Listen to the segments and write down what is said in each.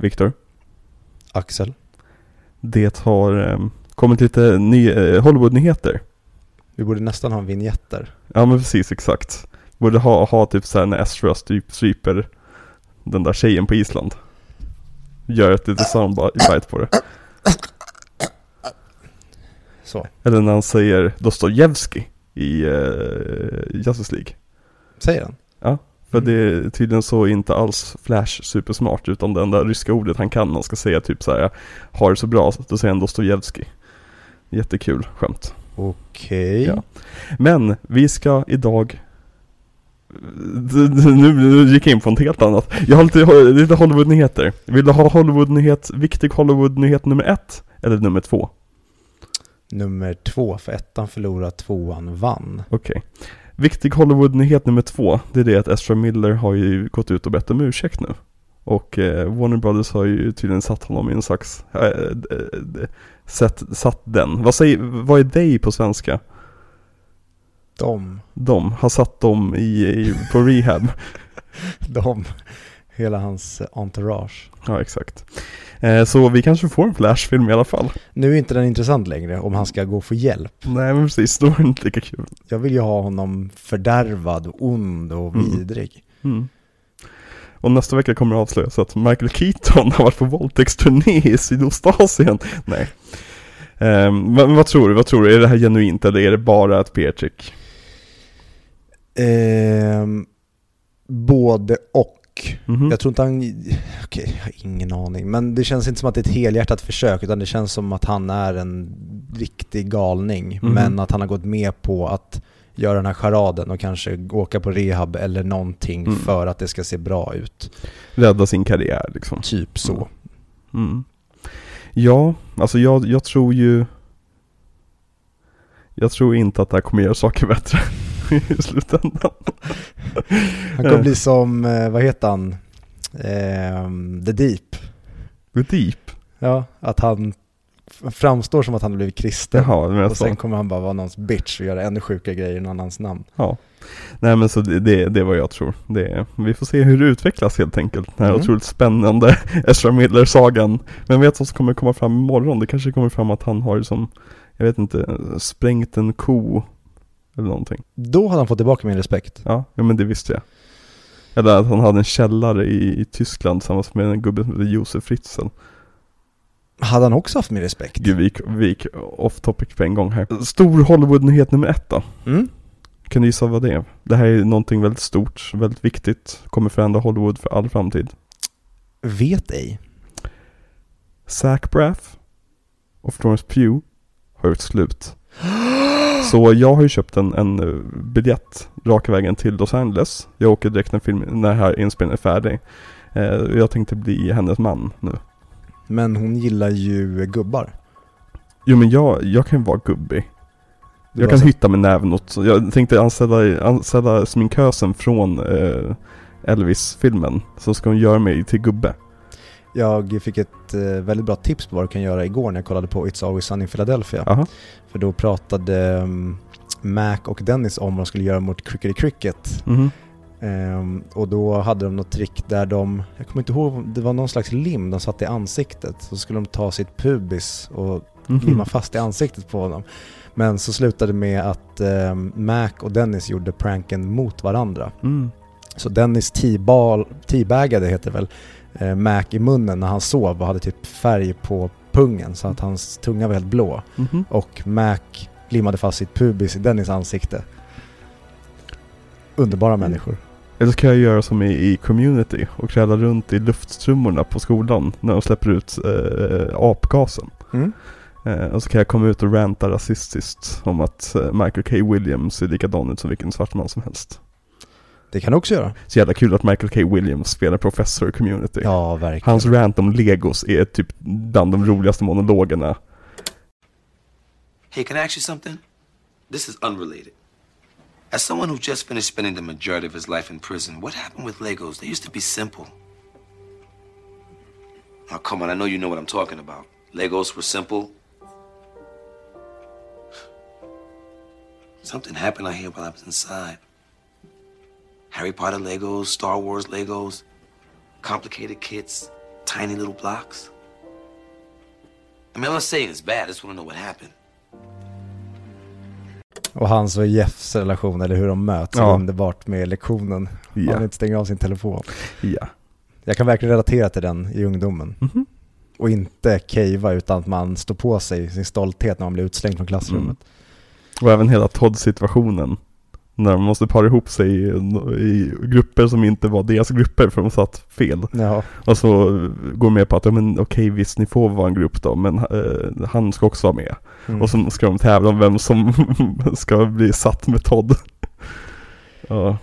Viktor. Axel. Det har eh, kommit lite ny, eh, Hollywood-nyheter. Vi borde nästan ha vignetter. Ja men precis, exakt. Borde ha, ha typ såhär när Ezra typ stryper den där tjejen på Island. Gör ett litet soundbite på det. Så. Eller när han säger Dostojevskij i uh, Justice League. Säger han? Ja, för Mm. det är tydligen så inte alls Flash supersmart utan det enda ryska ordet han kan, han ska säga typ såhär Har det så bra, då säger han Dostojevskij. Jättekul skämt. Okej. Ja. Men vi ska idag nu nu gick jag in på något helt annat. Jag har lite, lite Hollywood-nyheter. Vill du ha Hollywood-nyhet, viktig Hollywood-nyhet nummer ett? Eller nummer två? Nummer två, för ettan förlorade, tvåan vann. Okej. Viktig Hollywood-nyhet nummer två, det är det att Ezra Miller har ju gått ut och bett om ursäkt nu. Och eh, Warner Brothers har ju tydligen satt honom i en slags, eh, eh, eh, sett, satt den. Vad, säger, vad är they på svenska? De, De har satt dem i, i, på rehab. de, hela hans entourage. Ja, exakt. Eh, så vi kanske får en Flash-film i alla fall. Nu är inte den intressant längre om han ska gå och få hjälp. Nej, men precis, då är det inte lika kul. Jag vill ju ha honom fördärvad, ond och Mm. vidrig. Mm. Och nästa vecka kommer det avslöjas att Michael Keaton har varit på våldtäktsturné i Sydostasien. Nej. Um, men vad tror du? Vad tror du? Är det här genuint eller är det bara ett PR-trick? Ehm, både och. Mhm. Jag tror inte han, okej, jag har ingen aning. Men det känns inte som att det är ett helhjärtat försök, utan det känns som att han är en riktig galning. Mhm. Men att han har gått med på att göra den här charaden och kanske åka på rehab eller någonting Mm. för att det ska se bra ut. Rädda sin karriär liksom. Typ så. Mm. Ja, alltså jag, jag tror ju Jag tror inte att det här kommer göra saker bättre i slutändan. Han kommer bli som, eh, vad heter han? Ehm, The Deep. The Deep? Ja, att han framstår som att han har blivit kristen. Jaha, och sen kommer han bara vara någons bitch och göra ännu sjukare grejer i någon annans namn. ja. Nej men så det, det, det är vad jag tror. Det, vi får se hur det utvecklas helt enkelt. Den här Mm. otroligt spännande Ezra Miller-sagan. Men vet vad som kommer komma fram imorgon? Det kanske kommer fram att han har som, jag vet inte, sprängt en ko. Eller någonting. Då hade han fått tillbaka min respekt. Ja, ja men det visste jag. Eller att han hade en källare i, i Tyskland tillsammans med en gubbe som heter Josef Fritzl. Hade han också haft min respekt? Gud, vi gick, vi gick off topic på en gång här. Stor Hollywood-nyhet nummer ett då. Mm? Kan du gissa vad det är? Det här är någonting väldigt stort, väldigt viktigt. Kommer förändra Hollywood för all framtid. Vet ej. Zach Braff och Florence Pugh har gjort slut. Så jag har ju köpt en, en eh, biljett raka vägen till Los Angeles. Jag åker direkt när, film, när här inspelningen är färdig. Eh, jag tänkte bli hennes man nu. Men hon gillar ju gubbar. Jo men jag, jag kan ju vara gubbig. Jag kan så- hytta med näven åt, jag tänkte anställa, anställa sminkösen från eh, Elvis-filmen. Så ska hon göra mig till gubbe. Jag fick ett eh, väldigt bra tips på vad du kan göra igår när jag kollade på It's Always Sunny in Philadelphia. Aha. För då pratade um, Mac och Dennis om vad de skulle göra mot Crickety Cricket. Mhm. Ehm, och då hade de något trick där de, jag kommer inte ihåg, det var någon slags lim de satte i ansiktet. Så skulle de ta sitt pubis och Mhm. limma fast i ansiktet på honom. Men så slutade det med att ehm, Mac och Dennis gjorde pranken mot varandra. Mm. Så Dennis teabagade, heter det väl, eh, Mac i munnen när han sov och hade typ färg på pungen så att hans tunga var helt blå. Mhm. Och Mac limmade fast sitt pubis i Dennis ansikte. Underbara Mm. människor. Eller så kan jag göra som i, i community och kräla runt i luftstrummorna på skolan när de släpper ut eh, apgasen. Mm. Eh, och så kan jag komma ut och ranta rasistiskt om att eh, Michael K. Williams är likadan ut som vilken svart man som helst. Det kan du också göra. Så jävla kul att Michael K. Williams spelar professor i community. Ja, verkligen. Hans rant om legos är typ bland de roligaste monologerna. Hey, can I ask you something? This is unrelated. As someone who just finished spending the majority of his life in prison, what happened with Legos? They used to be simple. Now, come on, I know you know what I'm talking about. Legos were simple. Something happened out here while I was inside. Harry Potter Legos, Star Wars Legos, complicated kits, tiny little blocks? I mean, I'm not saying it's bad. I just want to know what happened. Och hans och Jeffs relation, eller hur de möts, Ja. är underbart med lektionen. Ja. Han inte stänger av sin telefon. Ja. Jag kan verkligen relatera till den i ungdomen. Mhm. Och inte cavea utan att man står på sig sin stolthet när man blir utslängd från klassrummet. Mm. Och även hela Todd-situationen. När de måste para ihop sig i, i grupper som inte var deras grupper för de satt fel. Ja, Och så går de med på att, ja men okej visst ni får vara en grupp då, men eh, han ska också vara med. mm. Och så ska de tävla om vem som ska bli satt med Todd. ja.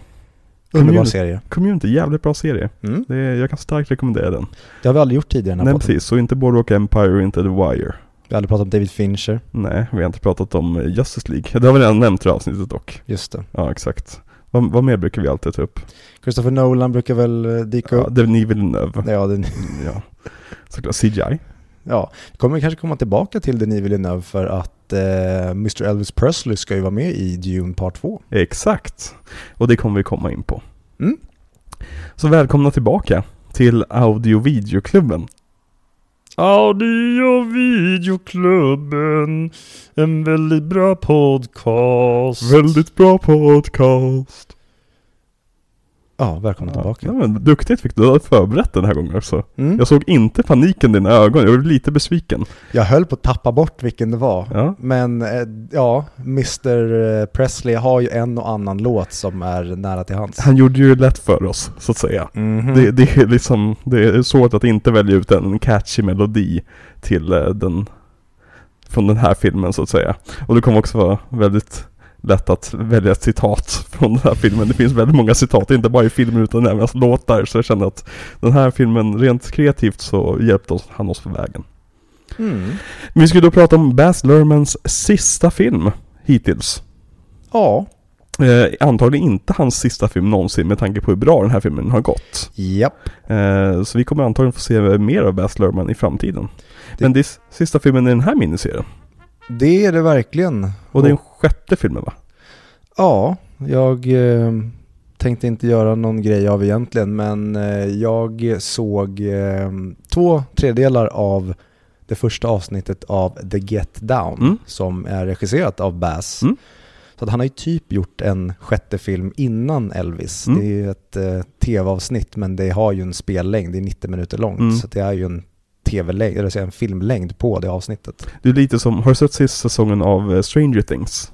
underbar serie. community, jävligt bra serie. Mm. Det, jag kan starkt rekommendera den. Det har vi aldrig gjort tidigare Nej podden. precis, så inte Boardwalk Empire och inte The Wire. Vi har aldrig pratat om David Fincher. Nej, vi har inte pratat om eh, Justice League. Det har vi redan nämnt i avsnittet dock. Just det. Ja, exakt. Vad, vad mer brukar vi alltid ta upp? Christopher Nolan brukar väl eh, dyka Ja, upp. Denis Villeneuve. Ja, den, Ja. Såklart CGI. ja. Vi kommer kanske komma tillbaka till Denis Villeneuve för att eh, Mr. Elvis Presley ska ju vara med i Dune Part 2. Exakt. Och det kommer vi komma in på. Mm. Så välkomna tillbaka till Audio Videoklubben. Audio videoklubben, en väldigt bra podcast. Väldigt bra podcast. Ja, välkomna Ja, tillbaka. men duktigt fick du, du hade förberett den här gången också. Mm. Jag såg inte paniken i dina ögon, jag blev lite besviken. Jag höll på att tappa bort vilken det var. Ja. Men eh, ja, Mr. Presley har ju en och annan låt som är nära till hans. Han gjorde ju lätt för oss, så att säga. Mhm. Det, det är liksom, det är svårt att inte välja ut en catchy melodi till eh, den, från den här filmen så att säga. Och det kommer också vara väldigt lätt att välja ett citat från den här filmen. Det finns väldigt många citat, inte bara i filmen utan även i låtar. Så jag känner att den här filmen, rent kreativt så hjälpte oss, han oss på vägen. Mm. Vi ska då prata om Baz Luhrmanns sista film hittills. Ja, Eh, antagligen inte hans sista film någonsin med tanke på hur bra den här filmen har gått. japp. Eh, så vi kommer antagligen få se mer av Baz Luhrmann i framtiden. Det- Men det är sista filmen i den här miniserien. Det är det verkligen. Och det är den sjätte filmen va? Ja, jag eh, tänkte inte göra någon grej av egentligen, men eh, jag såg eh, två tredjedelar av det första avsnittet av The Get Down, Mm. som är regisserat av Bass. Mm. Så att han har ju typ gjort en sjätte film innan Elvis. Mm. Det är ju ett eh, tv-avsnitt, men det har ju en spellängd, det är 90 minuter långt. Mm. Så det är ju en tv-längd, eller en filmlängd på det avsnittet. Det är lite som, har du sett sista säsongen av eh, Stranger Things?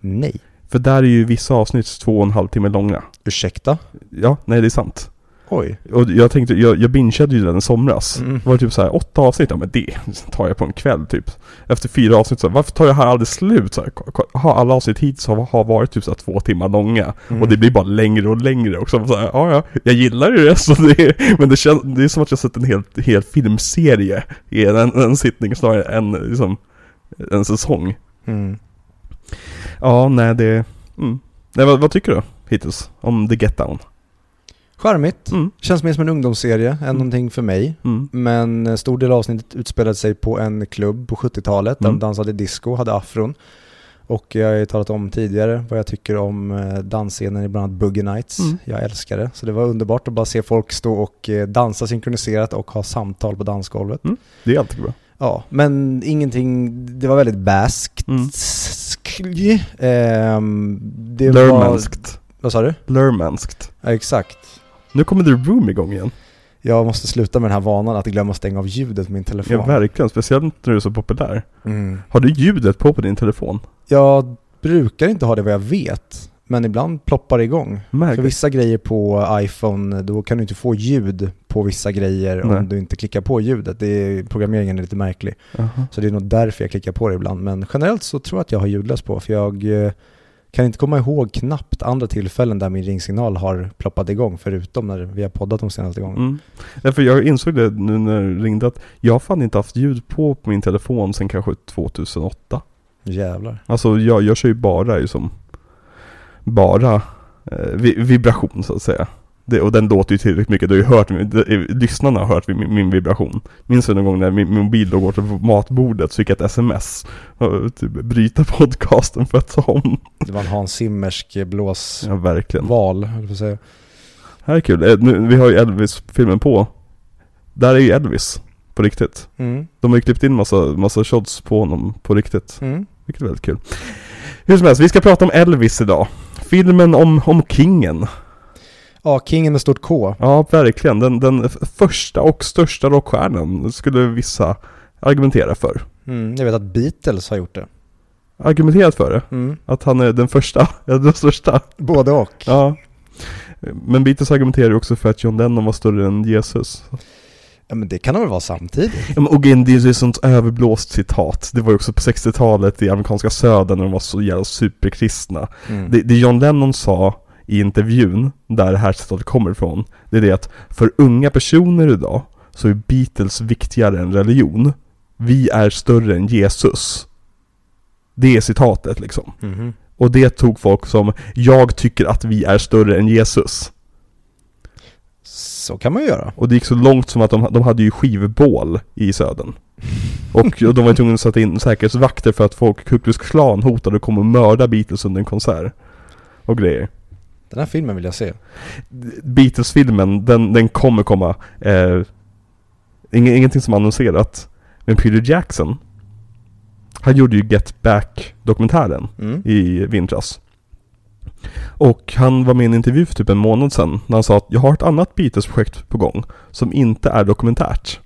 Nej, För där är ju vissa avsnitt två och en halv timme långa. ursäkta? Ja, nej det är sant. Oj. Och jag tänkte, jag, jag bingeade ju den i somras. Mm. Det var typ så här åtta avsnitt, ja men det tar jag på en kväll typ. Efter fyra avsnitt så här, varför tar jag här aldrig slut? Så här, har alla avsnitt hittills har, har varit typ så här två timmar långa. Mm. Och det blir bara längre och längre också. Så här, ja, ja, jag gillar ju det, så det men det, känns, det är som att jag sett en hel, hel filmserie i en, en sittning snarare än liksom en säsong. Mm. Ja, nej det... Mm. Nej, vad, vad tycker du hittills om The Get Down? Charmigt. Mm. Känns mer som en ungdomsserie än Mm. någonting för mig. Mm. Men en stor del av avsnittet utspelade sig på en klubb på 70-talet där Mm. de dansade disco, hade afron. Och jag har ju talat om tidigare vad jag tycker om eh, dansscenen i bland annat Boogie Nights. Mm. Jag älskar det. Så det var underbart att bara se folk stå och eh, dansa synkroniserat och ha samtal på dansgolvet. Mm. Det är alltid bra. Ja, men ingenting, det var väldigt baskt. Mm. Ehm, det var... Lurmanskt. Vad sa du? Lurmanskt. Ja, exakt. Nu kommer The Room igång igen. Jag måste sluta med den här vanan att glömma stänga av ljudet på min telefon. Ja, verkligen. Speciellt när du är så populär. Mm. Har du ljudet på på din telefon? Jag brukar inte ha det vad jag vet, men ibland ploppar det igång. För Märkligt. vissa grejer på iPhone, då kan du inte få ljud på vissa grejer Nej. om du inte klickar på ljudet. Det är, programmeringen är lite märklig. Aha. Så det är nog därför jag klickar på det ibland. Men generellt så tror jag att jag har ljudlöst på, för jag eh, kan inte komma ihåg knappt andra tillfällen där min ringsignal har ploppat igång, förutom när vi har poddat de senaste gångerna. Mm. Därför jag insåg det nu när det ringde att jag har fan inte haft ljud på på min telefon sedan kanske 2008. Jävlar. Alltså jag, jag kör ju bara ju som bara eh, vi, vibration så att säga. Det, och den låter ju tillräckligt mycket. Du har ju hört, det- lyssnarna har hört min, min vibration. Minns du någon gång när min, min mobil låg borta på matbordet så fick jag ett sms. Och, typ, bryta podcasten för att ta om. Det var en Hans Zimmersk blåsval, Ja verkligen. jag på att säga. Här är kul. Eh, Nu, vi har ju Elvis-filmen på. Där är ju Elvis på riktigt. Mm. De har ju klippt in massa, massa shots på honom på riktigt. Mm. Vilket är väldigt kul. Hur som helst, vi ska prata om Elvis idag. Filmen om, om kingen. Ja, Kingen med stort K. Ja, verkligen. Den, den första och största rockstjärnan skulle vissa argumentera för. Mm. Jag vet att Beatles har gjort det. Argumenterat för det. Mm. Att han är den första, den största. Både och. Ja. Men Beatles argumenterar ju också för att John Lennon var större än Jesus. Ja, men det kan de väl vara samtidigt? Ja, men Och igen, det är ju ett sånt överblåst citat. Det var ju också på 60-talet i amerikanska södern när de var så jävla superkristna. Mm. Det, det John Lennon sa i intervjun, där det här citatet kommer ifrån, det är det att för unga personer idag så är Beatles viktigare än religion. Vi är större än Jesus. Det är citatet liksom. Mhm. Och det tog folk som, jag tycker att vi är större än Jesus. Så kan man ju göra. Och det gick så långt som att de, de hade ju skivbål i södern. Och de var ju tvungna att sätta in säkerhetsvakter för att folk, Ku Klan hotade att komma och mörda Beatles under en konsert. Och grejer. Den här filmen vill jag se. Beatles-filmen, den, den kommer komma. Eh, ing, ingenting som annonserat. Men Peter Jackson, han gjorde ju Get Back-dokumentären Mm. i vintras. Och han var med i en intervju för typ en månad sedan när han sa att jag har ett annat Beatles-projekt på gång som inte är dokumentärt.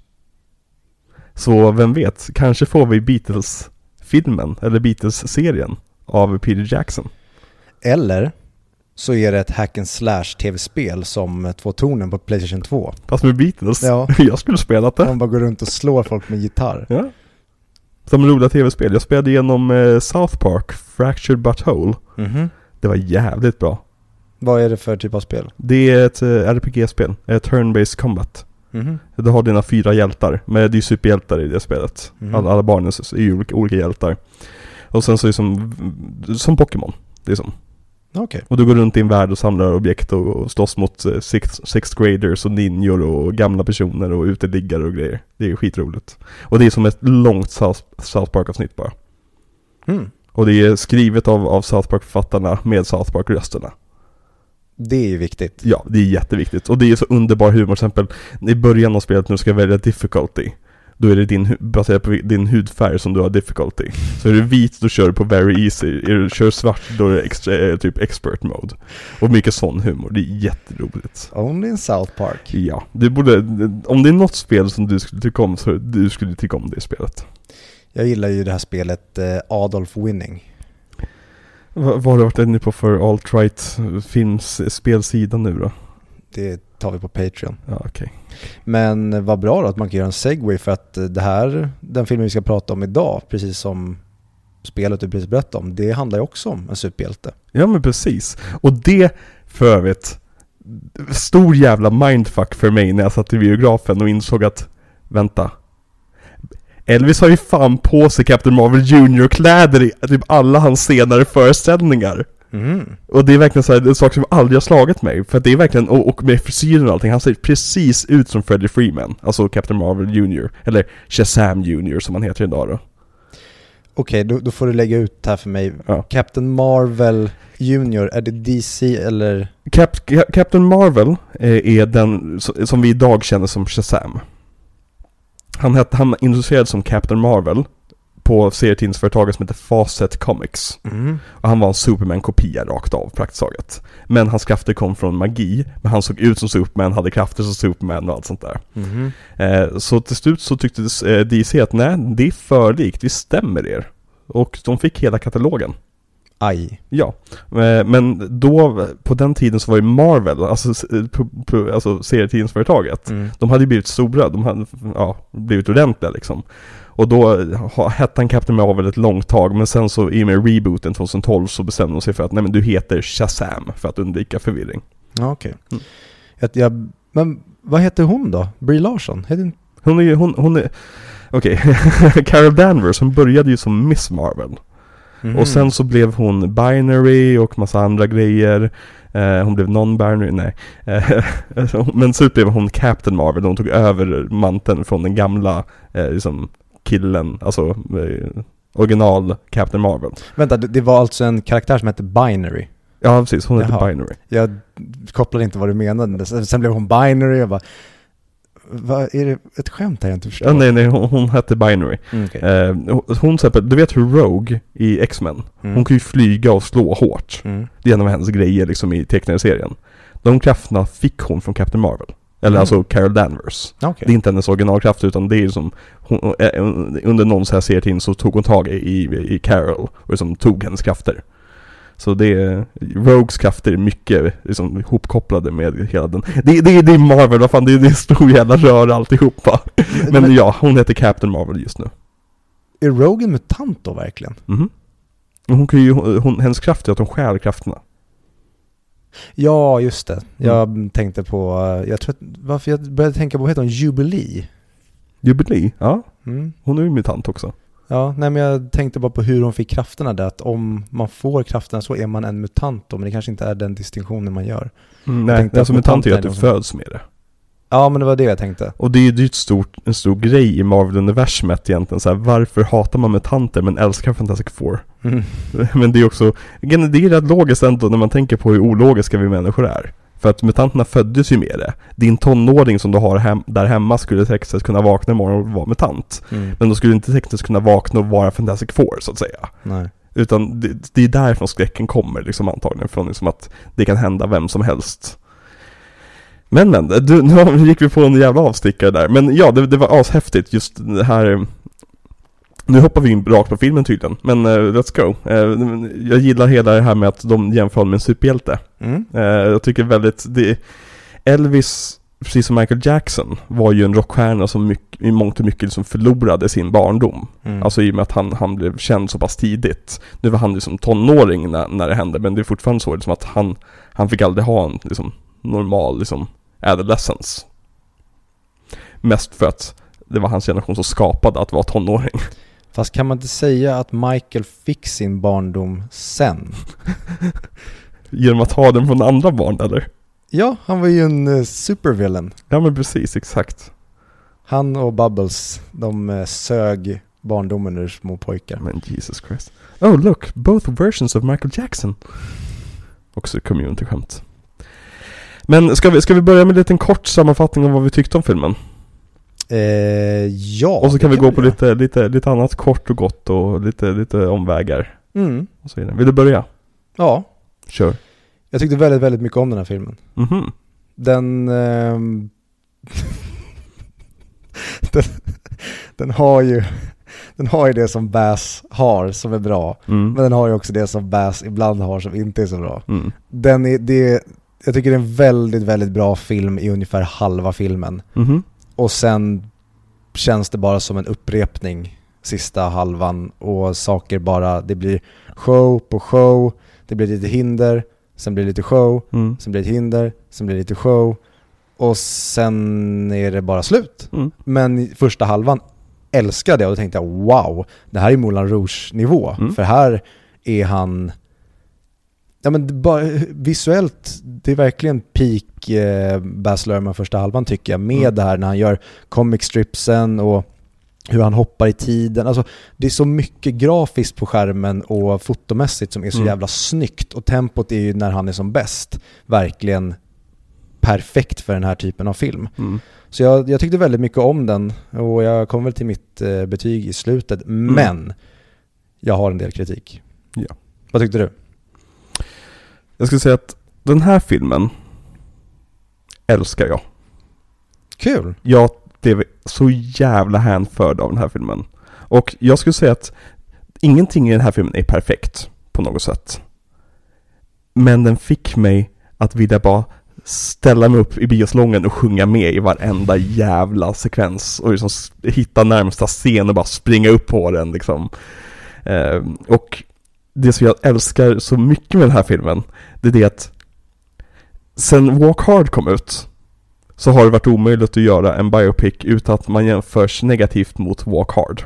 Så vem vet, kanske får vi Beatles-filmen eller Beatles-serien av Peter Jackson. Eller så är det ett hack and slash tv-spel som Två Tornen på Playstation 2. Fast med Beatles. Ja. Jag skulle spela det. Man bara går runt och slår folk med gitarr. Ja. Som roliga tv-spel. Jag spelade igenom eh, South Park, Fractured But Whole. Mhm. Det var jävligt bra. Vad är det för typ av spel? Det är ett eh, RPG-spel, turn-based combat. Mhm. Du har dina fyra hjältar, men det är superhjältar i det spelet. Mhm. Alla, alla barnen är ju olika, olika hjältar. Och sen så är det som, som Pokémon. Det är som. Okej. Och du går runt i en värld och samlar objekt och, och slåss mot eh, sixth, sixth graders och ninjor och gamla personer och uteliggare och grejer. Det är skitroligt. Och det är som ett långt South, South Park-avsnitt bara. Mm. Och det är skrivet av, av South Park-författarna med South Park-rösterna. Det är ju viktigt. Ja, det är jätteviktigt. Och det är så underbar humor. Till exempel i början av spelet när du ska välja difficulty. Då är det din, baserat på din hudfärg som du har difficulty. Så är du vit, då kör du på very easy. Är du kör svart, då är det extra, eh, typ expert mode. Och mycket sån humor. Det är jätteroligt. Only in South Park. Ja, du borde, om det är något spel som du skulle tycka om så du skulle tycka om det spelet. Jag gillar ju det här spelet eh, Adolf Winning. Va- Vad har du varit inne på för alt-right films spelsida nu då? Det tar vi på Patreon. Ja, okej. Men vad bra då att man kan göra en segway för att eh, det här, den filmen vi ska prata om idag, precis som spelet du precis berättade om, det handlar ju också om en superhjälte. Ja men precis. Och det för övrigt, stor jävla mindfuck för mig när jag satt i biografen och insåg att, vänta. Elvis har ju fan på sig Captain Marvel Junior-kläder i typ alla hans senare föreställningar. Mhm. Och det är verkligen så här, en sak som aldrig har slagit mig. För att det är verkligen, och, och med frisyren och allting, han ser precis ut som Freddie Freeman. Alltså Captain Marvel Junior. Eller Shazam Junior som han heter idag då. Okej, då, då får du lägga ut här för mig. Ja. Captain Marvel Junior, är det DC eller? Cap, Cap- Captain Marvel eh, är den som vi idag känner som Shazam. Han, hette, han introducerades som Captain Marvel på serietidningsföretaget som heter Fawcett Comics. Mhm. Och han var en Superman-kopia rakt av praktiskt taget. Men hans krafter kom från magi, men han såg ut som Superman, hade krafter som Superman och allt sånt där. Mhm. Eh, så till slut så tyckte eh, DC att nej, det är för likt, vi stämmer er. Och de fick hela katalogen. Aj. Ja, eh, men då, på den tiden så var ju Marvel, alltså, eh, alltså serietidningsföretaget, Mm. de hade ju blivit stora, de hade ja, blivit ordentliga liksom. Och då hette han Captain Marvel ett långt tag, men sen så i och med rebooten 2012 så bestämde de sig för att nej men du heter Shazam för att undvika förvirring. Ja, okej. Mm. Jag, jag, men vad heter hon då? Brie Larson? Heter. Hon är ju, hon, hon är, okej, Carol Danvers, hon började ju som Miss Marvel. Mhm. Och sen så blev hon binary och massa andra grejer. Eh, hon blev non-binary, nej. Eh, men så blev hon Captain Marvel, hon tog över manteln från den gamla eh, liksom killen, alltså eh, original Captain Marvel. Vänta, det, var alltså en karaktär som hette Binary. Ja precis, hon heter Jaha. binary. Jag kopplade inte vad du menade. Sen blev hon Binary och bara... vad är det ett skämt här jag inte förstår? Ja, nej, nej, hon, hon hette Binary. Mm, okej. Eh, hon- hon du vet hur Rogue i X-Men, Mm. hon kan ju flyga och slå hårt. Mm. Det är en av hennes grejer liksom i tecknade serien. De krafterna fick hon från Captain Marvel. Eller Mm. alltså Carol Danvers. Okej. Det är inte hennes originalkraft utan det är som hon, eh, under någon så här serietid så tog hon tag i, i, i Carol och liksom tog hennes krafter. Så det är, Rogues krafter är mycket liksom ihopkopplade med hela den. Det, det, det är Marvel, vad fan det är, det är en stor jävla röra alltihopa. Men, Men- ja, hon heter Captain Marvel just nu. Är Rogue en mutant då verkligen? Mhm. Och Hon kan ju, hon, hennes kraft är att hon stjäl krafterna. Ja, just det. Jag Mm. tänkte på, eh, jag tror att, varför jag började tänka på, vad heter hon, Jubilee? Jubilee, ja. Mm. Hon är ju mutant också. Ja, nej men jag tänkte bara på hur hon fick krafterna där, att om man får krafterna så är man en mutant då, men det kanske inte är den distinktionen man gör. Mm, nej, alltså mutant är ju att du föds med det. Ja, men det var det jag tänkte. Och det är ju ett stort, en stor grej i Marvel-universumet egentligen så här, Varför hatar man mutanter men älskar Fantastic Four? Mm. Men det är också, det är rätt logiskt ändå när man tänker på hur ologiska vi människor är. För att mutanterna föddes ju med det. Din tonåring som du har hem, där hemma skulle tekniskt kunna vakna imorgon och vara mutant. Mm. Men de skulle inte tekniskt kunna vakna och vara Fantastic Four så att säga. Nej. Utan det, det är därifrån skräcken kommer liksom antagligen. Från liksom att det kan hända vem som helst. Men men, du, nu gick vi på en jävla avstickare där. Men ja, det, det var ashäftigt just det här. Nu hoppar vi in rakt på filmen tydligen. Men eh, let's go. Eh, jag gillar hela det här med att de jämför honom med en superhjälte. Mm. Eh, jag tycker väldigt, det, Elvis, precis som Michael Jackson, var ju en rockstjärna som mycket, i mångt och mycket liksom förlorade sin barndom. Mm. Alltså i och med att han, han blev känd så pass tidigt. Nu var han liksom tonåring när, när det hände, men det är fortfarande så liksom att han, han fick aldrig ha en liksom, normal liksom, adolescence. Mest för att det var hans generation som skapade att vara tonåring. Fast kan man inte säga att Michael fick sin barndom sen? Genom att ha den från andra barn eller? Ja, han var ju en uh, supervillain. Ja men precis, exakt. Han och Bubbles, de eh, sög barndomen ur små pojkar. Men Jesus Christ. Oh look, both versions of Michael Jackson. Också community-skämt. Men ska vi, ska vi börja med en liten kort sammanfattning av vad vi tyckte om filmen? Eh, ja, och så kan vi gå på göra. lite, lite, lite annat kort och gott och lite, lite omvägar. Mm. Och så vidare. Vill du börja? Ja, Kör. jag tyckte väldigt, väldigt mycket om den här filmen. Mhm. Den... ehm, den, den har ju... Den har ju det som Bass har som är bra. Mm. Men den har ju också det som Bass ibland har som inte är så bra. Mm. Den är, det, jag tycker det är en väldigt, väldigt bra film i ungefär halva filmen. Mhm. Och sen känns det bara som en upprepning sista halvan och saker bara, det blir show på show, det blir lite hinder, sen blir det lite show, Mm. sen blir det hinder, sen blir det lite show och sen är det bara slut. Mm. Men första halvan älskade jag och då tänkte jag wow, det här är Moulin Rouge nivå. Mm. För här är han, ja men bara, visuellt, det är verkligen peak eh, Baz Luhrmann första halvan tycker jag. Med Mm. det här när han gör comic stripsen och hur han hoppar i tiden. Alltså, det är så mycket grafiskt på skärmen och fotomässigt som är så Mm. jävla snyggt. Och tempot är ju när han är som bäst verkligen perfekt för den här typen av film. Mm. Så jag, jag tyckte väldigt mycket om den och jag kom väl till mitt eh, betyg i slutet. Men jag har en del kritik. Ja. Vad tyckte du? Jag skulle säga att den här filmen älskar jag. Kul! Jag blev så jävla hänförd av den här filmen. Och jag skulle säga att ingenting i den här filmen är perfekt på något sätt. Men den fick mig att vilja bara ställa mig upp i biosalongen och sjunga med i varenda jävla sekvens och liksom hitta närmsta scen och bara springa upp på den liksom. Eh, och det som jag älskar så mycket med den här filmen, det är det att sen Walk Hard kom ut så har det varit omöjligt att göra en biopic utan att man jämförs negativt mot Walk Hard.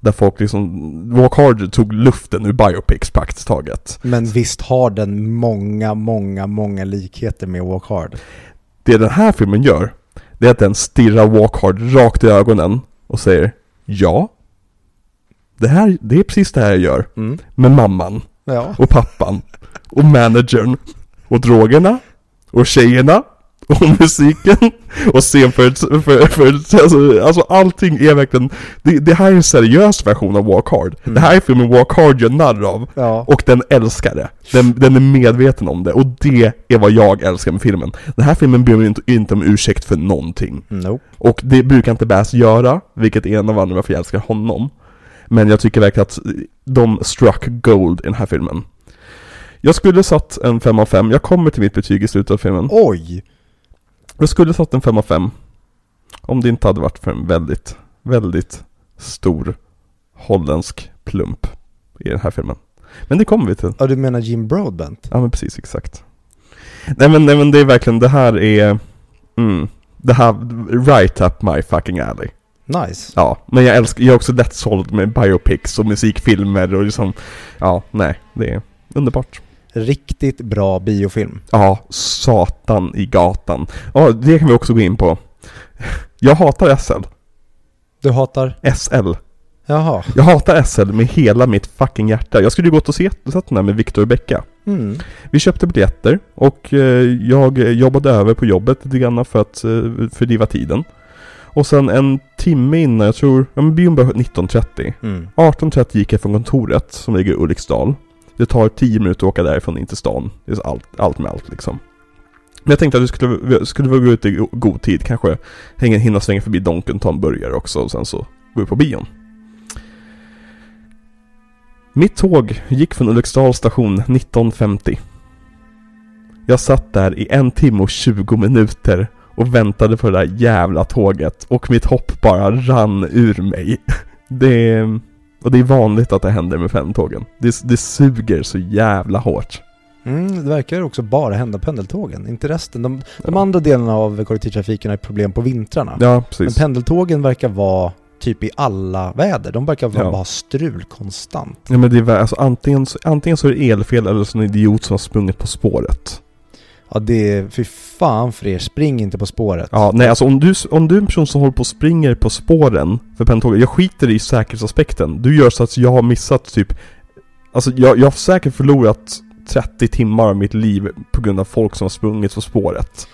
Där folk liksom, Walk Hard tog luften ur biopics praktiskt taget. Men visst har den många, många, många likheter med Walk Hard. Det den här filmen gör, det är att den stirrar Walk Hard rakt i ögonen och säger Ja, det här, det är precis det här jag gör. Mm. Med mamman Ja. och pappan och managern och drogerna och tjejerna och musiken och scen för, för, för alltså, alltså allting är verkligen, det, det här är en seriös version av Walk Hard. Det här är filmen Walk Hard gör narr av. Ja. Och den älskar det. Den, den är medveten om det. Och det är vad jag älskar med filmen. Den här filmen ber inte, inte om ursäkt för någonting. Nope. Och det brukar inte Bass göra, vilket är en av anledningarna varför jag älskar honom. Men jag tycker verkligen att de struck gold i den här filmen. Jag skulle satt en 5 av 5, jag kommer till mitt betyg i slutet av filmen. Oj! Jag skulle satt en 5 av 5. Om det inte hade varit för en väldigt, väldigt stor holländsk plump i den här filmen. Men det kommer vi till. Ja, du menar Jim Broadbent? Ja men precis, exakt. Nej men, nej men det är verkligen, det här är, mm, det här, right up my fucking alley. Nice. Ja, men jag älskar, jag är också lättsåld med biopics och musikfilmer och liksom, ja, nej, det är underbart. Riktigt bra biofilm. Ja, satan i gatan. Ja, det kan vi också gå in på. Jag hatar SL. Du hatar? SL. Jaha. Jag hatar SL med hela mitt fucking hjärta. Jag skulle ju gått och se, sett den här med Victor Becka. Mm. Vi köpte biljetter och eh, jag jobbade över på jobbet lite grann för att eh, fördriva tiden. Och sen en timme innan, jag tror, ja men bion började 19.30. Mm. 18.30 gick jag från kontoret som ligger i Ulriksdal. Det tar 10 minuter att åka därifrån in till stan. Det är allt, allt med allt liksom. Men jag tänkte att vi skulle, vi skulle gå ut i go- god tid, kanske hänga, hinna svänga förbi Donken, ta en burgare också och sen så gå ut på bion. Mitt tåg gick från Ulriksdals station 19.50. Jag satt där i en timme och 20 minuter och väntade på det där jävla tåget och mitt hopp bara rann ur mig. Det är, och det är vanligt att det händer med pendeltågen. Det, det suger så jävla hårt. Mm, det verkar också bara hända pendeltågen, inte resten. De, de Ja. andra delarna av kollektivtrafiken har problem på vintrarna. Ja, Men precis. pendeltågen verkar vara typ i alla väder. De verkar vara Ja. bara strul konstant. Ja men det är alltså antingen, antingen så är det elfel eller så är det en idiot som har sprungit på spåret. Ja, det är... Fy fan för er, spring inte på spåret. Ja, nej alltså om du, om du är en person som håller på och springer på spåren för pendeltåget, jag skiter i säkerhetsaspekten. Du gör så att jag har missat typ, alltså jag, jag har säkert förlorat 30 timmar av mitt liv på grund av folk som har sprungit på spåret.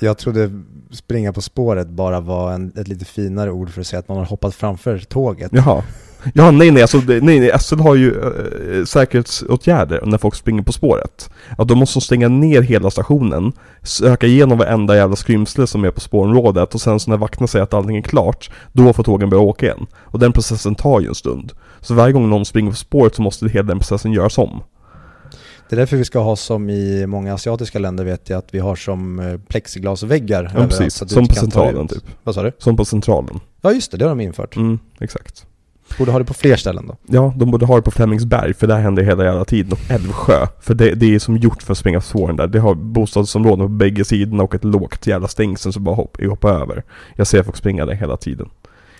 Jag trodde springa på spåret bara var en, ett lite finare ord för att säga att man har hoppat framför tåget. Jaha. Ja, nej nej, alltså nej, nej, SL har ju äh, säkerhetsåtgärder när folk springer på spåret. Att de måste stänga ner hela stationen, söka igenom varenda jävla skrymsle som är på spårområdet och sen så när vakterna säger att allting är klart, då får tågen börja åka igen. Och den processen tar ju en stund. Så varje gång någon springer på spåret så måste hela den processen göras om. Det är därför vi ska ha som i många asiatiska länder vet jag att vi har som eh, plexiglasväggar. Ja precis, som på centralen typ. Vad sa du? Som på centralen. Ja just det, det har de infört. Mm, exakt. Borde ha det på fler ställen då. Ja, de borde ha det på Flemingsberg för där händer det hela jävla tiden. Och Älvsjö. För det, det är som gjort för att springa på spåren där. Det har bostadsområden på bägge sidorna och ett lågt jävla stängsel som bara hopp, hoppa över. Jag ser folk springa där hela tiden.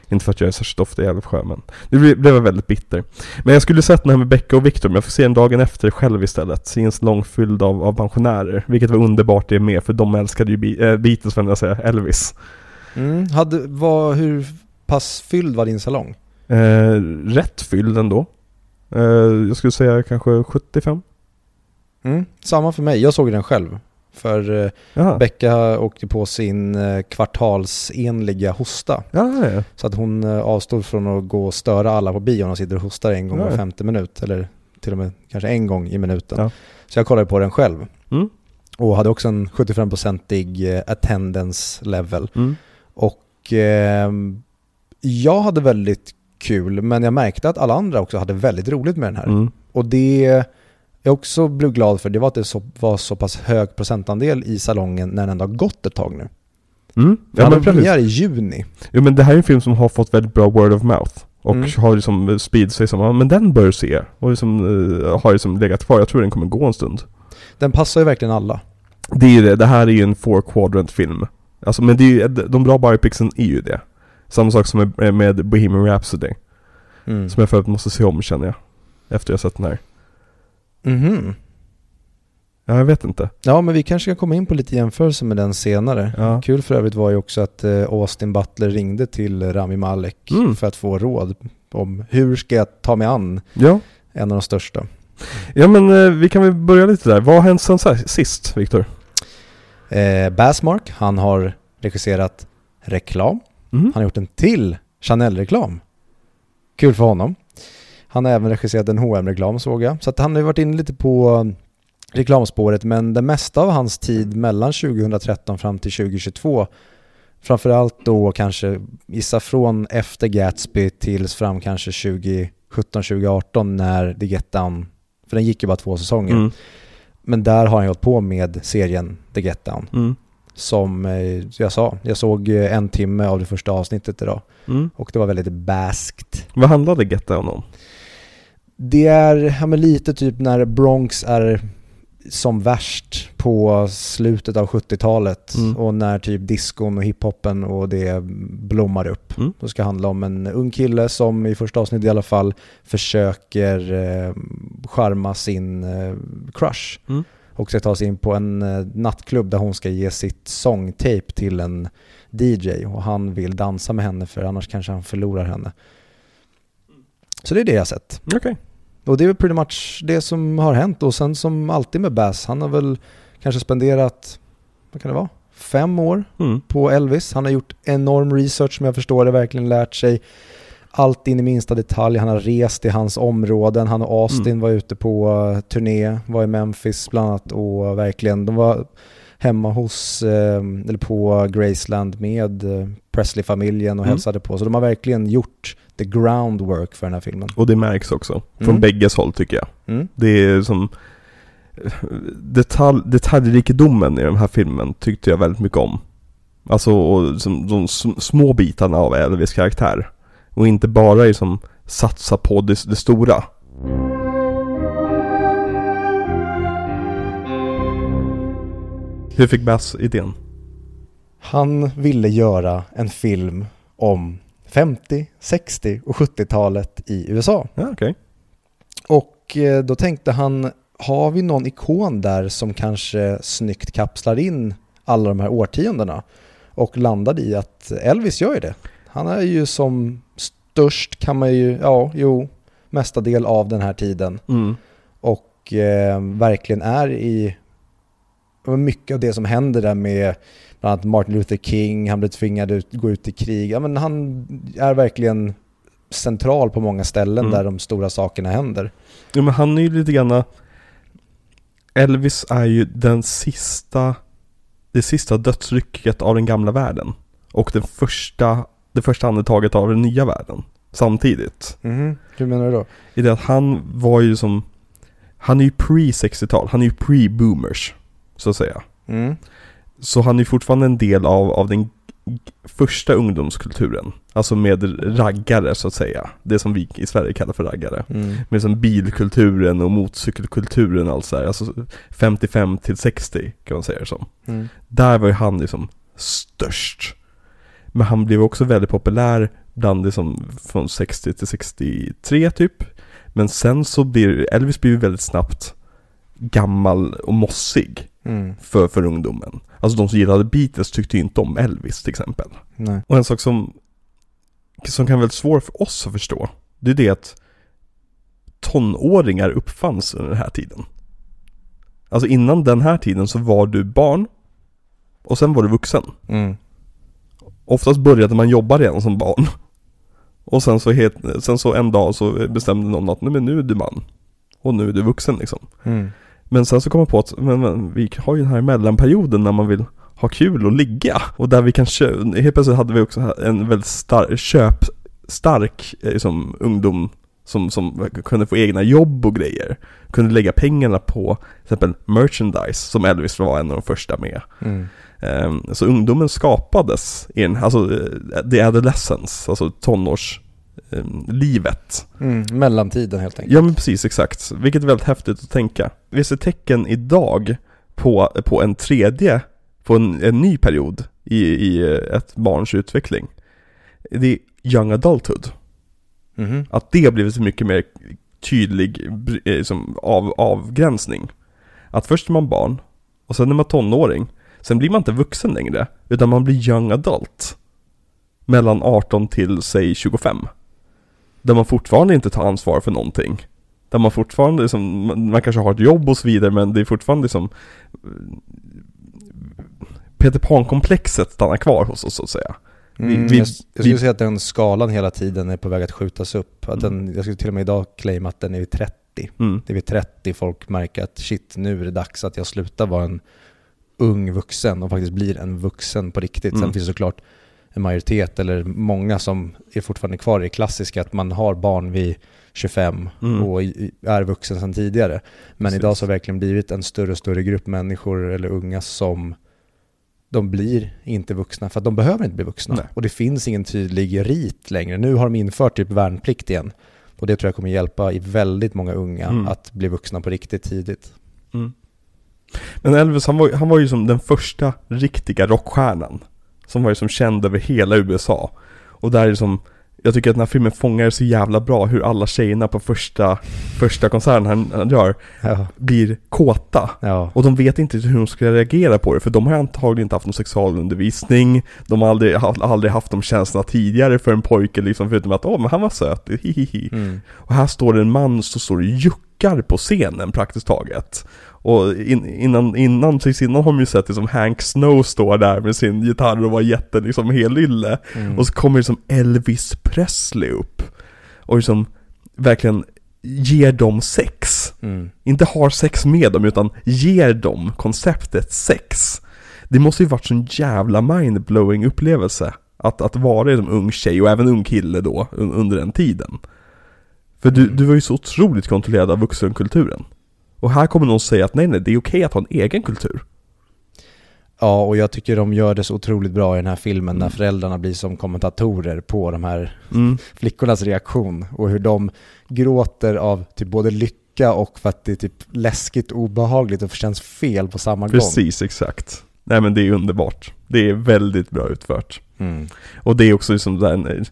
Inte för att jag är särskilt ofta i Älvsjö men det blev, jag väldigt bitter. Men jag skulle sett den här med Becka och Viktor men jag får se den dagen efter själv istället. I en salong fylld av, av pensionärer. Vilket var underbart det med för de älskade ju Be- äh, Beatles, vad jag säga, Elvis. Mm. Hade, vad, hur pass fylld var din salong? Eh, rätt fylld ändå. Eh, jag skulle säga kanske 75. Mm. Samma för mig, jag såg den själv. För eh, Jaha. Becka åkte på sin eh, kvartalsenliga hosta. Ja, ja. Så att hon eh, avstod från att gå och störa alla på bion och sitter och hostar en gång Ja, var femte minut. Eller till och med kanske en gång i minuten. Så jag kollade på den själv. Mm. Och hade också en 75-procentig eh, attendance level. Mm. Och ehm, jag hade väldigt kul, men jag märkte att alla andra också hade väldigt roligt med den här. Mm. Och det jag också blev glad för, det var att det så, var så pass hög procentandel i salongen när den ändå har gått ett tag nu. Mm. Ja, precis. premiär i juni. Jo, men det här är en film som har fått väldigt bra word of mouth. Och Mm. har liksom speed sig som, ja men den bör se. Och liksom, eh, har liksom legat kvar. Jag tror den kommer gå en stund. Den passar ju verkligen alla. Det är ju det, det här är ju en four quadrant film. Alltså men det är ju, de bra biopicsen är ju det. Samma sak som med, med Bohemian Rhapsody. Mm. Som jag för att måste se om känner jag. Efter jag sett den här. Mhm. Ja, jag vet inte. Ja, men vi kanske ska komma in på lite jämförelse med den senare. Ja. Kul för övrigt var ju också att eh, Austin Butler ringde till Rami Malek Mm. för att få råd om hur ska jag ta mig an Ja. en av de största. Ja men eh, vi kan väl börja lite där. Vad har hänt sen sist, Viktor? Eh, Bassmark, han har regisserat reklam. Mm. Han har gjort en till Chanel-reklam. Kul för honom. Han har även regisserat en hm reklam såg jag. Så han har ju varit inne lite på reklamspåret men det mesta av hans tid mellan 2013 fram till 2022 framförallt då kanske gissa från efter Gatsby tills fram kanske 2017-2018 när The Get Down, för den gick ju bara två säsonger. Mm. Men där har han ju hållit på med serien The Get Down. Mm. Som eh, jag sa, jag såg eh, en timme av det första avsnittet idag Mm. och det var väldigt baskt. Vad handlade Get Down om? Det är ja, lite typ när Bronx är som värst på slutet av 70-talet Mm. och när typ diskon och hiphopen och det blommar upp. Mm. Det ska handla om en ung kille som i första avsnittet i alla fall försöker eh, charma sin eh, crush Mm. Och ska ta sig in på en eh, nattklubb där hon ska ge sitt sångtape till en DJ och han vill dansa med henne för annars kanske han förlorar henne. Så det är det jag har sett. Okej. Och det är väl pretty much det som har hänt och sen som alltid med Bass, han har väl kanske spenderat, vad kan det vara, fem år Mm. på Elvis. Han har gjort enorm research som jag förstår det, verkligen lärt sig allt in i minsta detalj. Han har rest i hans områden, han och Austin Mm. var ute på uh, turné, var i Memphis bland annat och verkligen, de var hemma hos, eh, eller på Graceland med eh, Presley-familjen och Mm. hälsade på. Så de har verkligen gjort the groundwork för den här filmen. Och det märks också. Från Mm. bägges håll tycker jag. Mm. Det är som detalj, detaljrikedomen i den här filmen tyckte jag väldigt mycket om. Alltså och som, de sm- små bitarna av Elvis karaktär. Och inte bara liksom satsa på det, det stora. Hur fick Bass idén? Han ville göra en film om 50, 60 och 70-talet i USA. Ja, okej. Och eh, då tänkte han, har vi någon ikon där som kanske snyggt kapslar in alla de här årtiondena? Och landade i att Elvis gör ju det. Han är ju som störst kan man ju, ja, jo, mesta del av den här tiden. Mm. och eh, verkligen är i mycket av det som händer där med bland annat Martin Luther King, han blir tvingad att gå ut i krig. Ja, men han är verkligen central på många ställen Mm. där de stora sakerna händer. Ja men han är ju lite grann Elvis är ju den sista Det sista dödsrycket av den gamla världen Och den första Det första andetaget av den nya världen Samtidigt Hur menar du då? I det att han var ju som Han är ju pre-60-tal, han är ju pre-boomers Så att säga Mm. Så han är ju fortfarande en del av, av den första ungdomskulturen Alltså med raggare så att säga Det som vi i Sverige kallar för raggare Mm. med som bilkulturen och motorcykelkulturen och allt så här. Alltså 55 till 60 kan man säga det som. Mm. Där var ju han liksom störst. Men han blev också väldigt populär bland liksom från 60 till 63 typ. Men sen så blir Elvis blir väldigt snabbt gammal och mossig Mm. för, för ungdomen. Alltså de som gillade Beatles tyckte ju inte om Elvis till exempel. Nej. Och en sak som, som kan vara väldigt svår för oss att förstå, det är det att tonåringar uppfanns under den här tiden. Alltså innan den här tiden så var du barn och sen var du vuxen. Mm. Oftast började man jobba redan som barn. Och sen så, het, sen så en dag så bestämde någon att nej men nu är du man. Och nu är du vuxen liksom. Mm. Men sen så kom man på att men, men, vi har ju den här mellanperioden när man vill ha kul och ligga. Och där vi kanske, helt plötsligt hade vi också en väldigt stark, köpstark eh, liksom, ungdom som, som kunde få egna jobb och grejer. Kunde lägga pengarna på till exempel merchandise som Elvis var en av de första med. Mm. Ehm, Så ungdomen skapades i en, alltså eh, the adolescence, alltså tonårslivet. Mm. Mellantiden helt enkelt. Ja men precis, exakt. Vilket är väldigt häftigt att tänka. Vi ser tecken idag på, på en tredje, på en, en ny period i, i ett barns utveckling. Det är young adulthood. Mhm. Att det har blivit mycket mer tydlig eh, som av, avgränsning. Att först är man barn, och sen är man tonåring. Sen blir man inte vuxen längre, utan man blir young adult. Mellan 18 till, säg 25. Där man fortfarande inte tar ansvar för någonting. Där man fortfarande liksom, man kanske har ett jobb och så vidare, men det är fortfarande liksom Peter Pan-komplexet stannar kvar hos oss så att säga. Vi- Mm, vi- jag, jag skulle vi- säga att den skalan hela tiden är på väg att skjutas upp. Att Mm. den, jag skulle till och med idag claima att den är vid 30. Mm. Det är vid 30 folk märker att shit, nu är det dags att jag slutar vara en ung vuxen och faktiskt blir en vuxen på riktigt. Sen Mm. finns det såklart en majoritet eller många som är fortfarande kvar i det klassiska att man har barn vid 25 Mm. och är vuxen sedan tidigare. Men Precis. idag så har det verkligen blivit en större och större grupp människor eller unga som de blir inte vuxna för att de behöver inte bli vuxna. Nej. Och det finns ingen tydlig rit längre. Nu har de infört typ värnplikt igen. Och det tror jag kommer hjälpa i väldigt många unga Mm. att bli vuxna på riktigt tidigt. Mm. Men Elvis han var, han var ju som den första riktiga rockstjärnan. Som var ju som känd över hela USA. Och där är det som, jag tycker att den här filmen fångar så jävla bra hur alla tjejerna på första, första konserten han, han gör Ja, blir kåta. ja. Och de vet inte hur de ska reagera på det, för de har antagligen inte haft någon sexualundervisning De har aldrig, aldrig haft de känslorna tidigare för en pojke liksom, förutom att åh men han var söt, hihihi Mm. Och här står det en man som står och juckar på scenen praktiskt taget Och in, innan, innan, precis innan har man ju sett det som Hank Snow står där med sin gitarr och var jätte liksom helylle Mm. Och så kommer det som Elvis Presley upp Och liksom verkligen ger dem sex Mm. inte har sex med dem utan ger dem konceptet sex. Det måste ju varit sån jävla mindblowing upplevelse att, att vara en ung tjej och även ung kille då un- under den tiden. För du, Mm. du var ju så otroligt kontrollerad av vuxenkulturen. Och här kommer någon säga att nej nej, det är okej att ha en egen kultur. Ja, och jag tycker de gör det så otroligt bra i den här filmen när Mm. föräldrarna blir som kommentatorer på de här Mm. flickornas reaktion och hur de gråter av typ både lycka och för att det är typ läskigt obehagligt och känns fel på samma gång. Precis, exakt. Nej men det är underbart. Det är väldigt bra utfört. Mm. Och det är också liksom där,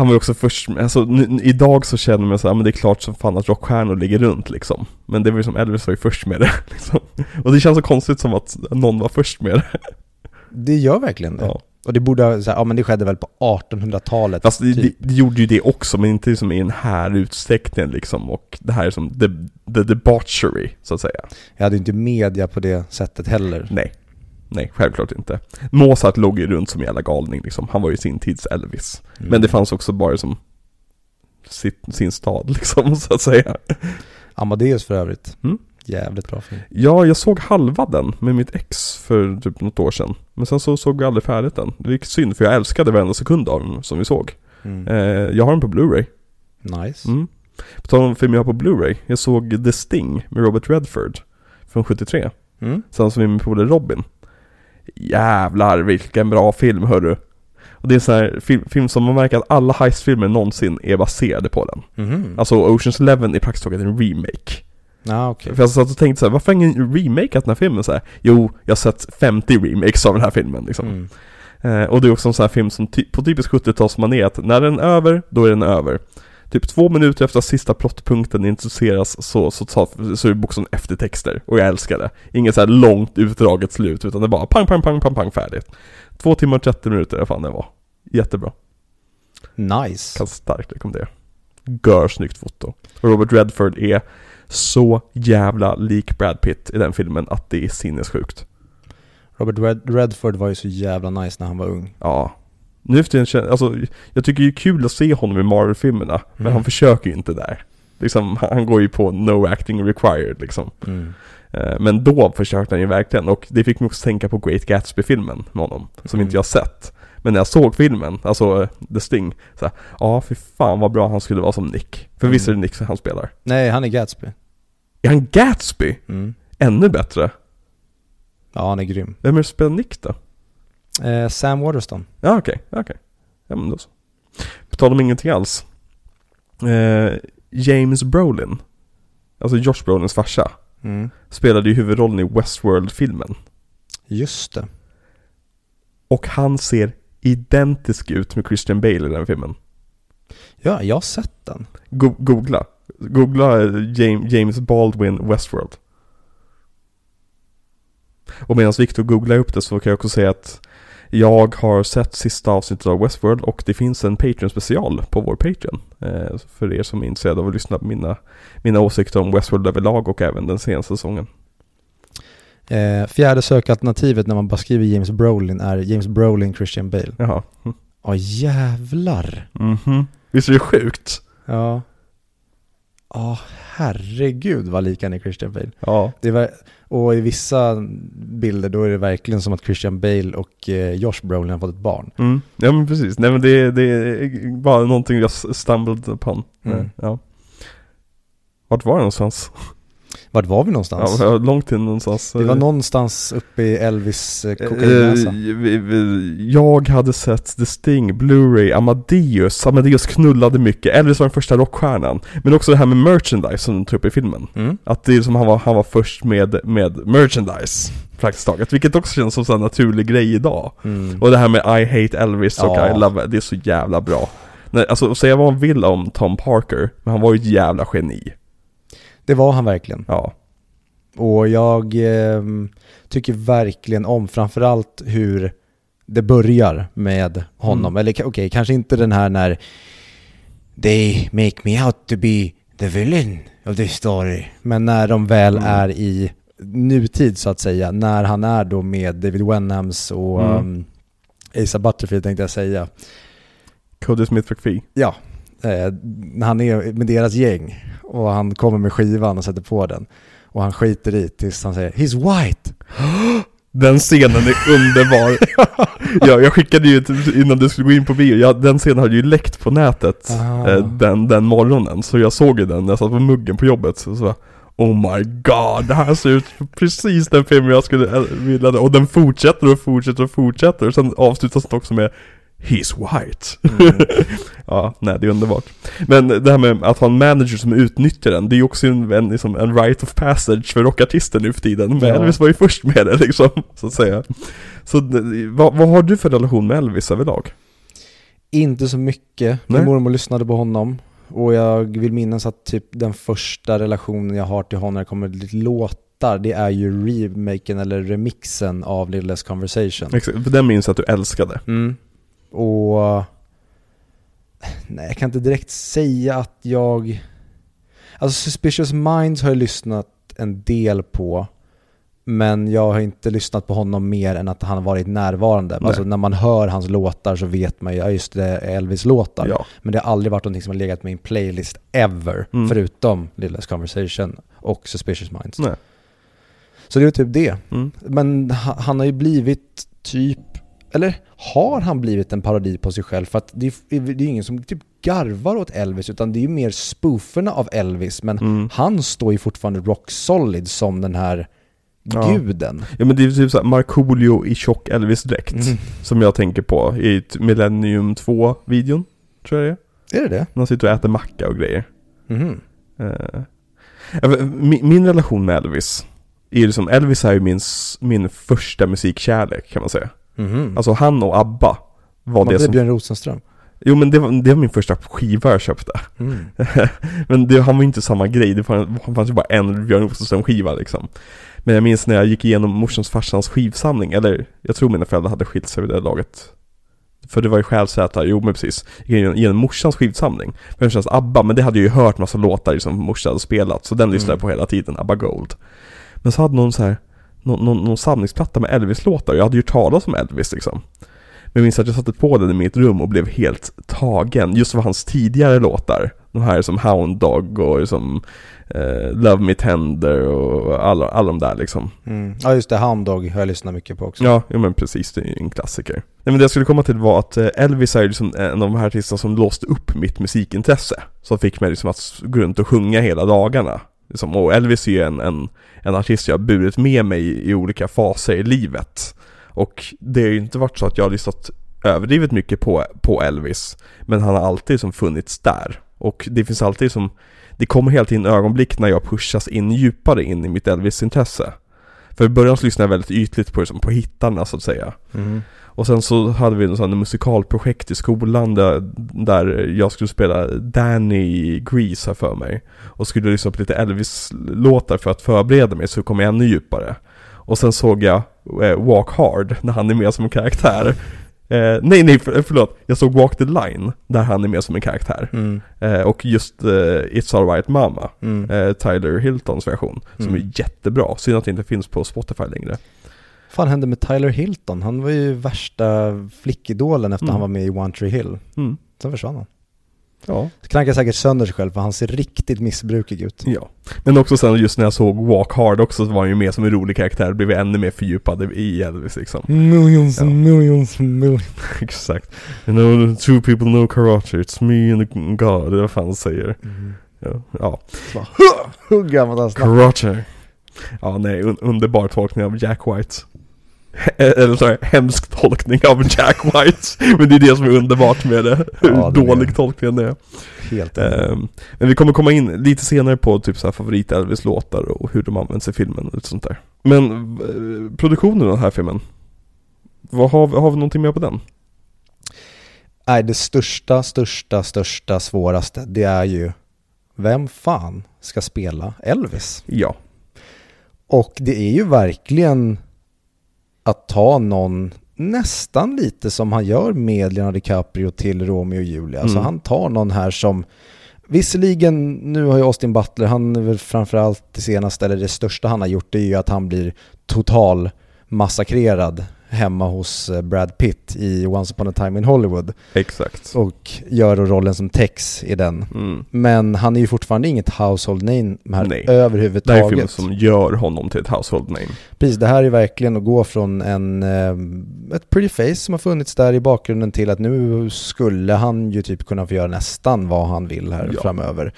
han var ju också först, alltså nu, idag så känner man så här, men det är klart som fan att rockstjärnor ligger runt liksom. Men det var ju som Elvis var ju först med det liksom. Och det känns så konstigt som att någon var först med det. Det gör verkligen det. Ja. Och det borde ha, så här, ja men det skedde väl på 1800-talet. Fast det, typ. det, det gjorde ju det också, men inte liksom i den här utsträckningen liksom. Och det här är som the, the debauchery, så att säga. Jag hade ju inte media på det sättet heller. Nej. Nej, självklart inte. Mozart låg ju runt som en jävla galning liksom. Han var ju sin tids Elvis. Mm. Men det fanns också bara som sitt, sin stad liksom, så att säga. Amadeus för övrigt. Mm. Jävligt bra film. Ja, jag såg halva den med mitt ex för typ något år sedan. Men sen så såg vi aldrig färdigt den. Det gick synd för jag älskade varenda sekund av den som vi såg. Mm. Eh, jag har den på Blu-ray. Nice. Mm. På tal om film jag har på Blu-ray. Jag såg The Sting med Robert Redford. Från 73. Mm. Sen som är min polare Robin. Jävlar vilken bra film hörru. Och det är en sån här film, film som man märker att alla heistfilmer någonsin är baserade på den. Mhm. Alltså Oceans Eleven är praktiskt taget en remake. Ja, okej. För jag satt och tänkte så här, varför har ingen remakeat den här filmen så här? Jo, jag har sett 50 remakes av den här filmen liksom. Mm. Eh, och det är också en sån här film som ty- på typiskt 70-talsmanér att när den är över, då är den över. Typ två minuter efter att sista plottpunkten introduceras så, så, tar, så är boxen eftertexter. Och jag älskar det. Inget så här långt utdraget slut, utan det är bara pang, pang, pang, pang, pang, färdigt. Två timmar och 30 minuter, vad fan det var. Jättebra. Nice. Kan starkt rekommendera. Gör snyggt foto. Och Robert Redford är så jävla lik Brad Pitt i den filmen att det är sinnessjukt. Robert Red- Redford var ju så jävla nice när han var ung. Ja. Nu efter känner, alltså jag tycker det är kul att se honom i Marvel-filmerna, men Mm. han försöker ju inte där. Liksom, han går ju på no acting required liksom. Mm. Eh, Men då försökte han ju verkligen, och det fick mig också tänka på Great Gatsby-filmen med honom, som Mm. inte jag sett. Men när jag såg filmen, alltså eh, The Sting, så ja för fan vad bra han skulle vara som Nick. För visst är det Mm. Nick som han spelar? Nej, han är Gatsby. Är han Gatsby? Mm. Ännu bättre. Ja, han är grym. Vem är det som spelar Nick då? Eh, Sam Waterston. Ja okej, okej. Ja men då så. På tal om ingenting alls. Eh, James Brolin, alltså Josh Brolins farsa, Mm. spelade ju huvudrollen i Westworld-filmen. Just det. Och han ser identisk ut med Christian Bale i den filmen. Ja, jag har sett den. Go- googla. Googla eh, James, James Baldwin Westworld. Och medan Victor googlar upp det så kan jag också säga att jag har sett sista avsnittet av Westworld och det finns en Patreon-special på vår Patreon. Eh, för er som är intresserade av att lyssna på mina, mina åsikter om Westworld överlag och även den senaste säsongen. Eh, fjärde sökalternativet när man bara skriver James Brolin är James Brolin Christian Bale. Jaha. Mm. Ja jävlar. Mhm. Visst är det sjukt? Ja. Ja, herregud vad lik han är Christian Bale. Ja. Det var, och i vissa bilder då är det verkligen som att Christian Bale och eh, Josh Brolin har fått ett barn. Mm. Ja men precis. Nej men det, det är bara någonting jag stumbled upon. Mm. Ja. Vart var det någonstans? Vart var vi någonstans? Ja, långt in någonstans. Det var någonstans uppe i Elvis eh, Eh, kokainnäsa. vi- Jag hade sett The Sting, Blu-ray, Amadeus. Amadeus knullade mycket. Elvis var den första rockstjärnan. Men också det här med merchandise som de tog upp i filmen. Mm. Att det är som han var, han var först med, med merchandise. Praktiskt taget. Vilket också känns som en naturlig grej idag. Mm. Och det här med I hate Elvis och Ja. I love det är så jävla bra. Nej, alltså säga vad man vill om Tom Parker, men han var ju ett jävla geni. Det var han verkligen. Ja. Och jag eh, tycker verkligen om framförallt hur det börjar med honom. Eller ka- okej, kanske inte den här när They make me out to be the villain of this story. Men när de väl är i nutid så att säga. När han är då med David Wenhams och Mm. um, Asa Butterfield tänkte jag säga. Cody Smith McPhee. Ja, eh, han är med deras gäng och han kommer med skivan och sätter på den. Och han skiter i tills han säger He's white! Den scenen är underbar. ja, jag skickade ju innan du skulle gå in på bio, ja, den scenen hade ju läckt på nätet Ah. eh, den, den morgonen. Så jag såg ju den när jag satt på muggen på jobbet. Så, så Oh my god, det här ser ut precis den film jag skulle eh, vilja Och den fortsätter och fortsätter och fortsätter. Och sen avslutas den också med He's white. ja, nej det är underbart. Men det här med att ha en manager som utnyttjar den, det är ju också en, en, liksom, en rite of passage för rockartister nu för tiden. Men Ja. Elvis var ju först med det liksom, så att säga. Så vad, vad har du för relation med Elvis överlag? Inte så mycket. Nej. Min mormor lyssnade på honom. Och jag vill minnas att typ den första relationen jag har till honom när det kommer till låtar, det är ju remaken eller remixen av Little Less Conversation. Exakt, för den minns jag att du älskade. Mm. Och... Nej, jag kan inte direkt säga att jag... Alltså Suspicious Minds har jag lyssnat en del på. Men jag har inte lyssnat på honom mer än att han har varit närvarande. Nej. Alltså när man hör hans låtar så vet man ju, ja just det, Elvis-låtar. Ja. Men det har aldrig varit någonting som har legat med i en playlist ever. Mm. Förutom Little Less Conversation och Suspicious Minds. Nej. Så det är typ det. Mm. Men ha- han har ju blivit typ, eller har han blivit en parodi på sig själv? För att det är, det är ingen som typ garvar åt Elvis, utan det är ju mer spooferna av Elvis. Men Mm. han står ju fortfarande rock solid som den här Ja. guden. Ja men det är typ såhär Markoolio i tjock Elvis-dräkt. Mm. Som jag tänker på i Millennium 2-videon, tror jag det är. Är det det? När han sitter och äter macka och grejer. Mhm. Eh, ja, men min, min relation med Elvis, är ju som, Elvis är ju min, min första musikkärlek kan man säga. Mhm. Alltså han och ABBA var Var det det som... Björn Rosenström? Jo men det var, det var min första skiva jag köpte. Mm. men det, han var ju inte samma grej, det fanns, det fanns ju bara en Björn Rosenström skiva liksom. Men jag minns när jag gick igenom morsans farsans skivsamling, eller jag tror mina föräldrar hade skilt sig vid det laget. För det var ju Skälsätra, jo men precis. Jag gick igenom- igenom morsans skivsamling. Först känns ABBA, men det hade jag ju hört massa låtar som morsan hade spelat, så den lyssnade jag på hela tiden, ABBA Gold. Men så hade någon så här, någon, någon, någon samlingsplatta med Elvis-låtar, jag hade ju talat om Elvis liksom. Men jag minns att jag satte på den i mitt rum och blev helt tagen, just för hans tidigare låtar. De här som Hound Dog och som eh, Love Me Tender och alla, alla de där liksom. Mm. Ja just det, Hound Dog har jag lyssnat mycket på också. Ja, ja men precis, det är ju en klassiker. Nej men det jag skulle komma till var att eh, Elvis är liksom en av de här artisterna som låste upp mitt musikintresse. Som fick mig liksom att gå runt och sjunga hela dagarna. Liksom, och Elvis är ju en, en, en artist jag har burit med mig i, olika faser i livet. Och det har ju inte varit så att jag har liksom lyssnat överdrivet mycket på, på Elvis. Men han har alltid som funnits där. Och det finns alltid som, det kommer hela tiden ögonblick när jag pushas in djupare in i mitt Elvis-intresse. För i början så lyssnade jag väldigt ytligt på, liksom, på hittarna så att säga. Mhm. Och sen så hade vi en sån musikalprojekt i skolan där, där jag skulle spela Danny i Grease här för mig. Och skulle lyssna på lite Elvis-låtar för att förbereda mig så kom jag ännu djupare. Och sen såg jag eh, Walk Hard när han är med som karaktär. Eh, nej, nej, för, förlåt. Jag såg Walk the Line, där han är med som en karaktär. Mm. Eh, och just eh, It's Alright Mama, Mm. eh, Tyler Hiltons version, som Mm. är jättebra. Synd att det inte finns på Spotify längre. fan hände med Tyler Hilton? Han var ju värsta flickidolen efter Mm. han var med i One Tree Hill. Mm. Sen försvann han. Ja. Knackar säkert sönder sig själv för han ser riktigt missbrukig ut. ja. Men också sen just när jag såg Walk Hard också så var han ju med som en rolig karaktär, blev ännu mer fördjupad i Elvis liksom. Millions Ja. and millions and millions. Exakt. You know, two people know karate, it's me and God, eller vad fan han säger. Mm. Ja. ja. Hans nacke. Karate. Ja, nej, un underbar tolkning av Jack White. Eller här, hemsk tolkning av Jack White. Men det är det som är underbart med det. Hur Ja, är dålig det. tolkningen är. Helt Ehm, men vi kommer komma in lite senare på typ så här favorit Elvis-låtar och hur de används i filmen och sånt där. Men eh, produktionen av den här filmen. Vad har, vi- har vi någonting mer på den? Nej, det största, största, största, svåraste, det är ju vem fan ska spela Elvis? Ja. Och det är ju verkligen att ta någon nästan lite som han gör med Leonardo DiCaprio till Romeo och Julia. Alltså Mm. han tar någon här som Visserligen, nu har ju Austin Butler, han är väl framförallt det senaste, eller det största han har gjort, det är ju att han blir total massakrerad hemma hos eh, Brad Pitt i Once upon a time in Hollywood Exakt. och gör då rollen som Tex i den. Mm. Men han är ju fortfarande inget household name här Nej. Det här är överhuvudtaget. filmen som gör honom till ett household name. Precis, det här är verkligen att gå från en, eh, ett pretty face som har funnits där i bakgrunden till att nu skulle han ju typ kunna få göra nästan vad han vill här Ja. framöver.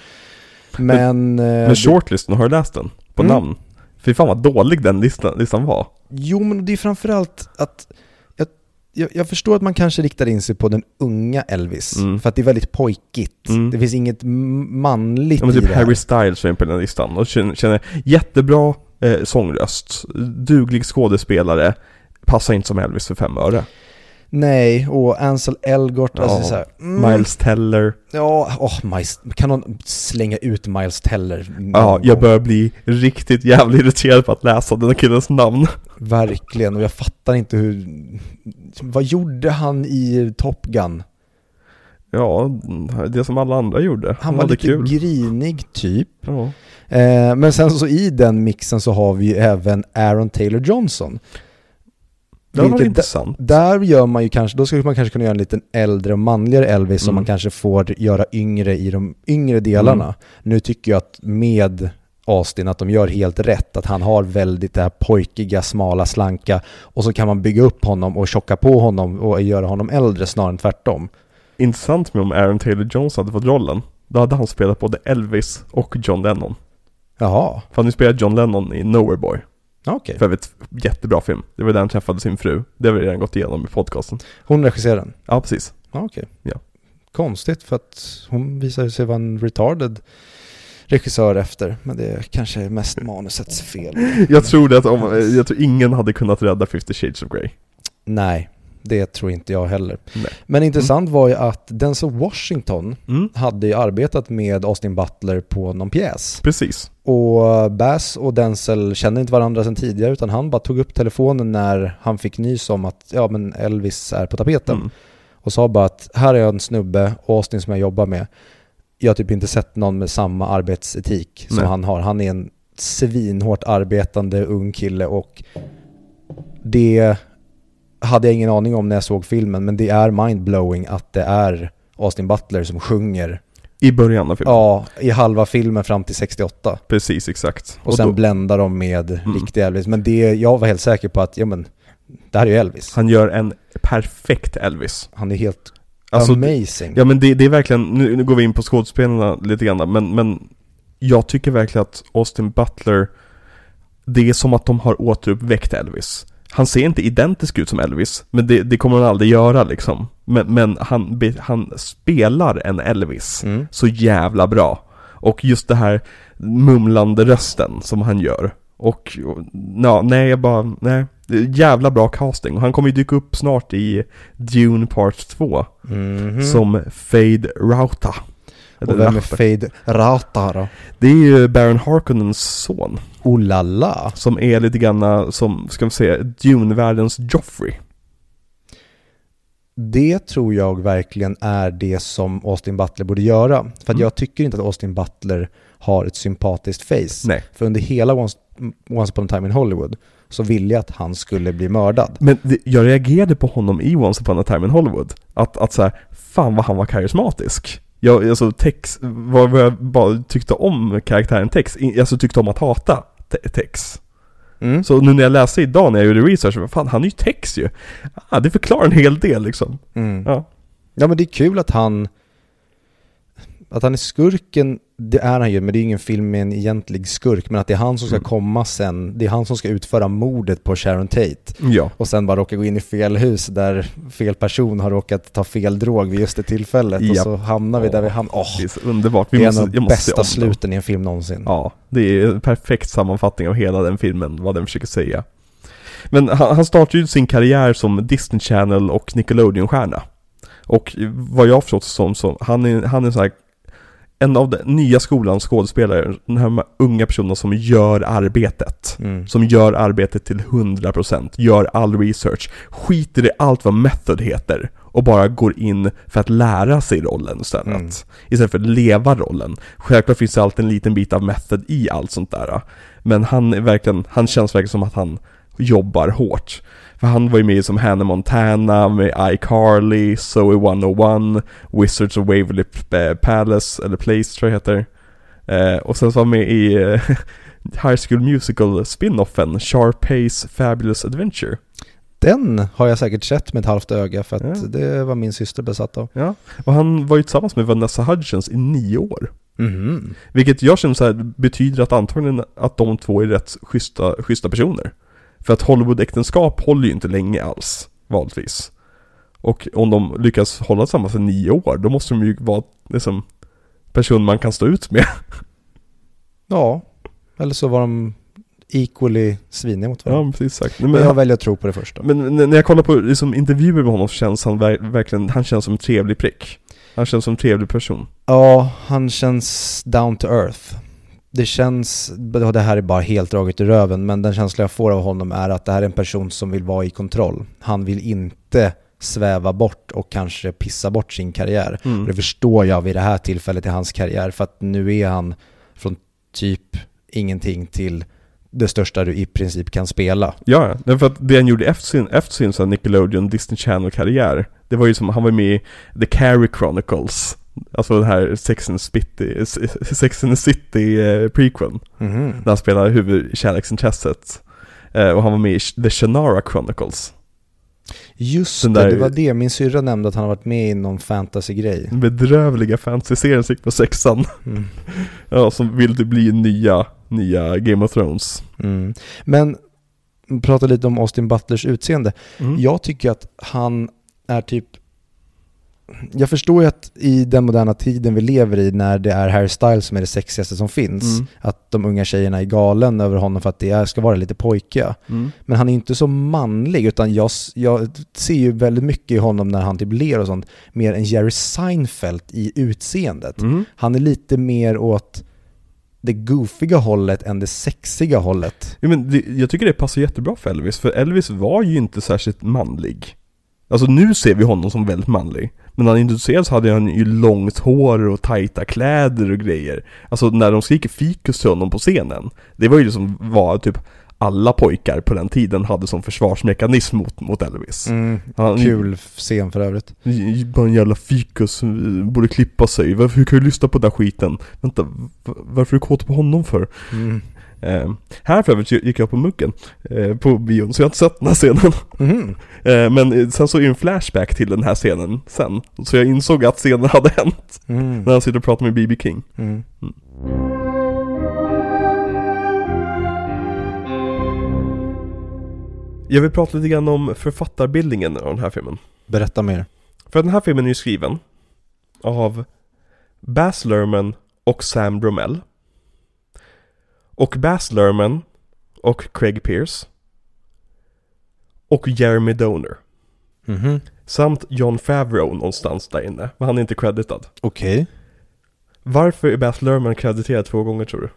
Men... eh, Men shortlisten, har du läst den? På Mm. namn? Fy fan vad dålig den listan, listan var. Jo, men det är framförallt att jag, jag, jag förstår att man kanske riktar in sig på den unga Elvis. Mm. För att det är väldigt pojkigt. Mm. Det finns inget manligt Ja, men i typ det här. Harry Styles är på den listan och känner, känner jättebra eh, sångröst, duglig skådespelare, passar inte som Elvis för fem öre. Nej, och Ansel Elgort, alltså Ja. så här, mm, Miles Teller, Ja, åh, Miles, kan någon slänga ut Miles Teller? ja, jag börjar bli riktigt jävligt irriterad på att läsa den här killens namn. Verkligen, och jag fattar inte hur... Vad gjorde han i Top Gun? Ja, det som alla andra gjorde. Han var hade lite kul. grinig typ. Ja. Eh, men sen så i den mixen så har vi ju även Aaron Taylor Johnson. Det var Vilket- intressant. Där gör man ju kanske, då skulle man kanske kunna göra en liten äldre och manligare Elvis som Mm. man kanske får göra yngre i de yngre delarna. Mm. Nu tycker jag att med Austin att de gör helt rätt, att han har väldigt det här pojkiga, smala, slanka och så kan man bygga upp honom och tjocka på honom och göra honom äldre snarare än tvärtom. Intressant med om Aaron Taylor Jones hade fått rollen. Då hade han spelat både Elvis och John Lennon. Jaha, För han har ju spelat John Lennon i Nowhere Boy. Okej. För övrigt, jättebra film. Det var där han träffade sin fru. Det har vi redan gått igenom i podcasten. Hon regisserar den? Ja, precis. Okej. Ja. Konstigt för att hon visade sig vara en retarded regissör efter, men det kanske är mest manusets fel. Jag tror det att om, jag tror ingen hade kunnat rädda 50 Shades of Grey. Nej, det tror inte jag heller. Nej. Men intressant var ju att Denzel Washington Mm, hade ju arbetat med Austin Butler på någon pjäs. precis. Och Bass och Denzel kände inte varandra sedan tidigare utan han bara tog upp telefonen när han fick nys om att ja, men Elvis är på tapeten. Mm. Och sa bara att här är jag en snubbe, Austin som jag jobbar med. Jag har typ inte sett någon med samma arbetsetik som Nej. han har. Han är en svinhårt arbetande ung kille och det hade jag ingen aning om när jag såg filmen men det är mindblowing att det är Austin Butler som sjunger I början av filmen. ja, i halva filmen fram till 68. Precis, exakt. Och, sen då, bländar de med Mm. riktig Elvis. Men det, jag var helt säker på att, ja men, det här är ju Elvis. Han, han gör en perfekt Elvis. är helt Alltså, amazing. Ja men det, det är verkligen, nu, nu går vi in på skådespelarna lite grann men, men jag tycker verkligen att Austin Butler, det är som att de har återuppväckt Elvis. Han ser inte identisk ut som Elvis, men det, det kommer han aldrig göra liksom. Men, men han, han spelar en Elvis Mm. så jävla bra. Och just det här mumlande rösten som han gör. Och, ja, nej jag bara, nej. Jävla bra casting. Och han kommer ju dyka upp snart i Dune Part 2. Mhm. Som Fade Rauta. Och vem är. Fade Rauta då? Det är ju Baron Harkonnens son. Oh la la. Som är lite grann som, ska vi säga, Dune-världens Joffrey. det tror jag verkligen är det som Austin Butler borde göra. För att Mm. jag tycker inte att Austin Butler har ett sympatiskt face. Nej. För under hela Once, Once upon a time in Hollywood så ville jag att han skulle bli mördad. Men det, jag reagerade på honom i Once upon a time in Hollywood. Att, att så här, fan vad han var karismatisk. Jag, alltså Tex, vad, jag bara tyckte om karaktären Tex, alltså tyckte om att hata Te- Tex. Mm. Så nu när jag läste idag när jag gjorde research, vad fan han är ju Tex ju. Ah, det förklarar en hel del liksom. Mm. Ja. Ja men det är kul att han att han är skurken, det är han ju, men det är ingen film med en egentlig skurk. Men att det är han som ska Mm. komma sen, det är han som ska utföra mordet på Sharon Tate. Ja. Och sen bara råka gå in i fel hus där fel person har råkat ta fel drog vid just det tillfället. Och Japp. så hamnar vi där vi hamnar. Åh, Det är så underbart. det Vi är måste, en av de bästa sluten i en film någonsin. Ja, det är en perfekt sammanfattning av hela den filmen, vad den försöker säga. Men han, han startade ju sin karriär som Disney Channel och Nickelodeon-stjärna. Och vad jag har förstått som, så han är, han är så här, en av den nya skolans skådespelare, den här unga personerna som gör arbetet. Mm. Som gör arbetet till 100%, gör all research, skiter i allt vad method heter och bara går in för att lära sig rollen istället. Mm. Istället för att leva rollen. Självklart finns det alltid en liten bit av method i allt sånt där. Men han är verkligen, han känns verkligen som att han jobbar hårt. För han var ju med som Hannah Montana, med iCarly, Zoe 101, Wizards of Waverly eh, Palace, eller Place tror jag heter. Eh, och sen så var han med i eh, High School Musical spin-offen Sharpay's Fabulous Adventure. Den har jag säkert sett med ett halvt öga för att Ja. det var min syster besatt av. Ja, och han var ju tillsammans med Vanessa Hudgens i nio år. Mhm. Vilket jag känner så här betyder att antagligen att de två är rätt schyssta, schyssta personer. För att Hollywood-äktenskap håller ju inte länge alls, vanligtvis. Och om de lyckas hålla tillsammans i nio år, då måste de ju vara liksom person man kan stå ut med. Ja, eller så var de equally sviniga mot varandra. Ja, precis sagt. Men Men, jag väljer att tro på det första. men när jag kollar på liksom, intervjuer med honom så känns han ver- verkligen, han känns som en trevlig prick. Han känns som en trevlig person. Ja, han känns down to earth. Det känns, det här är bara helt draget i röven, men den känsla jag får av honom är att det här är en person som vill vara i kontroll. Han vill inte sväva bort och kanske pissa bort sin karriär. Mm. Det förstår jag vid det här tillfället i hans karriär, för att nu är han från typ ingenting till det största du i princip kan spela. Ja, för att det han gjorde efter sin, efter sin Nickelodeon Disney Channel-karriär Det var ju som, han var med i The Carrie Chronicles Alltså den här Sex and, Spitty, Sex and the City eh, prequeln Mhm. När han spelade huvudkärleksintresset eh, Och han var med i The Shannara Chronicles Just Den det, där- det var det. Min syrra nämnde att han har varit med i någon fantasy-grej. Bedrövliga fantasy-serien som gick på sexan Mm. Ja, som ville bli nya, nya Game of Thrones Mm. Men, prata lite om Austin Butlers utseende. mm. Jag tycker att han är typ jag förstår ju att i den moderna tiden vi lever i när det är Harry Styles som är det sexigaste som finns, Mm. att de unga tjejerna är galen över honom för att det ska vara lite pojkiga. Mm. Men han är inte så manlig utan jag, jag ser ju väldigt mycket i honom när han typ ler och sånt, mer än Jerry Seinfeld i utseendet. Mm. Han är lite mer åt det goofiga hållet än det sexiga hållet. Ja, men det, jag tycker det passar jättebra för Elvis, för Elvis var ju inte särskilt manlig. Alltså nu ser vi honom som väldigt manlig. Men när han introducerades hade han ju långt hår och tajta kläder och grejer. Alltså när de skriker fikus till honom på scenen. Det var ju liksom vad typ alla pojkar på den tiden hade som försvarsmekanism mot, mot Elvis. Han- Kul scen för övrigt. Bara en jävla fikus, eh, borde klippa sig. Varför, hur kan du lyssna på den där skiten? Vänta, varför är du kåt på honom för? Mm. Eh, här för övrigt gick jag på muggen eh, på bion, så jag har inte sett den här scenen. Mhm. Eh, men eh, sen så är det en flashback till den här scenen sen. Så jag insåg att scenen hade hänt Mm. när han sitter och pratar med B.B. King. Mm. Jag vill prata lite grann om författarbildningen av den här filmen. Berätta mer. För den här filmen är ju skriven av Baz Luhrmann och Sam Bromell. Och Baz Luhrmann och Craig Pierce. Och Jeremy Donner. Mhm. Samt John Favreau någonstans där inne, men han är inte creditad. Okej. Varför är Baz Luhrmann krediterad två gånger tror du?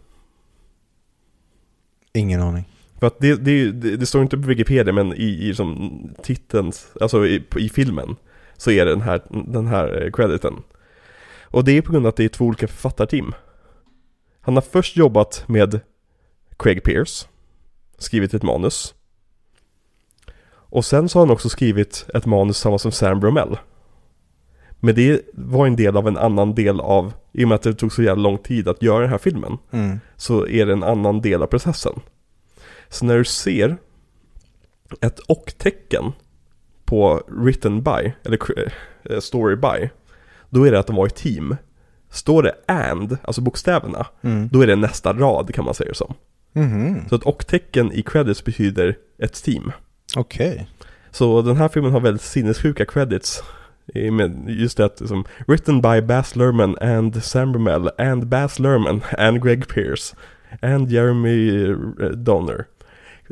Ingen aning. För att det, det, det, det står inte på Wikipedia men i, i som titeln, alltså i, i filmen så är det den här, den här eh, crediten. Och det är på grund av att det är två olika författarteam. Han har först jobbat med Craig Pierce, skrivit ett manus. Och sen så har han också skrivit ett manus tillsammans med Sam Bromell. Men det var en del av en annan del av, i och med att det tog så jävla lång tid att göra den här filmen, Mm. så är det en annan del av processen. Så när du ser ett och-tecken på written by, eller eh, story by, då är det att de var i team. Står det and, alltså bokstäverna, Mm. då är det nästa rad kan man säga det som. Mhm. Så ett och-tecken i credits betyder ett team. Okej. Så den här filmen har väldigt sinnessjuka credits. Med just det att som Written by Baz Luhrmann and Sam Bromell and Baz Luhrmann and Greg Pierce and Jeremy Donner.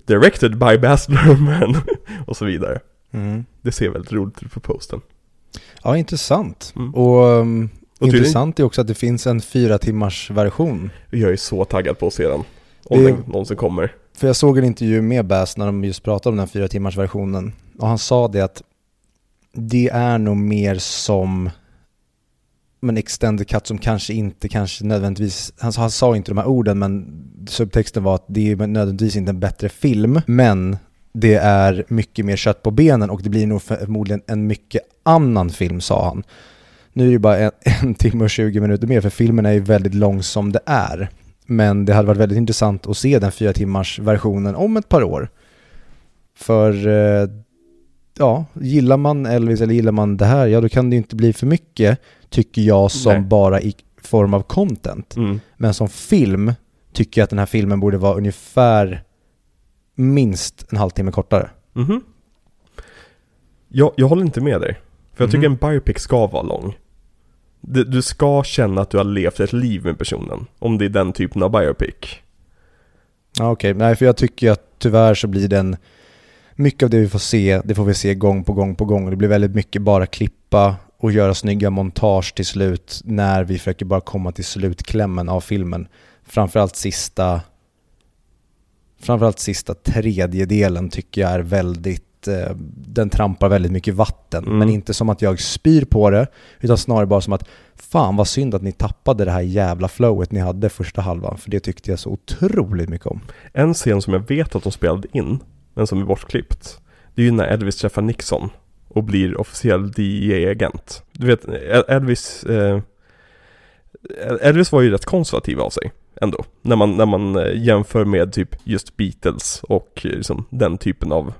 Directed by Baz Luhrmann och så vidare. Mm. Det ser väldigt roligt ut på posten. Ja, intressant. Mm. Och, um, Och intressant är också att det finns en fyra timmars version. Jag är så taggad på att se den. Om Det- den någonsin kommer. För jag såg en intervju med Bass när de just pratade om den fyra timmars versionen. Och han sa det att det är nog mer som men extended cut som kanske inte kanske nödvändigtvis, han, han sa inte de här orden men subtexten var att det är nödvändigtvis inte en bättre film men det är mycket mer kött på benen och det blir nog förmodligen en mycket annan film sa han. Nu är det bara en, en timme och 20 minuter mer för filmen är ju väldigt lång som det är. Men det hade varit väldigt intressant att se den fyra timmars versionen om ett par år. För eh, ja, gillar man Elvis eller gillar man det här, ja då kan det ju inte bli för mycket, tycker jag, som Nej. bara i form av content. Mm. Men som film tycker jag att den här filmen borde vara ungefär minst en halvtimme kortare. Mhm. Jag, jag håller inte med dig. För jag tycker Mhm. en biopic ska vara lång. Du, ska känna att du har levt ett liv med personen. Om det är den typen av biopic. Ja, Okej, nej för jag tycker att tyvärr så blir den mycket av det vi får se, det får vi se gång på gång på gång det blir väldigt mycket bara klippa och göra snygga montage till slut när vi försöker bara komma till slutklämmen av filmen. Framförallt sista framförallt sista tredjedelen tycker jag är väldigt eh, den trampar väldigt mycket vatten. Mm. Men inte som att jag spyr på det, utan snarare bara som att fan vad synd att ni tappade det här jävla flowet ni hade första halvan. För det tyckte jag så otroligt mycket om. En scen som jag vet att de spelade in, men som är bortklippt. Det är ju när Elvis träffar Nixon och blir officiell DEA-agent. Du vet, El- Elvis... Eh, Elvis var ju rätt konservativ av sig ändå. När man, när man eh, jämför med typ just Beatles och eh, liksom den typen av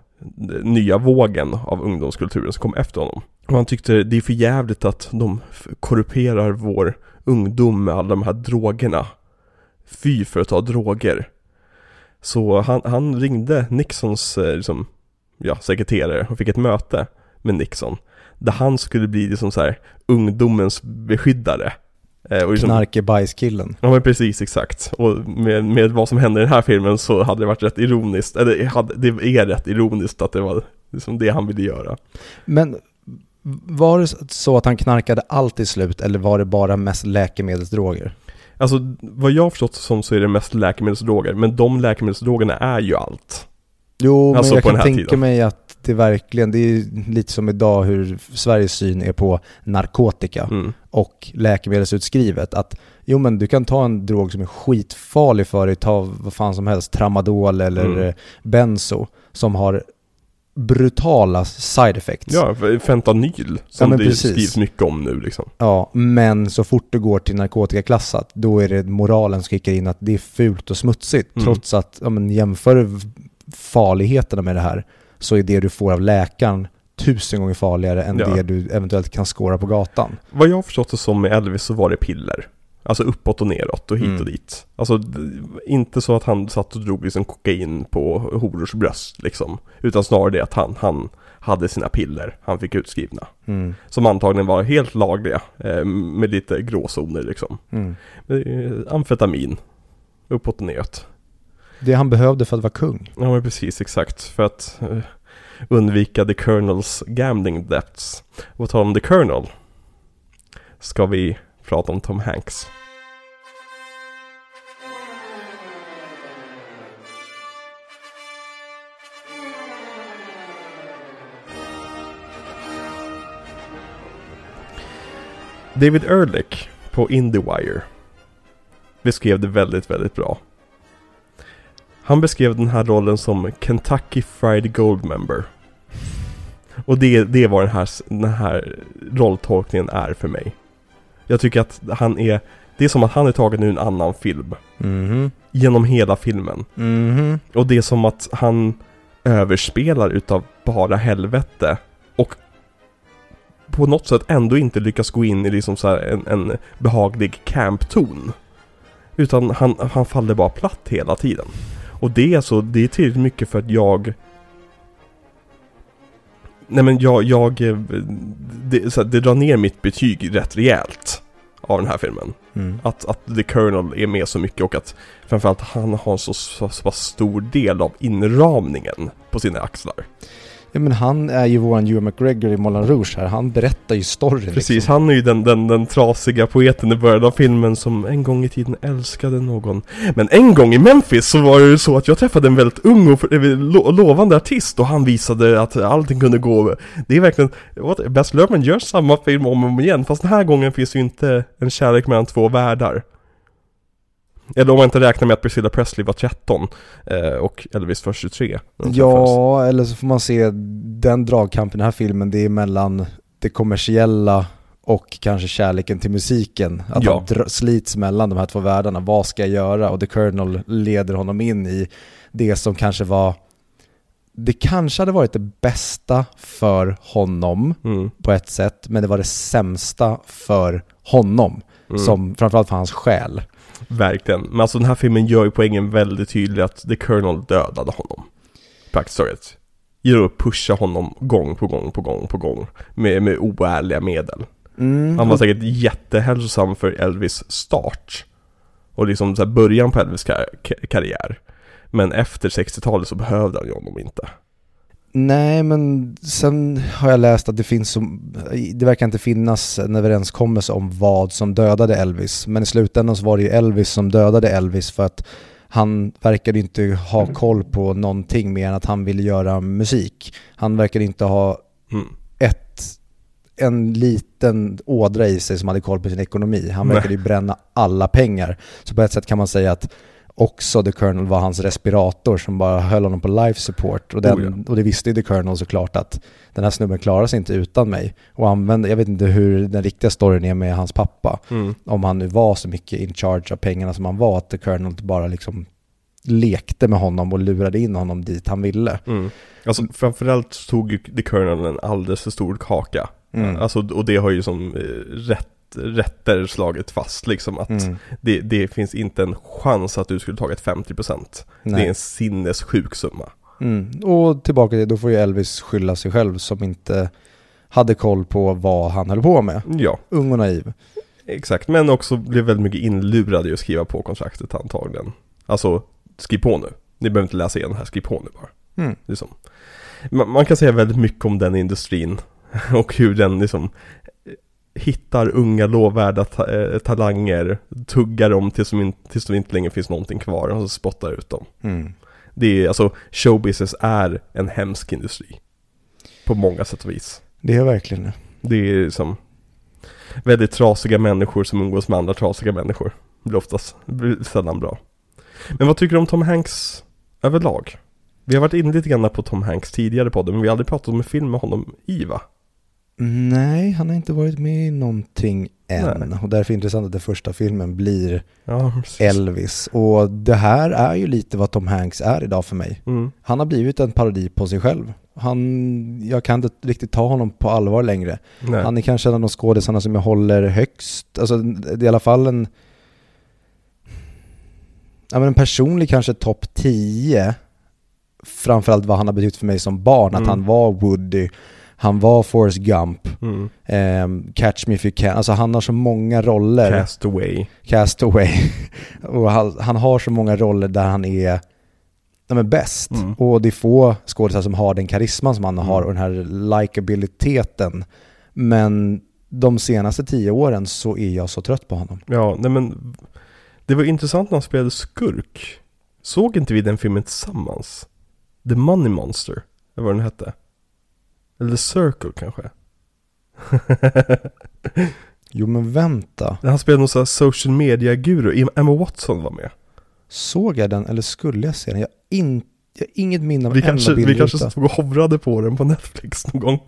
nya vågen av ungdomskulturen som kom efter honom. Och han tyckte det är för jävligt att de korrumperar vår ungdom med alla de här drogerna. Fy för att ta droger. Så han, han ringde Nixons eh, liksom, ja, sekreterare och fick ett möte med Nixon. Där han skulle bli liksom så här ungdomens beskyddare. Eh, och liksom, Knarkebajskillen. Ja men precis, exakt. Och med, med vad som händer i den här filmen så hade det varit rätt ironiskt, eller hade, det är rätt ironiskt att det var liksom det han ville göra. Men var det så att han knarkade allt i slut eller var det bara mest läkemedelsdroger? Alltså vad jag har förstått som så är det mest läkemedelsdroger, men de läkemedelsdrogerna är ju allt. Jo, Alltså men jag kan tänka tiden. mig att det verkligen, det är lite som idag hur Sveriges syn är på narkotika Mm. och läkemedelsutskrivet. Att jo men du kan ta en drog som är skitfarlig för dig, ta vad fan som helst, tramadol eller Mm. benzo, som har brutala side effects. Ja, fentanyl som men det precis. skrivs mycket om nu liksom. Ja, men så fort du går till narkotikaklassat, då är det moralen som kickar in att det är fult och smutsigt. Mm. Trots att, ja men jämför farligheterna med det här, så är det du får av läkaren tusen gånger farligare än Ja. det du eventuellt kan skåra på gatan. Vad jag har förstått det som med Elvis så var det piller. Alltså uppåt och neråt och hit Mm. och dit. Alltså inte så att han satt och drog liksom kokain på horors bröst liksom. Utan snarare det att han, han hade sina piller han fick utskrivna. Mm. Som antagligen var helt lagliga eh, med lite gråzoner liksom. Mm. Eh, amfetamin. Uppåt och neråt. Det han behövde för att vara kung. Ja men precis, exakt. För att uh, undvika the Colonels gambling debts. Och på tal om the Colonel. Ska vi prata om Tom Hanks. David Ehrlich på IndieWire beskrev det väldigt, väldigt bra. Han beskrev den här rollen som Kentucky Fried Goldmember. Och det, det är vad den här, den här rolltolkningen är för mig. Jag tycker att han är, det är som att han är tagen ur en annan film. Mhm. Genom hela filmen. Mhm. Och det är som att han överspelar utav bara helvete. Och på något sätt ändå inte lyckas gå in i liksom så en, en behaglig campton. Utan han, han faller bara platt hela tiden. Och det är alltså, det är tillräckligt mycket för att jag Nej men jag, jag eh, det, så här, det drar ner mitt betyg rätt rejält av den här filmen. Mm. Att, att The Colonel är med så mycket och att framförallt han har en så, så, så stor del av inramningen på sina axlar. Ja men han är ju våran Ewan McGregor i Moulin Rouge här, han berättar ju storyn Precis, liksom. han är ju den, den, den trasiga poeten i början av filmen som en gång i tiden älskade någon. Men en gång i Memphis så var det ju så att jag träffade en väldigt ung och eh, lo, lovande artist och han visade att allting kunde gå. Det är verkligen, Baz Luhrmann gör samma film om och om igen fast den här gången finns ju inte en kärlek mellan två världar. Eller om man inte räknar med att Priscilla Presley var 13 eh, och Elvis var 23. när de träffades. Ja, eller så får man se den dragkampen i den här filmen, det är mellan det kommersiella och kanske kärleken till musiken. Att Ja. han slits mellan de här två världarna. Vad ska jag göra? Och The Colonel leder honom in i det som kanske var det kanske hade varit det bästa för honom Mm, på ett sätt, men det var det sämsta för honom. mm. Som framförallt för hans själ. Verkligen. Men alltså den här filmen gör ju poängen väldigt tydlig att The Colonel dödade honom. Praktiskt taget. Genom att pusha honom gång på gång på gång på gång. Med, med oärliga medel. Mm. Han var säkert jättehälsosam för Elvis start. Och liksom så början på Elvis kar- ka- karriär. Men efter 60-talet så behövde han ju honom inte. Nej, men sen har jag läst att det finns som, det verkar inte finnas en överenskommelse om vad som dödade Elvis. Men i slutändan så var det ju Elvis som dödade Elvis för att han verkade inte ha koll på någonting mer än att han ville göra musik. Han verkade inte ha Mm. ett, en liten ådra i sig som hade koll på sin ekonomi. Han verkade ju bränna alla pengar. Så på ett sätt kan man säga att också The Colonel var hans respirator som bara höll honom på life support. Och, den, Oh ja. och det visste ju The Colonel såklart att den här snubben klarar sig inte utan mig. Och använde, jag vet inte hur den riktiga storyn är med hans pappa. Mm. Om han nu var så mycket in charge av pengarna som han var, att The Colonel bara liksom lekte med honom och lurade in honom dit han ville. Mm. Alltså framförallt tog The Colonel en alldeles för stor kaka. Mm. Alltså, och det har ju som eh, rätt, rätter slagit fast liksom att Mm. det, det finns inte en chans att du skulle tagit 50%. Det Nej. är en sinnessjuk summa. Mm. Och tillbaka till, då får ju Elvis skylla sig själv som inte hade koll på vad han höll på med. Ja, Ung och naiv. exakt. Men också blev väldigt mycket inlurad i att skriva på kontraktet antagligen. Alltså, skriv på nu. Ni behöver inte läsa igenom det här, skriv på nu bara. Mm. Liksom. Man, man kan säga väldigt mycket om den industrin och hur den liksom hittar unga lovvärda ta, eh, talanger, tuggar dem tills, de in, tills det inte längre finns någonting kvar och så spottar ut dem. Mm. Det är alltså, showbusiness är en hemsk industri. På många sätt och vis. Det är verkligen det. Det är som väldigt trasiga människor som umgås med andra trasiga människor. Det blir oftast, det blir sällan bra. Men vad tycker du om Tom Hanks överlag? Vi har varit inne lite grann på Tom Hanks tidigare på det, men vi har aldrig pratat om en film med honom i va? Nej, han har inte varit med i någonting än. Nej. Och därför är det intressant att den första filmen blir Ja. Elvis. Och det här är ju lite vad Tom Hanks är idag för mig. Mm. Han har blivit en parodi på sig själv. Han, jag kan inte riktigt ta honom på allvar längre. Nej. Han är kanske en av de skådisarna som jag håller högst, alltså det är i alla fall en Ja men en personlig kanske topp 10 Framförallt vad han har betytt för mig som barn, Mm. att han var Woody Han var Forrest Gump, Mm. ehm, Catch Me If You Can, alltså han har så många roller Cast Away. Castaway Och han, han har så många roller där han är men bäst. Mm. Och det är få skådespelare som har den karisman som han har Mm. och den här likabiliteten. Men de senaste tio åren så är jag så trött på honom. Ja, nej men Det var intressant när han spelade skurk. Såg inte vi den filmen tillsammans? The Money Monster, eller vad den hette. Eller Circle kanske. Jo men vänta, Han spelade någon sån här social media-guru. Emma Watson var med. såg jag den eller skulle jag se den? Jag, har in, jag har inget minne av Vi en enda kanske, bild vi kanske stod och hovrade på den på Netflix någon gång.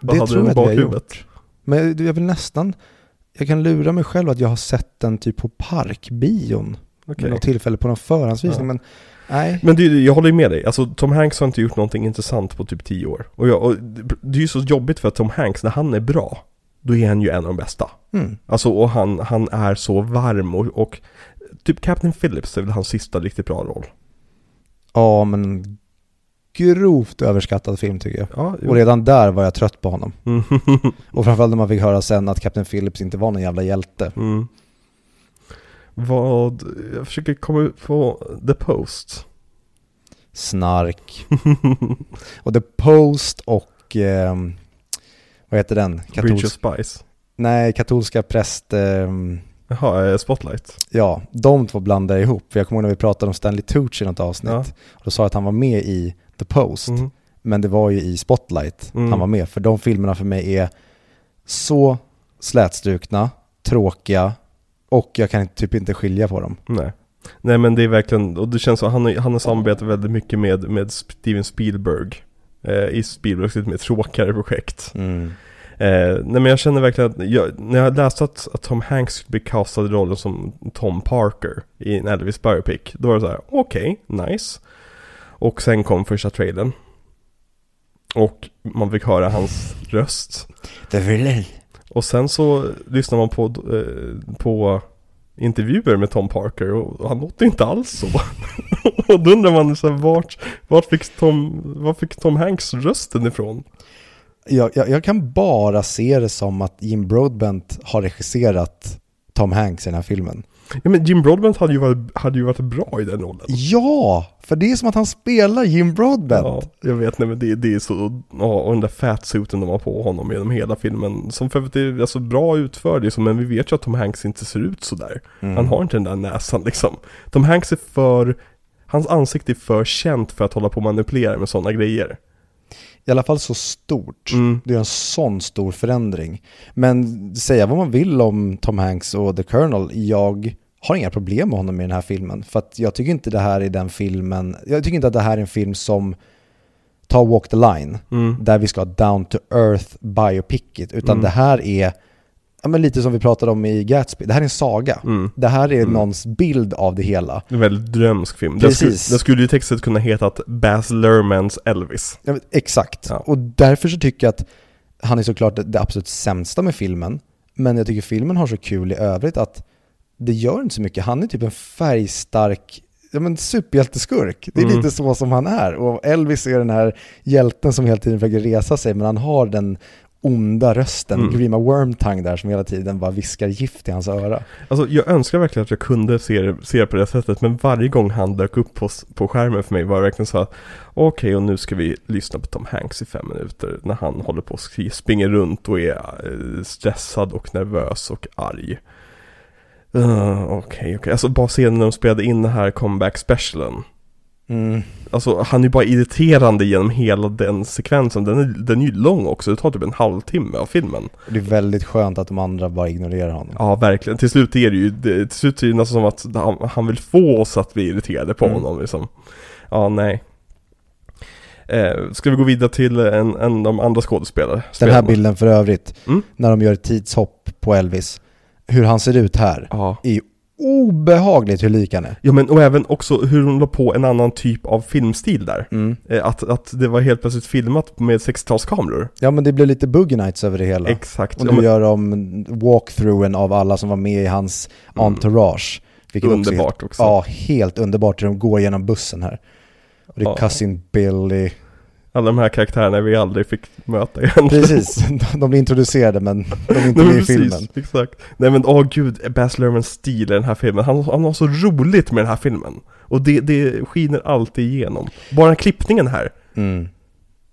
Det tror jag att vi har gjort. Men jag, vill nästan, jag kan lura mig själv att jag har sett den typ på parkbion. Okej. Vid något tillfälle på någon förhandsvisning. Ja. Men nej, Men det, är- jag håller ju med dig, alltså Tom Hanks har inte gjort någonting intressant på typ 10 år. Och, jag, och det är ju så jobbigt för att Tom Hanks, när han är bra, då är han ju en av de bästa. mm. Alltså och han, han är så varm och, och typ Captain Phillips är väl hans sista riktigt bra roll. ja men grovt överskattad film tycker jag. Ja. Och redan där var jag trött på honom. Mm. Och framförallt när man fick höra sen att Captain Phillips inte var någon jävla hjälte. mm. Vad, jag försöker komma ut på The Post. Snark. Och The Post och, ehm, vad heter den? Bridge of Katolsk, Spice. nej, katolska präst, ehm, Jaha, eh, Spotlight. ja, de två blandar jag ihop. För jag kommer ihåg när vi pratade om Stanley Tucci i något avsnitt. Ja. Och då sa jag att han var med i The Post. Mm. Men det var ju i Spotlight Mm. han var med. För de filmerna för mig är så slätstrukna, tråkiga och jag kan typ inte skilja på dem. Nej. Nej men det är verkligen, och det känns som han, han har samarbetat väldigt mycket med, med Steven Spielberg. Eh, I Spielbergs lite mer tråkigare projekt. Mm. Eh, nej men jag känner verkligen att, jag, när jag läste att, att Tom Hanks skulle bli castad i rollen som Tom Parker i en Elvis biopic. Då var det så här: okej, nice. Och sen kom första trailern. Och man fick höra hans röst. Det vill och sen så lyssnar man på, eh, på intervjuer med Tom Parker och han låter inte alls så. och då undrar man så här, vart, vart, fick Tom, vart fick Tom Hanks rösten ifrån? jag, jag, jag kan bara se det som att Jim Broadbent har regisserat Tom Hanks i den här filmen. Ja men Jim Broadbent hade ju varit, hade ju varit bra i den rollen. Ja, för det är som att han spelar Jim Broadbent. Ja, jag vet, nej men det, det är så, ja, och den där fatsuiten de har på honom genom hela filmen, som för övrigt är alltså bra utförd liksom, men vi vet ju att Tom Hanks inte ser ut sådär. Mm. Han har inte den där näsan liksom. Tom Hanks är för, hans ansikte är för känt för att hålla på och manipulera med sådana grejer. I alla fall så stort. Mm. Det är en sån stor förändring. Men säga vad man vill om Tom Hanks och The Colonel, jag har inga problem med honom i den här filmen. För att jag tycker inte det här är den filmen, jag tycker inte att det här är en film som tar Walk the Line, Mm. där vi ska ha down to earth biopicit, utan Mm. det här är, ja men lite som vi pratade om i Gatsby, det här är en saga. Mm. Det här är Mm. någons bild av det hela. En väldigt drömsk film. Den skulle, Precis. den skulle ju textet kunna heta att Baz Luhrmanns Elvis. Ja, Exakt. Ja. Och därför så tycker jag att han är såklart det- det absolut sämsta med filmen. Men jag tycker filmen har så kul i övrigt att det gör inte så mycket. Han är typ en färgstark ja, men superhjälteskurk. Det är Mm. lite så som han är. Och Elvis är den här hjälten som hela tiden försöker resa sig, men han har den onda rösten, Mm. Grima Wormtongue där, som hela tiden bara viskar gift i hans öra. Alltså jag önskar verkligen att jag kunde se det, se det på det sättet men varje gång han dök upp på, på skärmen för mig var det verkligen så att Okej och nu ska vi lyssna på Tom Hanks i fem minuter när han håller på och springer runt och är eh, stressad och nervös och arg. Uh, Okej, okej. Alltså bara se när de spelade in den här comeback specialen. Mm. Alltså han är bara irriterande genom hela den sekvensen. Den är, den är ju lång också, det tar typ en halvtimme av filmen. Det är väldigt skönt att de andra bara ignorerar honom. Ja, verkligen. Till slut är det ju, det, till slut är det nästan som att han, han vill få oss att bli irriterade på Mm. honom liksom. Ja, nej. Eh, ska vi gå vidare till en, en av de andra skådespelare? Den här bilden för övrigt, Mm. när de gör ett tidshopp på Elvis, hur han ser ut här, Ja. är obehagligt hur lik han är. Ja men och även också hur hon la på en annan typ av filmstil där. Mm. Eh, att, att det var helt plötsligt filmat med 60-talskameror. Ja men det blev lite Boogie Nights över det hela. Exakt. Och Ja, nu men, gör de walkthroughen av alla som var med i hans Mm. entourage. Också är underbart helt, också. Ja, helt underbart hur de går genom bussen här. Och det är Ja. Cousin Billy. Alla de här karaktärerna vi aldrig fick möta igen. Precis, de blir introducerade men de är inte med i filmen. exakt. Nej men åh gud, Baz Luhrmanns stil i den här filmen. Han, han har så roligt med den här filmen. Och det, det skiner alltid igenom. Bara klippningen här. Mm.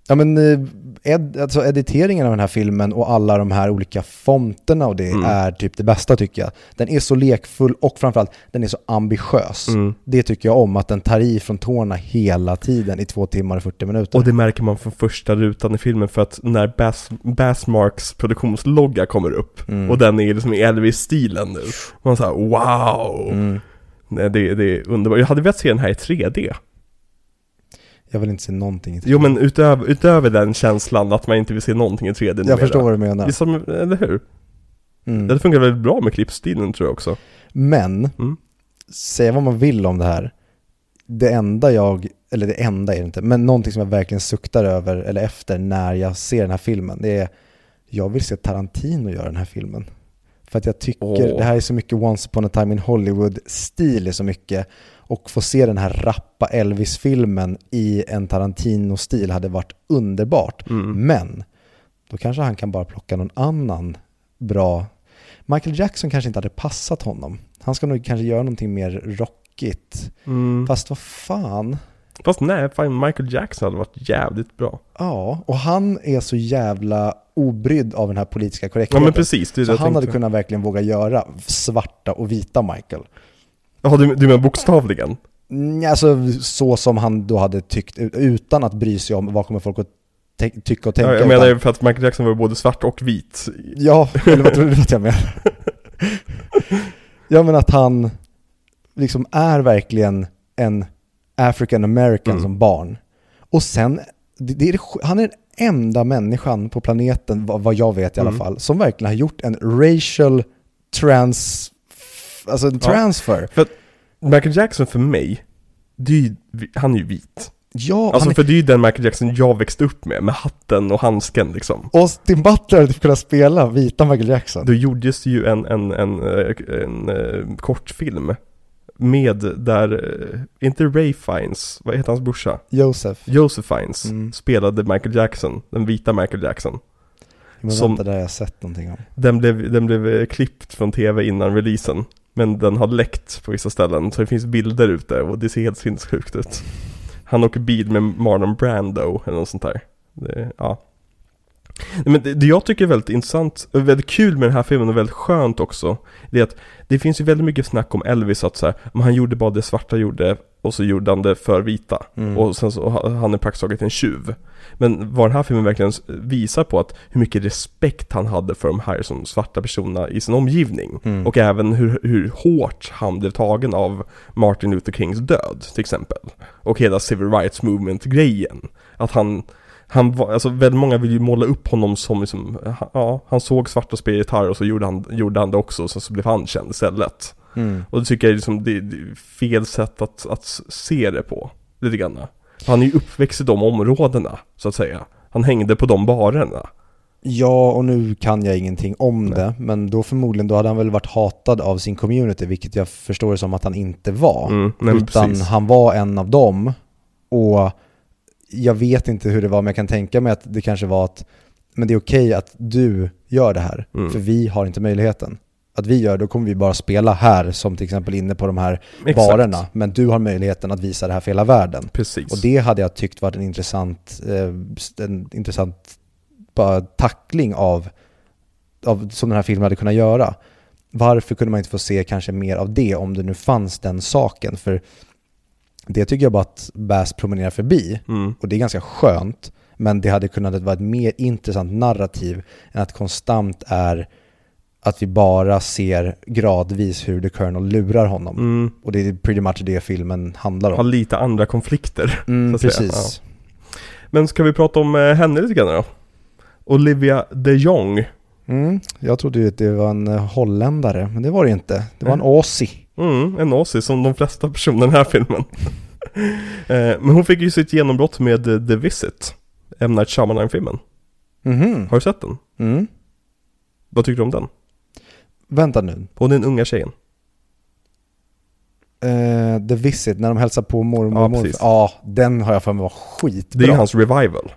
Ja men eh, ed, alltså editeringen av den här filmen och alla de här olika fonterna och det Mm. är typ det bästa tycker jag. Den är så lekfull och framförallt den är så ambitiös. Mm. Det tycker jag om, att den tar i från tårna hela tiden i två timmar och 40 minuter. Och det märker man från första rutan i filmen för att när Bass, Bassmarks produktionslogga kommer upp Mm. och den är liksom i Elvis-stilen nu. Man säger wow! Mm. Nej, det, det är underbart. Jag hade velat se den här i 3D. Jag vill inte se någonting i 3D. Jo men utöver, utöver den känslan att man inte vill se någonting i 3D numera. Jag förstår vad du menar. Som, eller hur? Mm. Det funkar väldigt bra med klippstilen tror jag också. Men, Mm. säga vad man vill om det här. Det enda jag, eller det enda är det inte, men någonting som jag verkligen suktar över eller efter när jag ser den här filmen, det är jag vill se Tarantino göra den här filmen. För att jag tycker Åh. det här är så mycket Once upon a time in Hollywood-stil är så mycket. Och få se den här rappa Elvis-filmen i en Tarantino-stil hade varit underbart. Mm. Men, då kanske han kan bara plocka någon annan bra. Michael Jackson kanske inte hade passat honom. Han ska nog kanske göra någonting mer rockigt. Mm. Fast vad fan. Fast nej, fan Michael Jackson hade varit jävligt bra. Ja, och han är så jävla obrydd av den här politiska Ja korrektheten. men precis, det är så det han hade tänkte. kunnat verkligen våga göra svarta och vita Michael. Ja du, du menar bokstavligen? Mm, Alltså så som han då hade tyckt, utan att bry sig om vad kommer folk att tycka och tänka. Ja, jag menar utan- för att Michael Jackson var både svart och vit. Ja, eller vad tror du att jag menar? ja men att han liksom är verkligen en African American Mm. som barn. Och sen, det, det är, han är den enda människan på planeten, vad, vad jag vet i alla Mm. fall, som verkligen har gjort en racial trans, alltså en transfer. Michael Jackson för mig, det är ju, han är ju vit. Ja, Alltså han för det är ju den Michael Jackson jag växte upp med, med hatten och handsken liksom. Austin Butler hade kunnat spela vita Michael Jackson. Då gjordes ju en, en, en, eh, en, eh, kortfilm med där, eh, inte Ray Fiennes, vad heter hans brorsa? Joseph. Joseph Fiennes Mm. spelade Michael Jackson, den vita Michael Jackson. Men Som- vänta, där har jag sett någonting om. Den blev, den blev klippt från tv innan releasen. Men den har läckt på vissa ställen, så det finns bilder ute och det ser helt sinnessjukt ut. Han åker bil med Marlon Brando eller något sånt där. Det, ja. Men det, det jag tycker är väldigt intressant, och väldigt kul med den här filmen och väldigt skönt också, det är att det finns ju väldigt mycket snack om Elvis att så här, han gjorde bara det svarta gjorde och så gjorde han det för vita. Mm. Och sen så ha- han är praktiskt taget en tjuv. Men vad den här filmen verkligen visar på att hur mycket respekt han hade för de här som svarta personerna i sin omgivning. Mm. Och även hur, hur hårt han blev tagen av Martin Luther Kings död till exempel. Och hela Civil Rights Movement-grejen. Att han, han var, alltså väldigt många vill ju måla upp honom som liksom, ja, han såg svarta spela gitarr och så gjorde han, gjorde han det också och sen så blev han känd istället. Mm. Och det tycker jag är liksom, det, det är fel sätt att, att se det på, lite grann. Han är ju uppväxt i de områdena, så att säga. Han hängde på de barerna. Ja, och nu kan jag ingenting om det, men då förmodligen, då hade han väl varit hatad av sin community, vilket jag förstår det som att han inte var. Mm, nej, utan precis. han var en av dem. Och jag vet inte hur det var, men jag kan tänka mig att det kanske var att, men det är okej att du gör det här, Mm. för vi har inte möjligheten. Att vi gör, då kommer vi bara spela här, som till exempel inne på de här Exakt. barerna. Men du har möjligheten att visa det här för hela världen. Precis. Och det hade jag tyckt varit en intressant, eh, en intressant bara tackling av, av, som den här filmen hade kunnat göra. Varför kunde man inte få se kanske mer av det om det nu fanns den saken? För det tycker jag bara att Bass promenerar förbi Mm. och det är ganska skönt. Men det hade kunnat vara ett mer intressant narrativ än att konstant är att vi bara ser gradvis hur The Colonel lurar honom. Mm. Och det är pretty much det filmen handlar Har om. lite andra konflikter. Mm, precis. Men ska vi prata om eh, henne lite grann då? Olivia de Jong. Mm, jag trodde ju att det var en holländare, men det var det inte. Det var en Aussie. Mm, en Aussie som de flesta personer i den här filmen. Eh, Men hon fick ju sitt genombrott med eh, The Visit. M. Night Shyamalan-filmen. Mhm. Har du sett den? Mm. Vad tycker du om den? Vänta nu. Hon är den unga tjejen. Eh, The Visit, när de hälsar på mormor Ja, och morfar. precis. Ja, den har jag för mig var skitbra. Det är ju hans revival.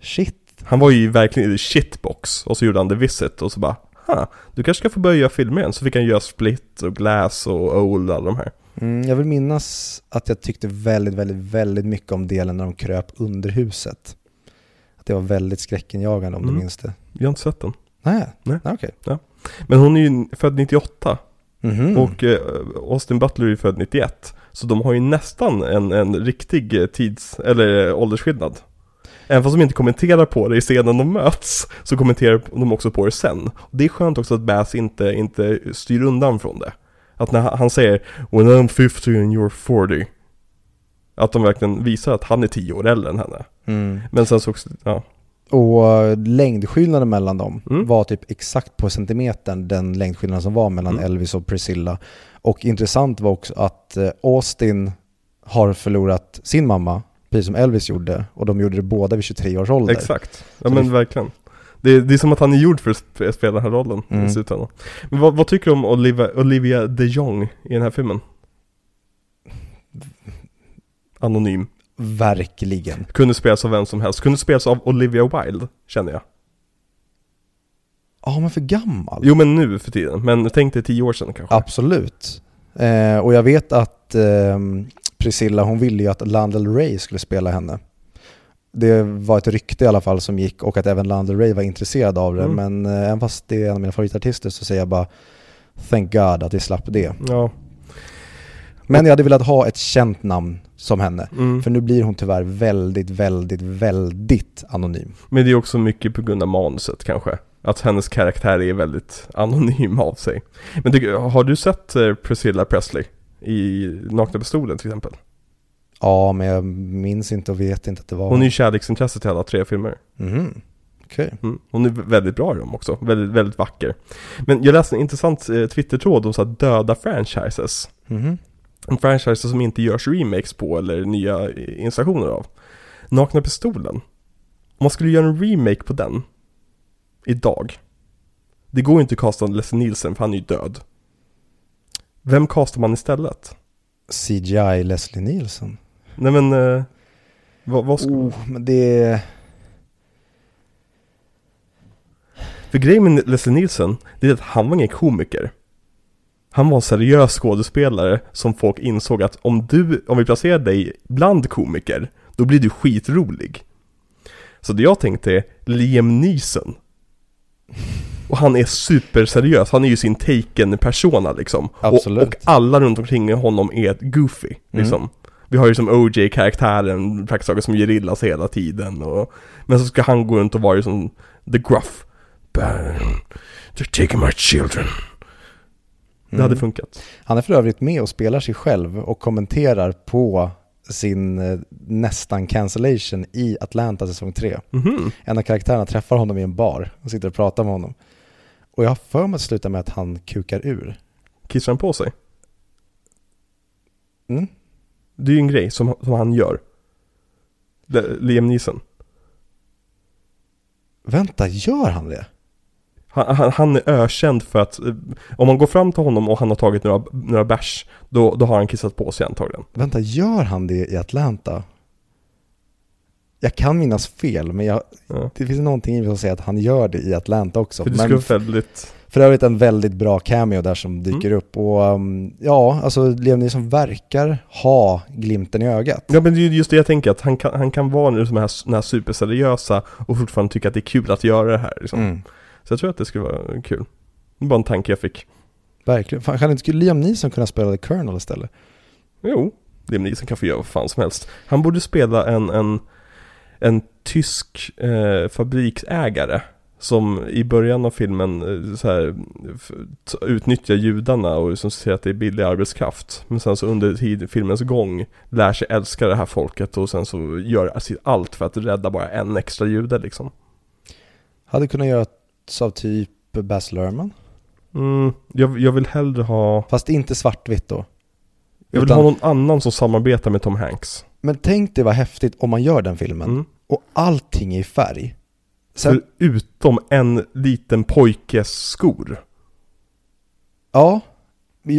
Shit. Han var ju verkligen i the shitbox och så gjorde han The Visit och så bara ha, du kanske ska få börja göra filmer igen. Så fick han göra Split och Glass och Old och alla de här. Mm, jag vill minnas att jag tyckte väldigt, väldigt, väldigt mycket om delen när de kröp under huset. Att det var väldigt skräckinjagande om Mm. du minns det. Jag har inte sett den. Nej, Nej. Nej okej. Men hon är ju född 98 Mhm. och eh, Austin Butler är ju född 91. Så de har ju nästan en, en riktig eh, tids, eller eh, åldersskillnad. Även fast de inte kommenterar på det i scenen de möts, så kommenterar de också på det sen. Och det är skönt också att Bass inte, inte styr undan från det. Att när han säger 'When I'm 50 and you're 40' Att de verkligen visar att han är 10 år äldre än henne. Mm. Men sen så också, ja. Och eh, längdskillnaden mellan dem Mm. var typ exakt på centimetern den längdskillnaden som var mellan Mm. Elvis och Priscilla. Och intressant var också att eh, Austin har förlorat sin mamma, precis som Elvis gjorde. Och de gjorde det båda vid 23 års ålder. Exakt. Ja Så men det- verkligen. Det är, det är som att han är gjord för att sp- spela den här rollen Mm. i slutändan. Men vad, vad tycker du om Olivia, Olivia de Jong i den här filmen? Anonym. Verkligen. Kunde spelas av vem som helst. Kunde spelas av Olivia Wilde, känner jag. Ja, men för gammal. Jo men nu för tiden. Men tänk dig tio år sedan kanske. Absolut. Eh, och jag vet att eh, Priscilla, hon ville ju att Lana Del Rey skulle spela henne. Det var ett rykte i alla fall som gick och att även Lana Del Rey var intresserad av det. Mm. Men eh, även fast det är en av mina favoritartister så säger jag bara Thank God att vi slapp det. Ja. Men jag hade velat ha ett känt namn som henne. Mm. För nu blir hon tyvärr väldigt, väldigt, väldigt anonym. Men det är också mycket på grund av manuset kanske. Att hennes karaktär är väldigt anonym av sig. Men har du sett eh, Priscilla Presley? I Nakna Pistolen till exempel? Ja, men jag minns inte och vet inte att det var Hon är ju kärleksintresset till alla tre filmer. Mhm. Okej. Mm. Hon är väldigt bra i dem också, väldigt, väldigt vacker. Men jag läste en intressant eh, Twitter-tråd om så här döda franchises. Mhm. En franchise som inte görs remakes på eller nya eh, installationer av. Nakna Pistolen. Om man skulle göra en remake på den idag. Det går ju inte att casta Leslie Nielsen för han är ju död. Vem castar man istället? CGI Leslie Nielsen. Nej men, eh, vad, vad ska... Oh, men det... För grejen med Leslie Nielsen, det är att han var ingen komiker. Han var en seriös skådespelare som folk insåg att om du, om vi placerar dig bland komiker, då blir du skitrolig. Så det jag tänkte är Liam Neeson. Och han är superseriös, han är ju sin taken-persona liksom. Absolut. Och, och alla runt omkring honom är goofy, liksom. Vi har ju som OJ-karaktären praktiskt taget som gerillas hela tiden och Men så ska han gå runt och vara ju som The Gruff Burn, They're taking my children Det hade Mm. funkat Han är för övrigt med och spelar sig själv och kommenterar på sin eh, nästan cancellation i Atlanta säsong 3. Mhm. En av karaktärerna träffar honom i en bar och sitter och pratar med honom. Och jag har för mig att det slutar med att han kukar ur. Kissar han på sig? Mm. Det är ju en grej som, som han gör Le- Liam Neeson Vänta, gör han det? han, han, han är ökänd för att eh, Om man går fram till honom och han har tagit några, några bärs då, då har han kissat på sig antagligen Vänta, gör han det i Atlanta? Jag kan minnas fel, men jag, ja. det finns någonting i mig som säger att han gör det i Atlanta också. För det Men väldigt för övrigt en väldigt bra cameo där som dyker upp. Och um, ja, alltså Liam Neeson verkar ha glimten i ögat. Ja men det är ju just det jag tänker att han kan, han kan vara nu som här, den här superseriösa och fortfarande tycka att det är kul att göra det här liksom. Mm, Så jag tror att det skulle vara kul. Det bara en tanke jag fick. verkligen. Fan, kan inte skulle Liam Neeson kunna spela The Colonel istället? Jo, Liam Neeson kan få göra vad fan som helst. Han borde spela en, en, en tysk eh, fabriksägare som i början av filmen eh, så här, utnyttjar judarna och som ser att det är billig arbetskraft. Men sen så under tid, filmens gång lär sig älska det här folket och sen så gör allt för att rädda bara en extra jude liksom. Hade kunnat göras av typ Baz Luhrmann. Mm, jag, jag vill hellre ha, Fast inte svartvitt då. jag vill Utan- ha någon annan som samarbetar med Tom Hanks. Men tänk dig vad häftigt om man gör den filmen Mm. och allting är i färg. Sen, Förutom en liten pojkes skor. ja,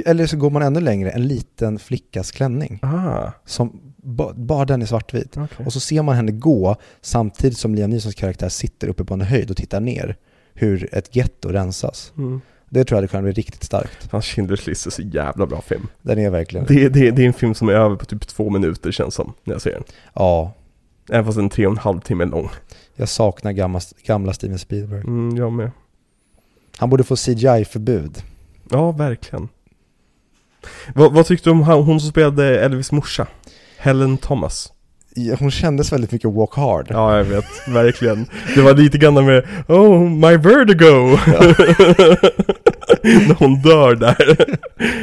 eller så går man ännu längre, en liten flickas klänning. Ah, Som, ba, bara den är svartvit. okej. Och så ser man henne gå samtidigt som Liam Neesons karaktär sitter uppe på en höjd och tittar ner hur ett getto rensas. Mm. Det tror jag hade kunnat bli riktigt starkt. Fan, Schindler's list är så jävla bra film. Den är verkligen... Det, det, det är en film som är över på typ två minuter känns som, när jag ser den. Ja, Även fast den är tre och en halv timme lång. Jag saknar gamla, gamla Steven Spielberg. Mm, jag med. Han borde få CGI-förbud. Ja, verkligen. Vad, vad tyckte du om hon som spelade Elvis morsa? Helen Thomas. Ja, Hon kändes väldigt mycket walk hard. Ja, jag vet. Verkligen. Det var lite grann med Oh, my vertigo! När hon dör där.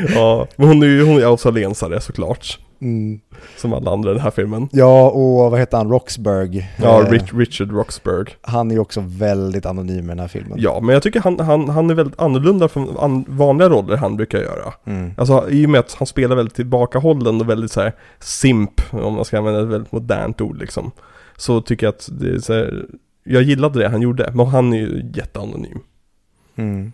ja, men hon är ju hon är australiensare såklart. Mm. Som alla andra i den här filmen. Ja, och vad heter han? Roxburgh. Ja, Eh, Rich, Richard Roxburgh. Han är ju också väldigt anonym i den här filmen. Ja, men jag tycker han, han, han är väldigt annorlunda från an, vanliga roller han brukar göra. Mm. Alltså i och med att han spelar väldigt tillbakahållen och väldigt så här simp, om man ska använda ett väldigt modernt ord liksom. Så tycker jag att det är så här, jag gillade det han gjorde, men han är ju jätteanonym. Mm.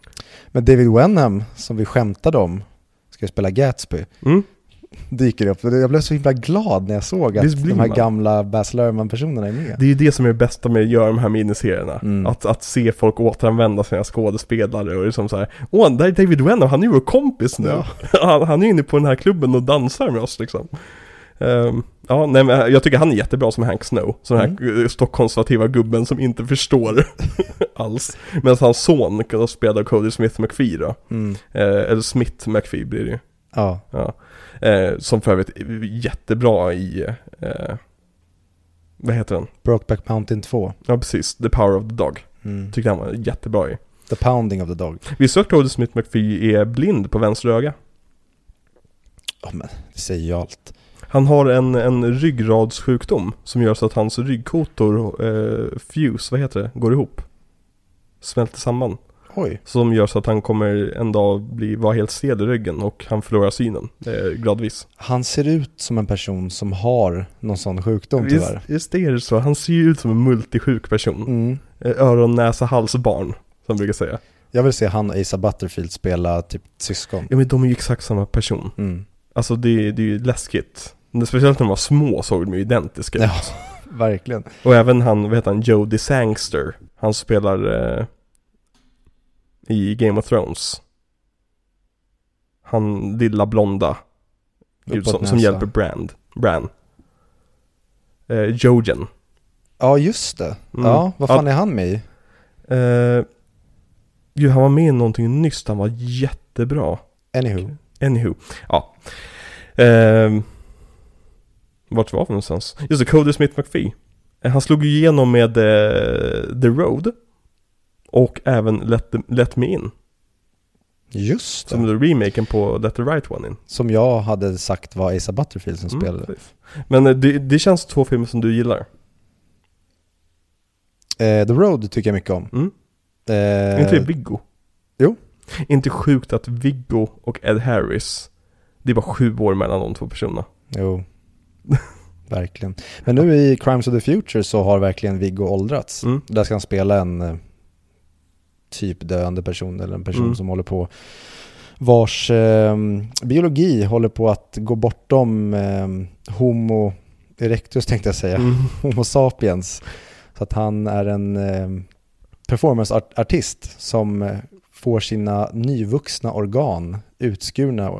Men David Wenham, som vi skämtade om, ska ju spela Gatsby, Mm. dyker upp. Jag blev så himla glad när jag såg att de här man. gamla Baz Luhrmann-personerna är med. Det är ju det som är det bästa med att göra de här miniserierna. Mm. Att, att se folk återanvända sina skådespelare och liksom så här, åh, där är David Wenham, han är ju vår kompis nu. Ja. han, han är inne på den här klubben och dansar med oss liksom. Ehm, ja, nej men jag tycker han är jättebra som Hank Snow. Som den här mm. stockkonservativa gubben som inte förstår alls. Medan hans son, då spelad av Cody Smith McPhee då. Mm. Eh, eller Smith McPhee blir det ju. Ja. Ja. Eh, som för övrigt är jättebra i, eh, vad heter den? Brokeback Mountain 2. Ja precis, The Power of the Dog. Mm. Tyckte han var jättebra i. The Pounding of the Dog. Du att Cody Smith McPhee är blind på vänster öga? Ja men, det säger ju allt. Han har en, en ryggradssjukdom som gör så att hans ryggkotor, eh, fuse, vad heter det, går ihop. Smälter samman. Oj. Som gör så att han kommer en dag bli, vara helt stel i ryggen och han förlorar synen eh, gradvis. Han ser ut som en person som har någon sån sjukdom tyvärr. visst är det så. Han ser ju ut som en multisjuk person. Mm. Eh, Öron, näsa, hals, barn. Som jag brukar säga. Jag vill se han och Asa Butterfield spela typ syskon. Ja men de är ju exakt samma person. Mm. Alltså det, det är ju läskigt. Speciellt när de var små såg de ju identiska ut. Ja, verkligen. Och även han, vad heter han, Jodie Sangster. Han spelar eh, i Game of Thrones. Han lilla blonda. Som, som hjälper Brand. Bran. Eh, Jojen. Ja, just det. Mm. Ja, vad fan Ja. är han med i? Eh, gud, han var med i någonting nyss. Han var jättebra. Anywho. Anywho. Ja. Eh, vart var vi någonstans? Just det, Cody Smith McPhee. Eh, Han slog ju igenom med eh, The Road. Och även Let, the, Let Me In. Just det. Som är remaken på Let the Right One In. Som jag hade sagt var Asa Butterfield som Mm, spelade. precis. Men eh, det, det känns två filmer som du gillar. Eh, The Road tycker jag mycket om. Mm. Eh, inte det Viggo? jo. Inte sjukt att Viggo och Ed Harris, det bara sju år mellan de två personerna. Jo, verkligen. Men nu i Crimes of the Future så har verkligen Viggo åldrats. Mm. Där ska han spela en eh, typ döende person eller en person Mm. som håller på vars eh, biologi håller på att gå bortom eh, Homo erectus tänkte jag säga, Mm. Homo sapiens. Så att han är en eh, performanceartist som får sina nyvuxna organ utskurna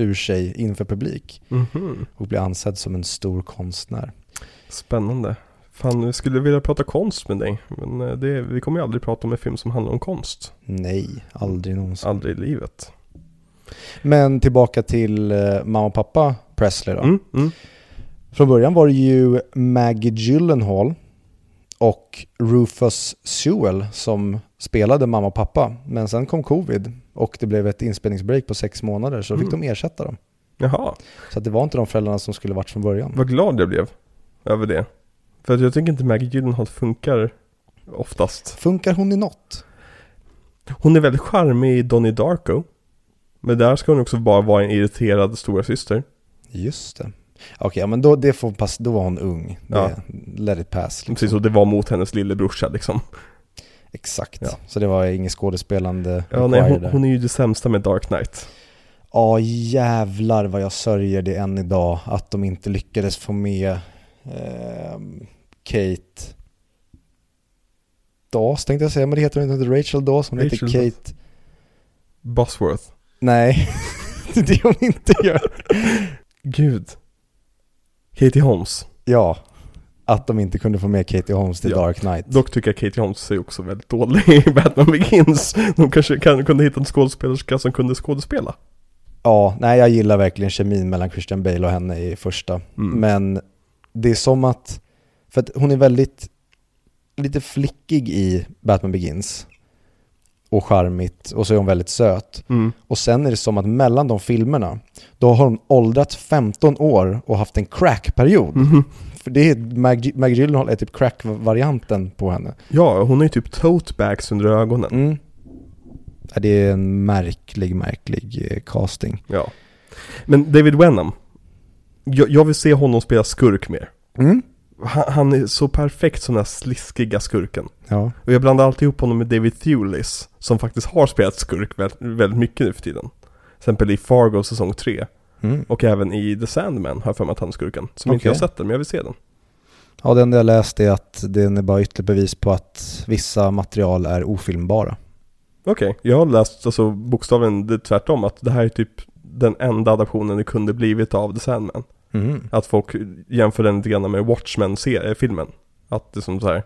ur sig inför publik Mhm. och blir ansedd som en stor konstnär. Spännande. Fan, jag skulle vilja prata konst med dig. Men eh, det, vi kommer ju aldrig prata om en film som handlar om konst. Nej, aldrig någonsin. Aldrig i livet. Men tillbaka till eh, mamma och pappa Presley då. Mm, mm. Från början var det ju Maggie Gyllenhaal och Rufus Sewell som spelade mamma och pappa. Men sen kom covid och det blev ett inspelningsbreak på sex månader så då fick Mm. de ersätta dem. Jaha, Så det var inte de föräldrarna som skulle varit från början. vad glad jag blev över det. För att jag tycker inte Maggie Gyllenhaal funkar oftast. Funkar hon i något? Hon är väldigt charmig i Donnie Darko. Men där ska hon också bara vara en irriterad stora syster. Just det. Okej, ja, men då, det får pass, då var hon ung. Det, Ja. Let it pass. Liksom. Precis, och det var mot hennes lillebrorsa liksom. Exakt. Ja. Så det var inget skådespelande Ja, nej, hon, hon är ju det sämsta med Dark Knight. Ja, jävlar vad jag sörjer det än idag att de inte lyckades få med ehm, Kate Dawes tänkte jag säga, men det heter hon inte Rachel Dawes, hon heter Rachel Kate Bosworth. Nej, det är det hon inte gör Gud. Katie Holmes. Ja, att de inte kunde få med Katie Holmes till Ja. Dark Knight. Dock tycker jag Katie Holmes är också väldigt dålig i Batman Begins. De kanske kan, kunde hitta en skådespelerska som kunde skådespela. Ja, nej jag gillar verkligen kemin mellan Christian Bale och henne i första. Mm. Men det är som att, för att hon är väldigt, lite flickig i Batman Begins. Och charmigt, och så är hon väldigt söt. Mm. Och sen är det som att mellan de filmerna, då har hon åldrats 15 år och haft en crack-period. Mhm. För det är, Mag, Mag Gyllenhaal är typ crack-varianten på henne. Ja, hon har ju typ tote bags under ögonen. Mm. Ja, det är en märklig, märklig eh, casting. Ja. Men David Wenham. Jag, jag vill se honom spela skurk mer. Mm. Han, är så perfekt som den här sliskiga skurken. Ja. Och jag blandar alltid ihop honom med David Thewlis, som faktiskt har spelat skurk väldigt, väldigt mycket nu för tiden. Till exempel i Fargo säsong 3. Mm. Och även i The Sandman har jag för mig att han är skurken. Som inte jag har sett den, men jag vill se den. Ja, det enda jag läst är att den är bara ytterligare bevis på att vissa material är ofilmbara. Okej, jag har läst alltså bokstavligen det tvärtom, att det här är typ den enda adaptionen det kunde blivit av The Sandman. Mm. Att folk jämför den lite grann med Watchmen-filmen. Att det är som så här,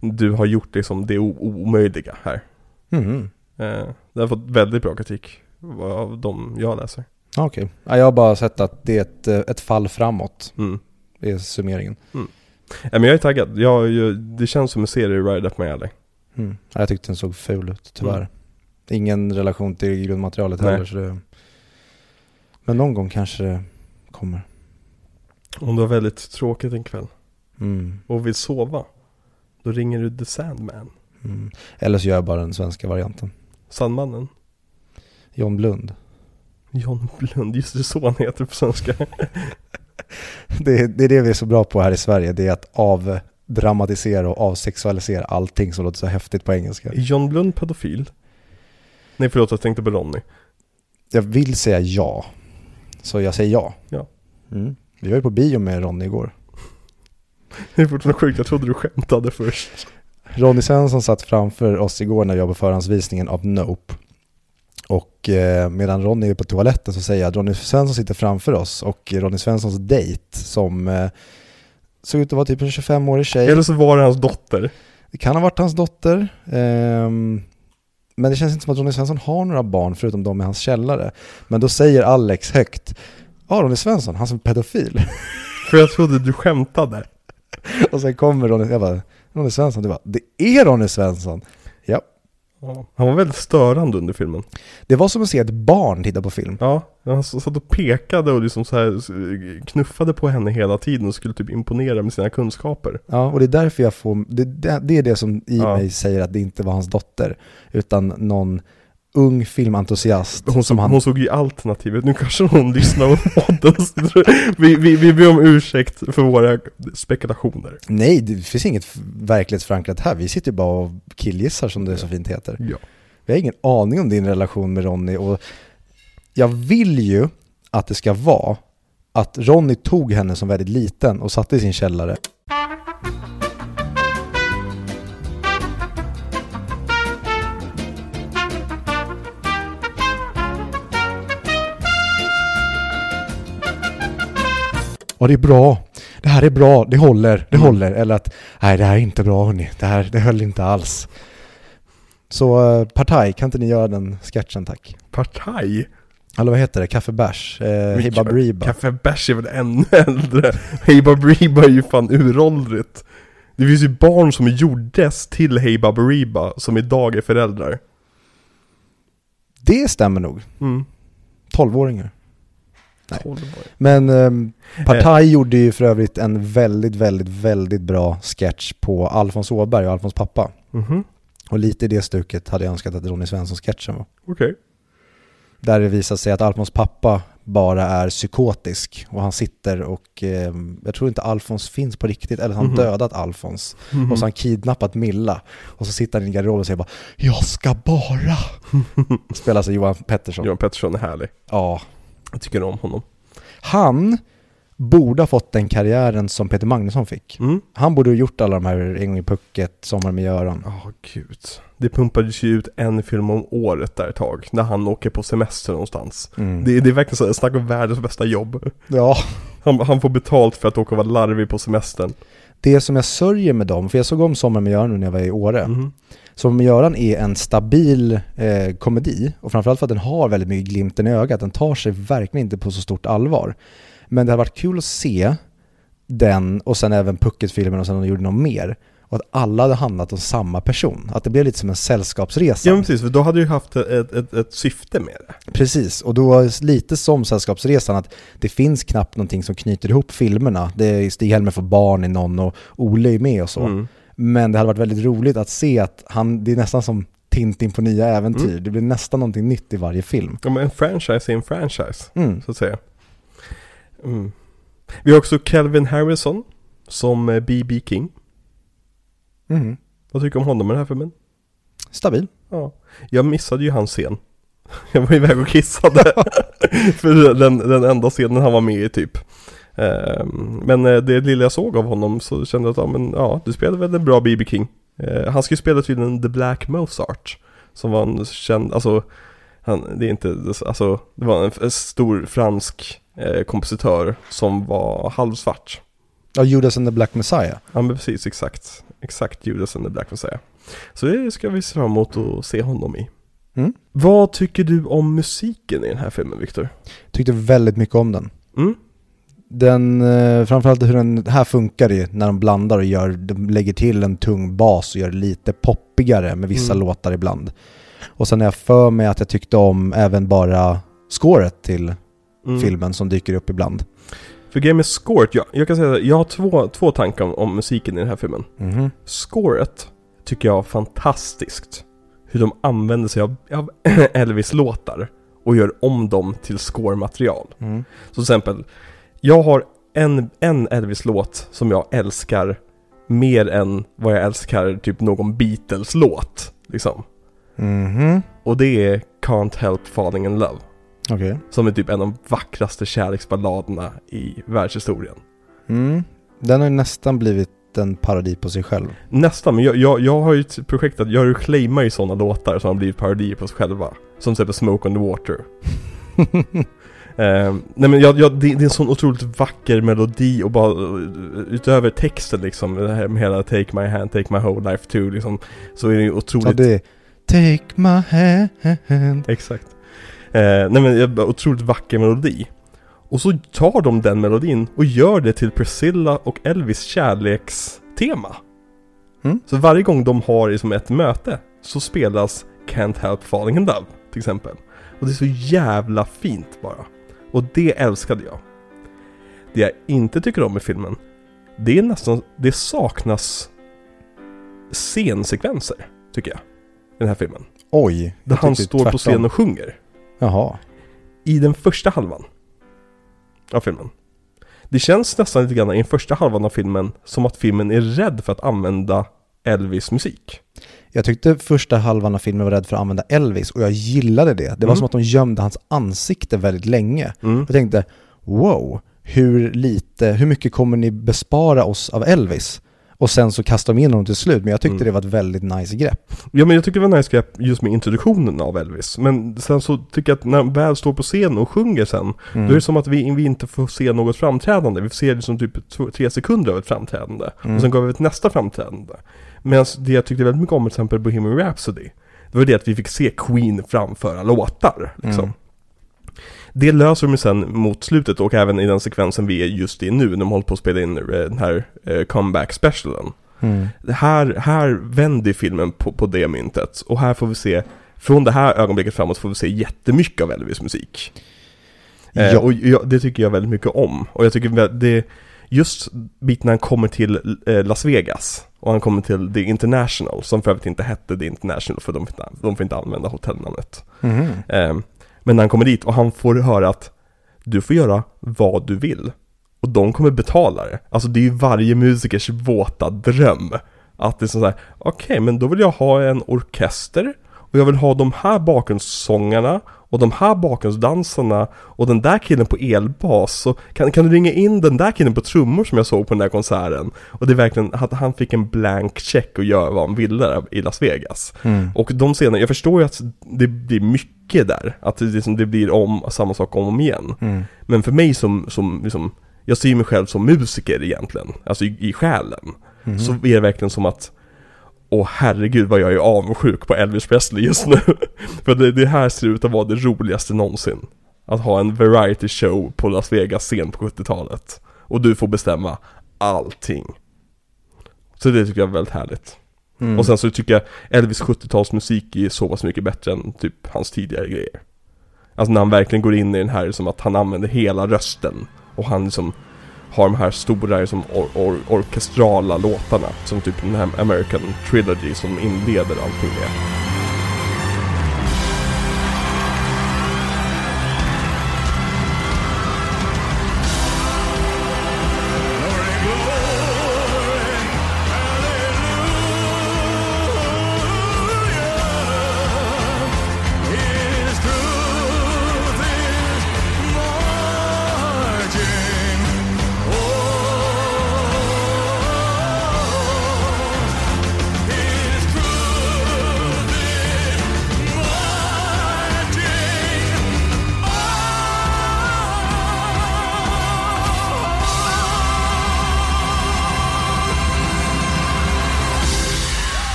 du har gjort liksom det omöjliga här. Mm. Eh, det har fått väldigt bra kritik av de jag läser. Ja, Okej. Ja, jag har bara sett att det är ett, eh, ett fall framåt, Mm. det är summeringen. Ja, men jag är taggad. Jag, jag, det känns som en serie right up my alley. Mm. Ja, jag tyckte den såg ful ut, tyvärr. Mm. Ingen relation till grundmaterialet Nej. heller. Så det... Men någon gång kanske det kommer. Om du har väldigt tråkigt en kväll Mm. och vill sova, då ringer du The Sandman. Mm. Eller så gör jag bara den svenska varianten. Sandmannen. John Blund. John Blund, just det så han heter på svenska. Det, är- det är det vi är så bra på här i Sverige. Det är att avdramatisera och avsexualisera allting som låter så häftigt på engelska. Är John Blund pedofil? Nej förlåt, jag tänkte på Ronny. Jag vill säga ja. Så jag säger ja. Ja. Mm. Vi var ju på bio med Ronny igår. Det är fortfarande sjukt, jag trodde du skämtade först. Ronny Svensson satt framför oss igår när vi var på förhandsvisningen av Nope. Och eh, medan Ronny är på toaletten så säger jag att Ronny Svensson sitter framför oss och Ronny Svenssons dejt som eh, såg ut att vara typ en 25-årig tjej. Eller så var det hans dotter. Det kan ha varit hans dotter. ehm, men det känns inte som att Ronny Svensson har några barn förutom de i hans källare. Men då säger Alex högt, Ronny Svensson, han som är pedofil. För jag trodde du skämtade. och sen kommer Ronny, jag bara, Ronny Svensson, du bara, det är Ronny Svensson. Ja, Ja. Han var väldigt störande under filmen. det var som att se ett barn titta på film. Ja, han satt och pekade och liksom så här knuffade på henne hela tiden och skulle typ imponera med sina kunskaper. Ja, och det är därför jag får, det, det, det är det som i Ja. mig säger att det inte var hans dotter, utan någon ung filmentusiast Hon, som han... hon såg ju alternativet, nu kanske hon lyssnar på podden. vi, vi, vi ber om ursäkt för våra spekulationer. Nej, det finns inget verklighetsförankrat här. Vi sitter ju bara och killgissar som det så fint heter. Ja. Vi har ingen aning om din relation med Ronny och jag vill ju att det ska vara att Ronny tog henne som väldigt liten och satte i sin källare. Ja, det är bra. Det här är bra. Det håller. Det Mm. håller. Eller att, nej, det här är inte bra hörni. Det här, det höll inte alls. Så eh, Partaj, kan inte ni göra den sketchen tack? Partaj? Eller vad heter det? Kaffebärs? Eh, Hey Baberiba. Café Bärs är väl ännu äldre? Hey Baberiba är ju fan uråldrigt. Det finns ju barn som gjordes till Hey Baberiba som idag är föräldrar. Det stämmer nog. Mm. 12-åringar. Nej. 12 år. Men um, Partaj gjorde ju för övrigt en väldigt, väldigt, väldigt bra sketch på Alfons Åberg och Alfons pappa. Mhm, Och lite i det stuket hade jag önskat att Ronny Svensson-sketchen var. okej. Där det visar sig att Alfons pappa bara är psykotisk och han sitter och eh, jag tror inte Alfons finns på riktigt eller han Mhm. dödat Alfons Mhm. och så har han kidnappat Milla och så sitter han i garderoben och säger bara Jag ska bara Spelas av Johan Pettersson. Johan Pettersson är härlig. Ja. Jag tycker om honom. Han borde ha fått den karriären som Peter Magnusson fick. Mm. Han borde ha gjort alla de här En gång i pucket, Sommar med Göran. Ja, gud. Det pumpades ju ut en film om året där ett tag, när han åker på semester någonstans. Mm. Det, det är verkligen så, snacka om världens bästa jobb. Ja, Han, han får betalt för att åka och vara larvig på semestern. Det som jag sörjer med dem, för jag såg om Sommar med Göran nu när jag var i Åre. Mhm. Med Göran är en stabil eh, komedi och framförallt för att den har väldigt mycket glimten i ögat. Den tar sig verkligen inte på så stort allvar. Men det har varit kul att se den och sen även Pucket-filmen och sen de gjorde något mer. Och att alla hade handlat om samma person. Att det blev lite som en sällskapsresa. Ja men precis, för då hade du haft ett, ett, ett syfte med det. Precis, och då var det lite som Sällskapsresan att det finns knappt någonting som knyter ihop filmerna. Det är Stig-Helmer får barn i någon och Ole är med och så. Mm. Men det hade varit väldigt roligt att se att han, det är nästan som Tintin på nya äventyr. Mm. Det blir nästan någonting nytt i varje film. Ja men en franchise är en franchise, Mm. så att säga. Mm. Vi har också Kelvin Harrison som eh, B.B. King. Mhm. Vad tycker du om honom i den här filmen? Stabil. Ja, jag missade ju hans scen. Jag var iväg och kissade. För den, den enda scenen han var med i typ. Ehm, Men eh, det lilla jag såg av honom så kände jag att, ja men ja, du spelade väl en bra B.B. King. Eh, Han skulle spela tydligen The Black Mozart. Som var en känd, alltså, han, det är inte, alltså, det var en, stor fransk eh, kompositör som var halvsvart. Ja, Judas and the Black Messiah. Ja men precis, exakt. Exakt Judas and the Black Messiah. Så det ska vi se fram emot att se honom i. Mm. Vad tycker du om musiken i den här filmen, Viktor? Tyckte väldigt mycket om den. Mm? Den, eh, framförallt hur den här funkar i när de blandar och gör, de lägger till en tung bas och gör det lite poppigare med vissa Mm. låtar ibland. Och sen är jag för mig att jag tyckte om även bara scoret till Mm. filmen som dyker upp ibland. För grejen med scoret, jag, jag kan säga att jag har två, två tankar om, om musiken i den här filmen. Mhm. Scoret tycker jag är fantastiskt. Hur de använder sig av, av Elvis-låtar och gör om dem till score-material. Mm. Så till exempel, jag har en, en Elvis-låt som jag älskar mer än vad jag älskar typ någon Beatles-låt. Liksom. Mhm. Och det är Can't Help Falling In Love. Okej. Som är typ en av de vackraste kärleksballaderna i världshistorien. Mm. Den har ju nästan blivit en parodi på sig själv. Nästan, men jag, jag, jag har ju ett projekt att jag reclaimar ju sådana låtar som har blivit parodier på sig själva. Som till exempel Smoke on the Water. Eh, nej men jag, jag, det, det är en sån otroligt vacker melodi och bara eh, utöver texten liksom, det här med hela Take my hand, take my whole life too liksom. Så är det ju otroligt Ja, det är Take my hand. Exakt. Eh, nej men otroligt vacker melodi. Och så tar de den melodin och gör det till Priscilla och Elvis kärlekstema. Mm. Så varje gång de har liksom ett möte så spelas Can't Help Falling In Love till exempel. Och det är så jävla fint bara. Och det älskade jag. Det jag inte tycker om i filmen, det är nästan, det saknas scensekvenser, tycker jag. I den här filmen. Oj. Där han står på tvärtom. scen och sjunger. Jaha. I den första halvan av filmen. Det känns nästan lite grann i den första halvan av filmen som att filmen är rädd för att använda Elvis musik. Jag tyckte första halvan av filmen var rädd för att använda Elvis och jag gillade det. Det var Mm. som att de gömde hans ansikte väldigt länge. Mm. Jag tänkte, wow, hur lite, hur mycket kommer ni bespara oss av Elvis? Och sen så kastar de in honom till slut, men jag tyckte Mm. det var ett väldigt nice grepp. Ja men jag tycker det var nice grepp just med introduktionen av Elvis. Men sen så tycker jag att när han väl står på scen och sjunger sen, Mm. då är det som att vi, vi inte får se något framträdande. Vi får se det som typ två, tre sekunder av ett framträdande. Mm. Och sen går vi till nästa framträdande. Medan det jag tyckte väldigt mycket om till exempel Bohemian Rhapsody, det var det att vi fick se Queen framföra låtar. Liksom. Mm. Det löser de sen mot slutet och även i den sekvensen vi är just i nu när de håller på att spela in eh, den här eh, comeback specialen. Mm. Här, här vänder filmen på, på det myntet och här får vi se från det här ögonblicket framåt får vi se jättemycket av Elvis musik. Eh, Ja. Och jag, det tycker jag väldigt mycket om. Och jag tycker det, just biten när han kommer till eh, Las Vegas och han kommer till The International, som för övrigt inte hette The International för de, får inte- de får inte använda hotellnamnet. Mhm. Eh, men när han kommer dit och han får höra att du får göra vad du vill. Och de kommer betala det. Alltså det är ju varje musikers våta dröm. Att det är sådär, okej men då vill jag ha en orkester och jag vill ha de här bakgrundssångarna och de här bakgrundsdansarna och den där killen på elbas. Och kan, kan du ringa in den där killen på trummor som jag såg på den där konserten? Och det är verkligen att han fick en blank check och göra vad han ville där i Las Vegas. Mm. Och de scenerna, jag förstår ju att det blir mycket där. Att det, liksom, det blir om samma sak om och om igen. Mm. Men för mig som, som liksom, jag ser mig själv som musiker egentligen, alltså i, i själen. Mhm. Så är det verkligen som att Åh herregud vad jag är avundsjuk på Elvis Presley just nu. För det, det här ser ut att vara det roligaste någonsin. Att ha en variety show på Las Vegas scen på 70-talet. Och du får bestämma allting. Så det tycker jag är väldigt härligt. Mm. Och sen så tycker jag Elvis 70-talsmusik är så pass mycket bättre än typ hans tidigare grejer. Alltså när han verkligen går in i den här som att han använder hela rösten. Och han liksom har de här stora liksom, or or orkestrala låtarna. Som typ den här American Trilogy som inleder allting med.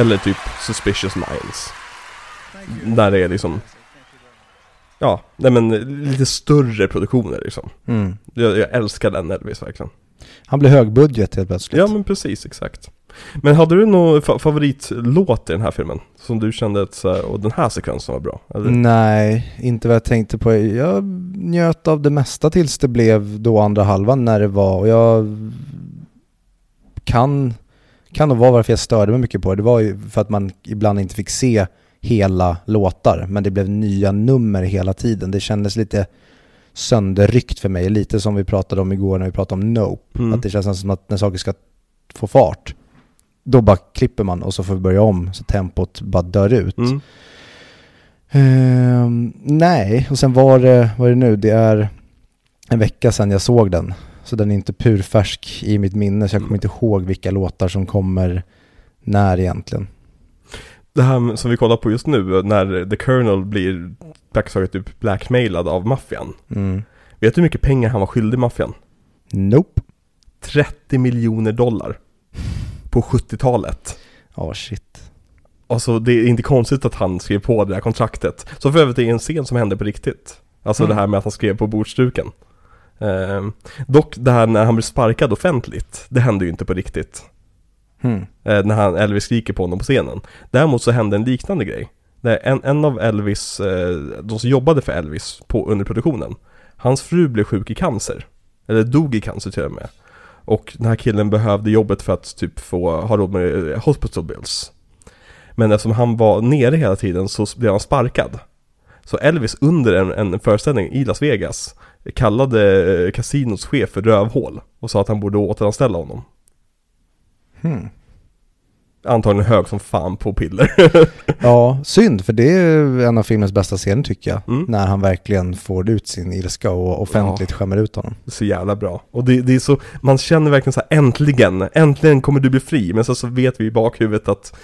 Eller typ Suspicious Minds. Där det är liksom Ja, nej men lite större produktioner liksom. Mm. Jag, jag älskar den Elvis verkligen. Han blev högbudget helt plötsligt. Ja men precis, exakt. Men hade du någon fa favoritlåt i den här filmen? Som du kände att så här, och den här sekvensen var bra? Eller? Nej, inte vad jag tänkte på. Jag njöt av det mesta tills det blev då andra halvan när det var och jag kan, kan nog vara varför jag störde mig mycket på det. Det var ju för att man ibland inte fick se hela låtar men det blev nya nummer hela tiden. Det kändes lite sönderryckt för mig, lite som vi pratade om igår när vi pratade om Nope. Mm. Att det känns som att när saker ska få fart, då bara klipper man och så får vi börja om så tempot bara dör ut. Mm. Ehm, nej, och sen var det, vad är det nu, det är en vecka sedan jag såg den. Så den är inte purfärsk i mitt minne, så jag kommer inte ihåg vilka låtar som kommer när egentligen. Det här som vi kollar på just nu, när The Colonel blir praktiskt typ blackmailad av maffian. Mm. Vet du hur mycket pengar han var skyldig maffian? Nope. 30 miljoner dollar. På 70-talet. Ja, shit. Alltså det är inte konstigt att han skrev på det här kontraktet. Så för övrigt är det en scen som hände på riktigt. Alltså Mm. det här med att han skrev på bordsduken. Ehm, dock det här när han blir sparkad offentligt, det hände ju inte på riktigt. Hmm. Eh, när han, Elvis skriker på honom på scenen. Däremot så hände en liknande grej. En, en av Elvis, eh, de som jobbade för Elvis på, under produktionen, hans fru blev sjuk i cancer. Eller dog i cancer till och med. Och den här killen behövde jobbet för att typ få ha råd med eh, hospital bills. Men eftersom han var nere hela tiden så blev han sparkad. Så Elvis under en, en föreställning i Las Vegas kallade eh, kasinots chef för rövhål och sa att han borde återanställa honom. Hmm. Antagligen hög som fan på piller. Ja, synd, för det är en av filmens bästa scener tycker jag. Mm. När han verkligen får ut sin ilska och offentligt skämmer ut honom. så jävla bra. Och det, det är så, man känner verkligen så här, äntligen, äntligen kommer du bli fri. Men så, så vet vi i bakhuvudet att,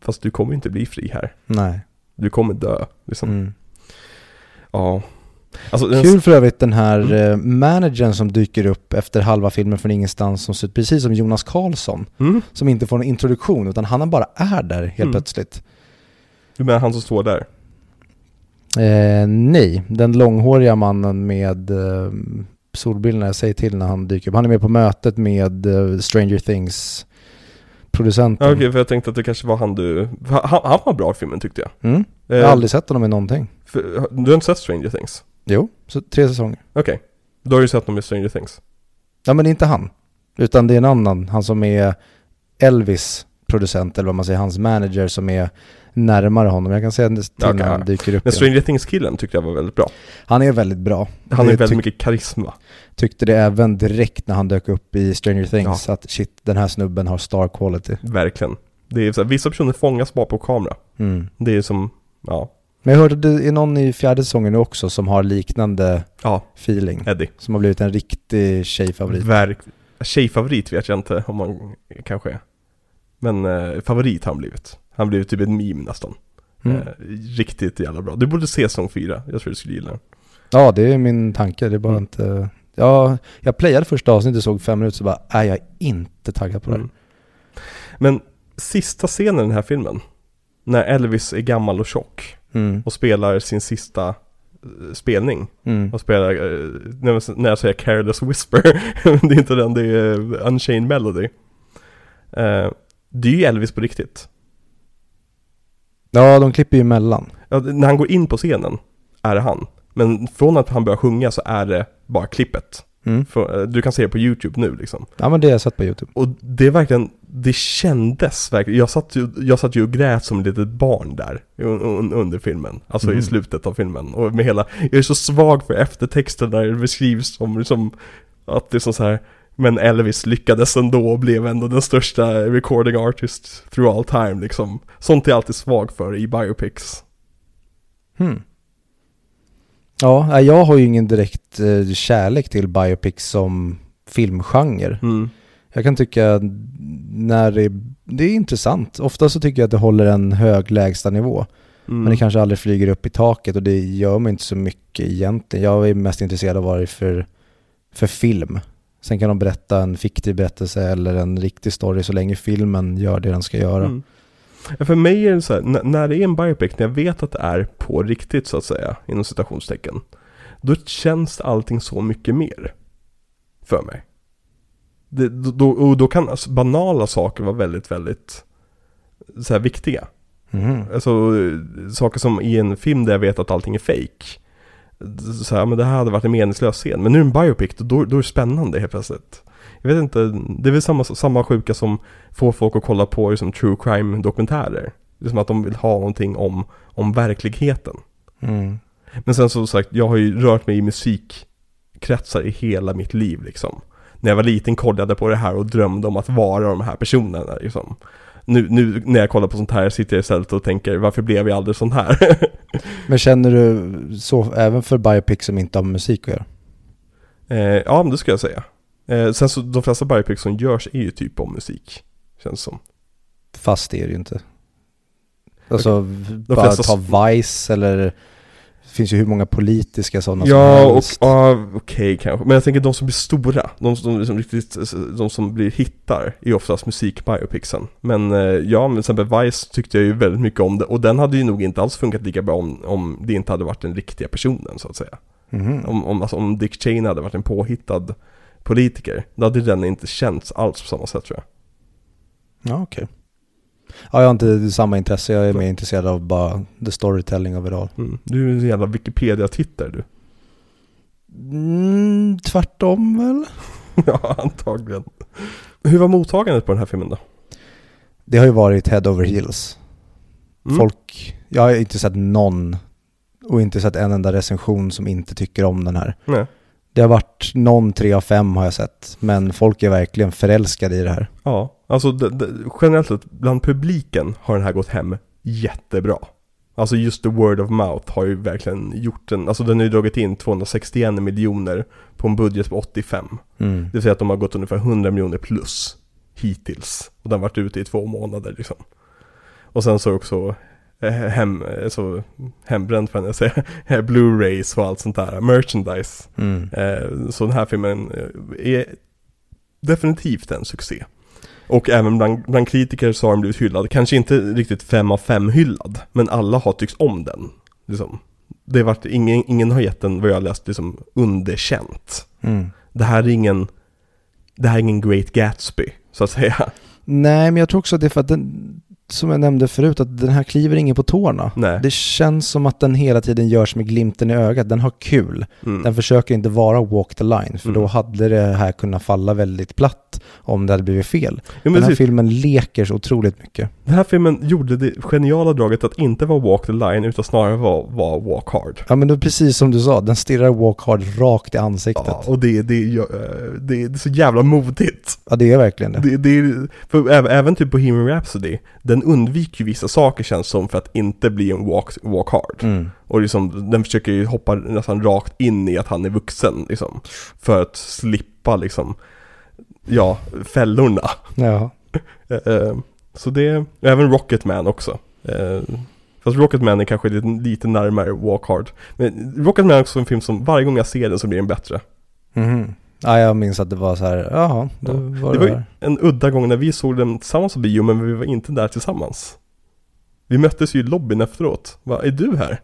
fast du kommer inte bli fri här. Nej. Du kommer dö, liksom. Mm. Ja. Alltså, den- Kul för övrigt den här eh, managern som dyker upp efter halva filmen från ingenstans som ser ut precis som Jonas Karlsson. Mm. Som inte får en introduktion utan han bara är där helt Mm. plötsligt. Du menar han som står där? Eh, nej, den långhåriga mannen med eh, solbrillorna, jag säger till när han dyker upp. Han är med på mötet med eh, Stranger Things producenten. Okej, för jag tänkte att det kanske var han du, han, han var bra i filmen tyckte jag. Mm. Jag har Eh, aldrig sett honom i någonting. för, du har inte sett Stranger Things? Jo, så tre säsonger. Okej. Då har du sett honom i Stranger Things? Ja men det inte han. Utan det är en annan, han som är Elvis producent eller vad man säger, hans manager som är närmare honom. Jag kan säga det till Okej, när han ja. dyker upp. Men igen. Stranger Things-killen tyckte jag var väldigt bra. Han är väldigt bra. Han har Det ju väldigt tyck- mycket karisma. Tyckte det även direkt när han dök upp i Stranger Things att shit, den här snubben har star quality. Verkligen. Det är så här, vissa personer fångas bara på kamera. Mm. Det är som, ja, Men jag hörde det är någon i fjärde säsongen nu också som har liknande ja, feeling. Eddie. Som har blivit en riktig tjejfavorit. Verk, tjejfavorit vet jag inte om man kanske är. Men eh, favorit har han blivit. Han har blivit typ ett meme nästan. Mm. Eh, riktigt jävla bra. Du borde se säsong 4. Jag tror du skulle gilla den. Ja, det är min tanke. Det är bara Mm. inte... Ja, jag playade första avsnittet, såg fem minuter så bara, nej jag är inte taggad på det. Mm. Men sista scenen i den här filmen, när Elvis är gammal och tjock Mm. och spelar sin sista eh, spelning Mm. och spelar, eh, när jag- säger Careless Whisper, det är inte den, det är eh, Unchained Melody. Eh, det är ju Elvis på riktigt. Ja, de klipper ju emellan. Ja, när han går in på scenen är det han. Men från att han börjar sjunga så är det bara klippet. Mm. För, eh, du kan se det på YouTube nu liksom. Ja men det har jag sett på YouTube. Och det är verkligen, det kändes verkligen, jag satt ju, jag satt ju och grät som ett litet barn där un, un, under filmen. Alltså Mm. i slutet av filmen. Och med hela, jag är så svag för eftertexten där det beskrivs som liksom, att det är så här men Elvis lyckades ändå och blev ändå den största recording artist through all time liksom. Sånt är jag alltid svag för i biopics. Hmm. Ja, jag har ju ingen direkt eh, kärlek till biopics som filmgenre. Mm. Jag kan tycka när det, det är intressant. Ofta så tycker jag att det håller en hög lägstanivå. Mm. Men det kanske aldrig flyger upp i taket och det gör mig inte så mycket egentligen. Jag är mest intresserad av vad det är för, för film. Sen kan de berätta en fiktiv berättelse eller en riktig story så länge filmen gör det den ska göra. Mm. För mig är det så här, när det är en biopic, när jag vet att det är på riktigt så att säga, inom citationstecken, då känns allting så mycket mer för mig. Det, då- och då kan alltså banala saker vara väldigt, väldigt så här viktiga. Mhm. Alltså saker som i en film där jag vet att allting är fake. Så här, men det här hade varit en meningslös scen. Men nu är det en biopic, då, då är det spännande helt plötsligt. Jag vet inte, det är väl samma, samma sjuka som får folk att kolla på liksom, true crime dokumentärer. Det är som att de vill ha någonting om, om verkligheten. Mm. Men sen som sagt, jag har ju rört mig i musikkretsar i hela mitt liv liksom. När jag var liten kollade jag på det här och drömde om att vara de här personerna liksom. Nu, nu när jag kollar på sånt här sitter jag istället och tänker varför blev jag aldrig sån här? Men känner du så även för biopics som inte har med musik att göra? eh, ja, men det ska jag säga. Eh, sen så de flesta biopics som görs är ju typ om musik. Känns som. Fast det är det ju inte. Alltså, bara flesta ta Vice eller det finns ju hur många politiska sådana Ja, som helst. ja, okej kanske. Men jag tänker de som blir stora, de som, liksom riktigt, de som blir hittar är oftast musikbiopicsen. Men eh, ja, men till exempel Vice tyckte jag ju väldigt mycket om det. Och den hade ju nog inte alls funkat lika bra om, om det inte hade varit den riktiga personen så att säga. Mhm. Om, om, alltså, om Dick Cheney hade varit en påhittad politiker, då hade den inte känts alls på samma sätt tror jag. Ja, okej. Ja, jag har inte samma intresse. Jag är mer intresserad av bara the storytelling of it all. Mm. Du är en jävla Wikipedia-tittare du. Mm, tvärtom väl? ja, antagligen. Hur var mottagandet på den här filmen då? Det har ju varit head over heels. Mm. Folk, jag har inte sett någon och inte sett en enda recension som inte tycker om den här. Nej. Det har varit någon tre av fem har jag sett, men folk är verkligen förälskade i det här. Ja, alltså det, det, generellt sett bland publiken har den här gått hem jättebra. Alltså just the word of mouth har ju verkligen gjort den, alltså den har ju dragit in 261 miljoner på en budget på 85. Mm. Det vill säga att de har gått ungefär 100 miljoner plus hittills. Och den har varit ute i två månader liksom. Och sen så också hem, eh, så hembränt får jag säga, eh, Blu-rays och allt sånt där, merchandise. Mm. Eh, Så den här filmen eh, är definitivt en succé. Och även bland, bland kritiker så har den blivit hyllad. Kanske inte riktigt fem av fem hyllad, men alla har tyckt om den. Liksom. Det har varit, ingen, ingen har gett den, vad jag har läst, liksom underkänt. Mm. Det här är ingen, det här är ingen Great Gatsby, så att säga. Nej, men jag tror också att det är för att den, som jag nämnde förut, att den här kliver ingen på tårna. Nej. Det känns som att den hela tiden görs med glimten i ögat. Den har kul. Mm. Den försöker inte vara walk the line, för Mm. då hade det här kunnat falla väldigt platt om det hade blivit fel. Ja, Den här precis. filmen leker så otroligt mycket. Den här filmen gjorde det geniala draget att inte vara walk the line, utan snarare vara, vara walk hard. Ja men det är precis som du sa, den stirrar walk hard rakt i ansiktet. Ja, Ja, och det, det, det, det är så jävla modigt. det är verkligen det. Det, det är, för även, typ på Bohemian Rhapsody, den undviker ju vissa saker känns som för att inte bli en walk, walk hard. Mm. Och liksom, den försöker ju hoppa nästan rakt in i att han är vuxen liksom. För att slippa liksom, ja, fällorna. Ja. Eh, eh, så det, även Rocketman också. Eh, Fast Rocketman är kanske lite, lite närmare Walk Hard. Men Rocketman är också en film som varje gång jag ser den så blir den bättre. Mhm. Ja, jag minns att det var så här, jaha, då Ja. var Det det, var där. en udda gång när vi såg den tillsammans på bio men vi var inte där tillsammans. Vi möttes ju i lobbyn efteråt. Va, är du här?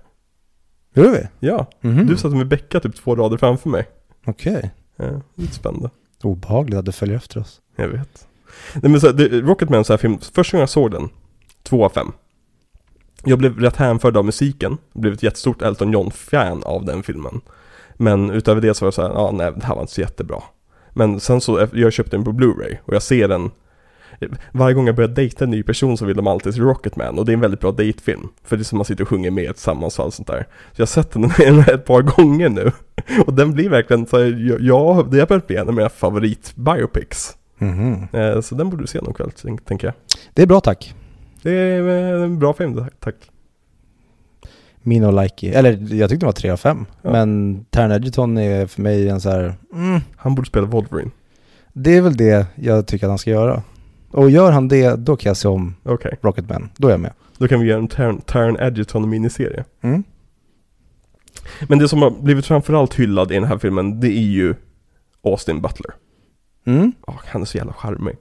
Gjorde vi? Ja. Mhm. Du satt med Becka typ två rader framför mig. Okej. Ja, lite spännande. Obehagligt att du följer efter oss. Jag vet. Nej men så, här, det, Rocketman sån här film, första gången jag såg den, två av fem. Jag blev rätt hänförd av musiken, blev ett jättestort Elton John-fan av den filmen. Men utöver det så var det så här, ja nej det här var inte så jättebra. Men sen så, jag köpte den på Blu-ray och jag ser den varje gång jag börjar dejta en ny person så vill de alltid se Rocketman och det är en väldigt bra dejtfilm. För det är som man sitter och sjunger med tillsammans och allt sånt där. Så jag har sett den ett par gånger nu. Och den blir verkligen så här, ja, det har börjat bli en av mina favorit-biopics. Mhm. Eh, Så den borde du se någon kväll, tänk- tänker jag. Det är bra tack. Det är eh, en bra film, tack. Min och Likey. Eller jag tyckte det var 3 av 5. Ja. Men Taron Egerton är för mig en så här, mm, Han borde spela Wolverine. det är väl det jag tycker att han ska göra. Och gör han det, då kan jag se om Okej, Rocketman. Då är jag med. då kan vi göra en Taron, Taron Egerton miniserie. Mm. Men det som har blivit framförallt hyllad i den här filmen, det är ju Austin Butler. Mm. Ja, han är så jävla charmig.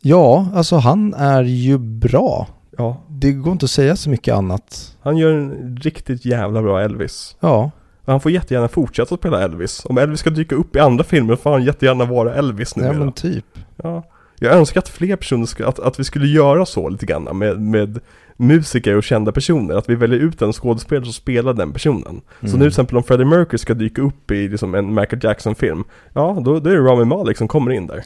Ja, alltså han är ju bra. Ja, Det går inte att säga så mycket annat. han gör en riktigt jävla bra Elvis. Ja, Han får jättegärna fortsätta att spela Elvis. Om Elvis ska dyka upp i andra filmer får han jättegärna vara Elvis ja numera. men typ. Ja. Jag önskar att fler personer, ska, att, att vi skulle göra så lite grann med, med musiker och kända personer. Att vi väljer ut en skådespelare som spelar den personen. Så Mm. nu till exempel om Freddie Mercury ska dyka upp i liksom en Michael Jackson-film. Ja, då, då är det Rami Malek som kommer in där.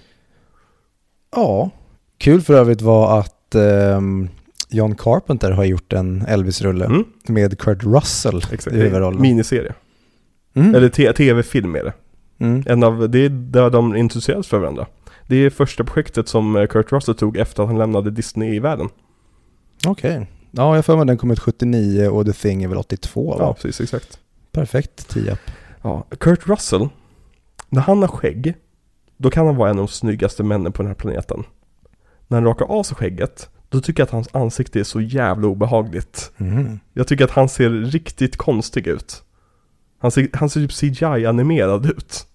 Ja. Kul för övrigt var att ehm, John Carpenter har gjort en Elvis-rulle Mm, med Kurt Russell exakt. i huvudrollen. Miniserie. Mm. Eller tv-film är det. Mm. En av, det är där de introduceras för varandra. Det är första projektet som eh, Kurt Russell tog efter att han lämnade Disney i världen. Okej. Ja, jag för mig den kom ut 79 och The Thing är väl 82 va? Ja, precis, exakt. Perfekt 10 Ja, Kurt Russell, när han har skägg, då kan han vara en av de snyggaste männen på den här planeten. När han rakar av sig skägget, då tycker jag att hans ansikte är så jävla obehagligt. mm. Jag tycker att han ser riktigt konstig ut. Han ser, han ser typ CGI-animerad ut.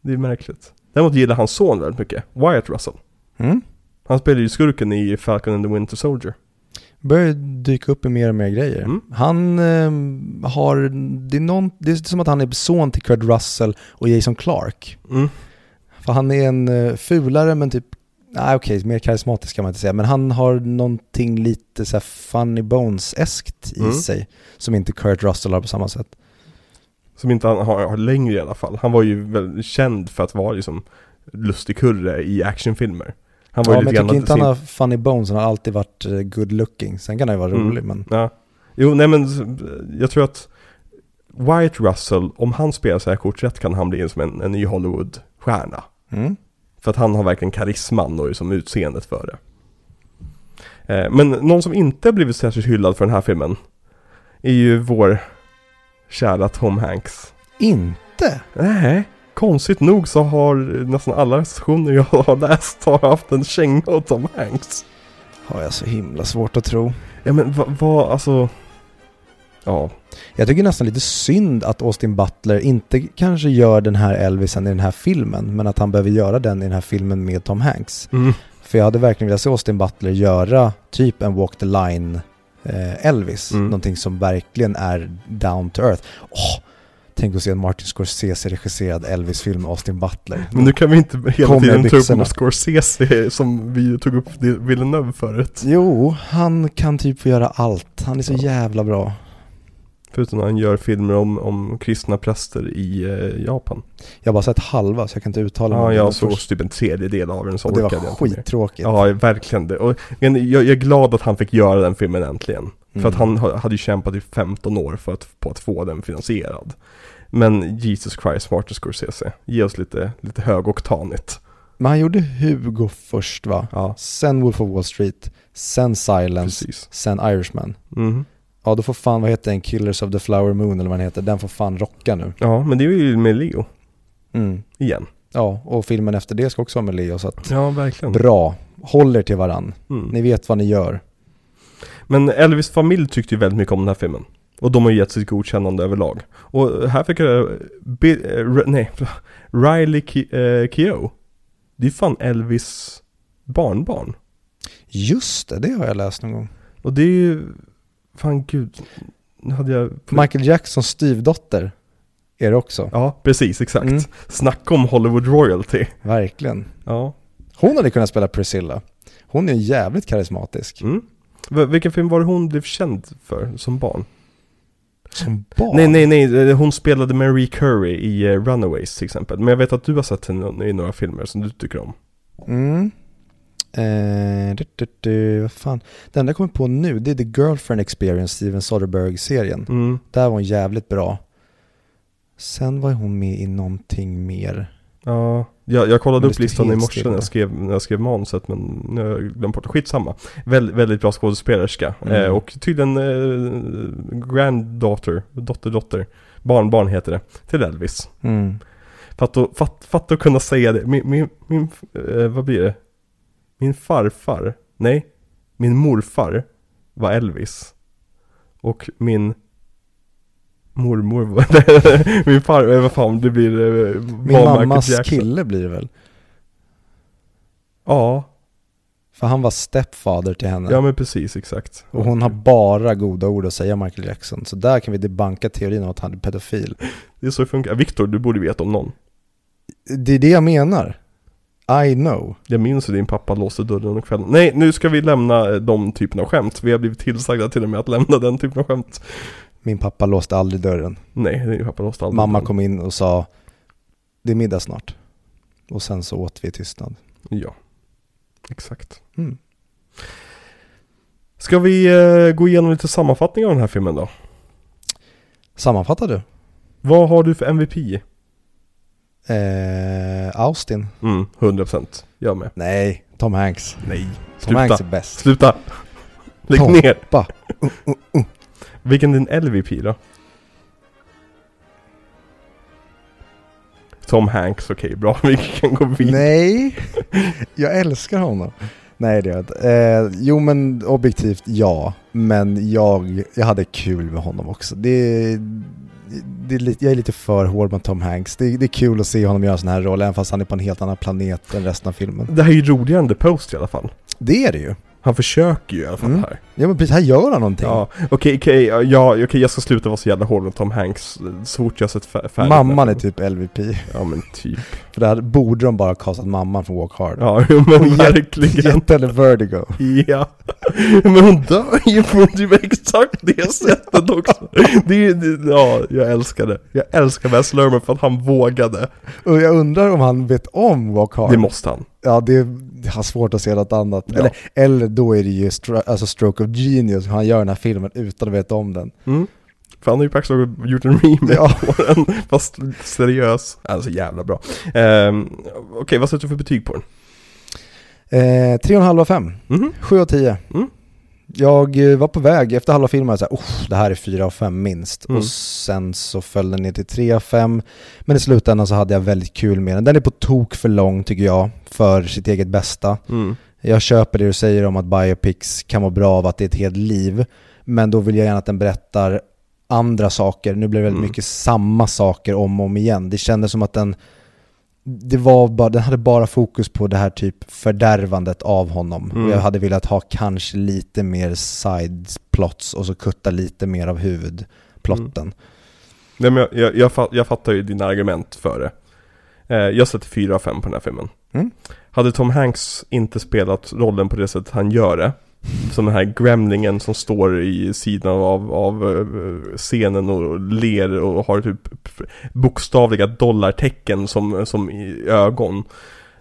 Det är märkligt. Däremot gillar hans son väldigt mycket, Wyatt Russell. Mm. Han spelar ju skurken i Falcon and the Winter Soldier. Börjar dyka upp i mer och mer grejer. Mm. Han ehm, har, det är, någon, det är som att han är son till Kurt Russell och Jason Clark. Mm. För han är en uh, fulare men typ, nej okej, mer karismatisk kan man inte säga. Men han har någonting lite så funny bones-eskt i Mm. sig. Som inte Kurt Russell har på samma sätt. Som inte han har, har längre i alla fall. Han var ju väl känd för att vara liksom lustig kurre i actionfilmer. Han var Ja ju men jag tycker inte han har funny bones, han har alltid varit eh, good looking. Sen kan han ju vara Mm. rolig men... Ja. Jo, nej men jag tror att Wyatt Russell, om han spelar så här kort rätt kan han bli som en, en ny Hollywood-stjärna. Mm. För att han har verkligen karisman och liksom utseendet för det. Eh, men någon som inte blivit särskilt hyllad för den här filmen är ju vår kära Tom Hanks. Inte? Nej, konstigt nog så har nästan alla recensioner jag har läst har haft en känga åt Tom Hanks. Har jag så himla svårt att tro. Ja men vad, vad alltså... Ja, Jag tycker nästan lite synd att Austin Butler inte kanske gör den här Elvisen i den här filmen, men att han behöver göra den i den här filmen med Tom Hanks. mm. För jag hade verkligen velat se Austin Butler göra typ en Walk the Line eh, Elvis. Mm. Någonting som verkligen är down to earth. Åh, tänk att se en Martin Scorsese regisserad Elvis-film med Austin Butler. Men nu kan vi inte hela tiden ta upp Scorsese som vi tog upp Villeneuve förut. Jo, han kan typ få göra allt. Han är så jävla bra. Förutom när han gör filmer om, om kristna präster i eh, Japan. Jag har bara sett halva så jag kan inte uttala Ja, om jag såg först. typ en tredjedel av den så Och det var skittråkigt. Ja, verkligen det. Och, jag, jag är glad att han fick göra den filmen äntligen. För att Mm. han ha- hade ju kämpat i 15 år för att, på att få den finansierad. Men Jesus Christ, Martin Scorsese. Ge oss lite, lite högoktanigt. Men han gjorde Hugo först va? Ja, Sen Wolf of Wall Street, sen Silence, precis. sen Irishman. Mhm. Ja, då får fan, vad heter den? Killers of the Flower Moon eller vad den heter. Den får fan rocka nu. Ja, men det är ju med Leo. Mm. Igen. Ja, och filmen efter det ska också vara med Leo, så att Ja, verkligen. bra. Håller till varann. Mm. Ni vet vad ni gör. Men Elvis familj tyckte ju väldigt mycket om den här filmen. Och de har ju gett sitt godkännande överlag. Och här fick jag, Bi- eh, R- nej, Riley Ke- eh, Keough. Det är fan Elvis barnbarn. Just det, det har jag läst någon gång. Och det är ju, fan gud, nu hade jag... Michael Jacksons styvdotter är det också. Ja, precis, exakt. Mm. Snacka om Hollywood royalty. Verkligen. Ja. Hon hade kunnat spela Priscilla. Hon är jävligt karismatisk. Mm. Vilken film var det hon blev känd för som barn? Som barn? Nej, nej, nej. eh, Hon spelade Marie Curry i eh, Runaways till exempel. Men jag vet att du har sett henne i några filmer som du tycker om. Mm. Eh, du, du, du, vad fan. Den enda jag kommer på nu, det är The Girlfriend Experience, Steven Soderbergh-serien. Mm. Där var hon jävligt bra. Sen var hon med i någonting mer. Ja, jag, jag kollade det upp listan i morse när jag skrev, när jag skrev manuset men nu har jag glömt bort det. Skitsamma. Väl, väldigt bra skådespelerska. Mm. Eh, och tydligen eh, granddaughter, dotter, dotter. Barnbarn heter det. Till Elvis. Mm. Fatta att, fatt, fatt att kunna säga det. Min, min, min eh, vad blir det? Min farfar, nej, min morfar var Elvis. Och min mormor var, min far, eh, vad fan det blir, eh, Min mammas kille blir det väl? Ja, För han var stepfather till henne. ja men precis, exakt. Och hon har bara goda ord att säga Michael Jackson. Så där kan vi debanka teorin om att han är pedofil. Det är så det funkar. Viktor, du borde veta om någon. Det är det jag menar. I know. Jag minns hur din pappa låste dörren under kvällen. Nej, nu ska vi lämna eh, de typen av skämt. Vi har blivit tillsagda till och med att lämna den typen av skämt. Min pappa låste aldrig dörren. Nej, din pappa låste aldrig Mamma dörren. kom in och sa Det är middag snart. Och sen så åt vi i tystnad. Ja, exakt. Mm. Ska vi eh, gå igenom lite sammanfattning av den här filmen då? Sammanfattar du? Vad har du för MVP? Eh, Austin? Mm, 100%. Jag med. Nej, Tom Hanks. Nej, Tom Hanks sluta. är bäst. Sluta. Lägg Tom. ner. Ba. Vilken är din LVP då? Tom Hanks, okej bra. Vi kan gå vidare. Nej, jag älskar honom. Nej det gör jag inte. Eh, jo men objektivt ja, men jag, jag hade kul med honom också. Det, det är lite, jag är lite för hård med Tom Hanks. Det, det är kul att se honom göra en sån här roll, även fast han är på en helt annan planet än resten av filmen. Det här är ju roligare än The Post i alla fall. Det är det ju. Han försöker ju i alla fall Mm. här. Ja men precis, här gör han någonting. Ja, okej, okej, ja, okej, jag ska sluta vara så jävla hård med Tom Hanks så fort jag sett fär- färdigt. Mamman är typ LVP. Ja men typ. För där borde de bara kastat mamman från Walk Hard. Ja, jo, men Och gett- verkligen. Gett henne Vertigo. Ja. Men hon dör ju på typ exakt det sättet också. Det är ju, det- ja, jag älskar det. Jag älskar Wes Lerman för att han vågade. Och jag undrar om han vet om Walk Hard. Det måste han. Ja, det har svårt att se något annat. Ja. Eller, eller då är det ju stro- alltså stroke of genius, han gör den här filmen utan att veta om den. Mm. För han har ju faktiskt gjort en remake Ja. på den, fast seriös. Alltså jävla bra. Ehm, Okej, vad sätter du för betyg på den? Eh, tre och en halv av fem. Mhm. Sju av tio. Mm. Jag eh, var på väg, efter halva filmen, så här, "Uff, det här är fyra av fem minst. Mm. Och sen så föll den ner till tre av fem. Men i slutändan så hade jag väldigt kul med den. Den är på tok för lång tycker jag, för sitt eget bästa. Mm. Jag köper det du säger om att biopics kan vara bra av att det är ett helt liv. Men då vill jag gärna att den berättar andra saker. Nu blir det väldigt Mm. mycket samma saker om och om igen. Det kändes som att den, det var bara, den hade bara fokus på det här typ fördärvandet av honom. Mm. Jag hade velat ha kanske lite mer side plots och så kutta lite mer av huvudplotten. Nej, men jag, jag, jag, fa- jag fattar ju dina argument för det. Eh, jag sätter 4 av 5 på den här filmen. Mm. Hade Tom Hanks inte spelat rollen på det sättet han gör det, som den här gremlingen som står i sidan av, av eh, scenen och ler och har typ bokstavliga dollartecken som, som i ögon.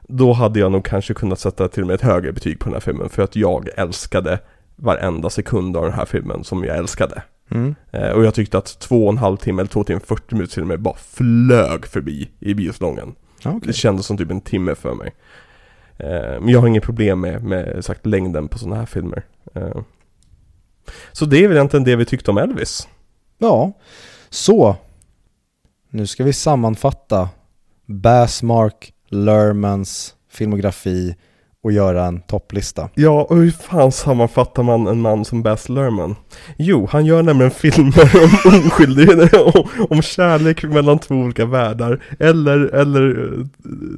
Då hade jag nog kanske kunnat sätta till och med ett högre betyg på den här filmen för att jag älskade varenda sekund av den här filmen som jag älskade. Mm. Eh, och jag tyckte att två och en halv timme eller två timmar 40 minuter till och med bara flög förbi i biosalongen. Okej. Det kändes som typ en timme för mig. Eh, men jag har inget problem med, med sagt längden på sådana här filmer. Eh, så det är väl egentligen det vi tyckte om Elvis. Ja, så. Nu ska vi sammanfatta Bassmark Lermans filmografi och göra en topplista. Ja, och hur fan sammanfattar man en man som Baz Luhrmann? Jo, han gör nämligen filmer om oskyldighet, om, om kärlek mellan två olika världar, eller, eller eh,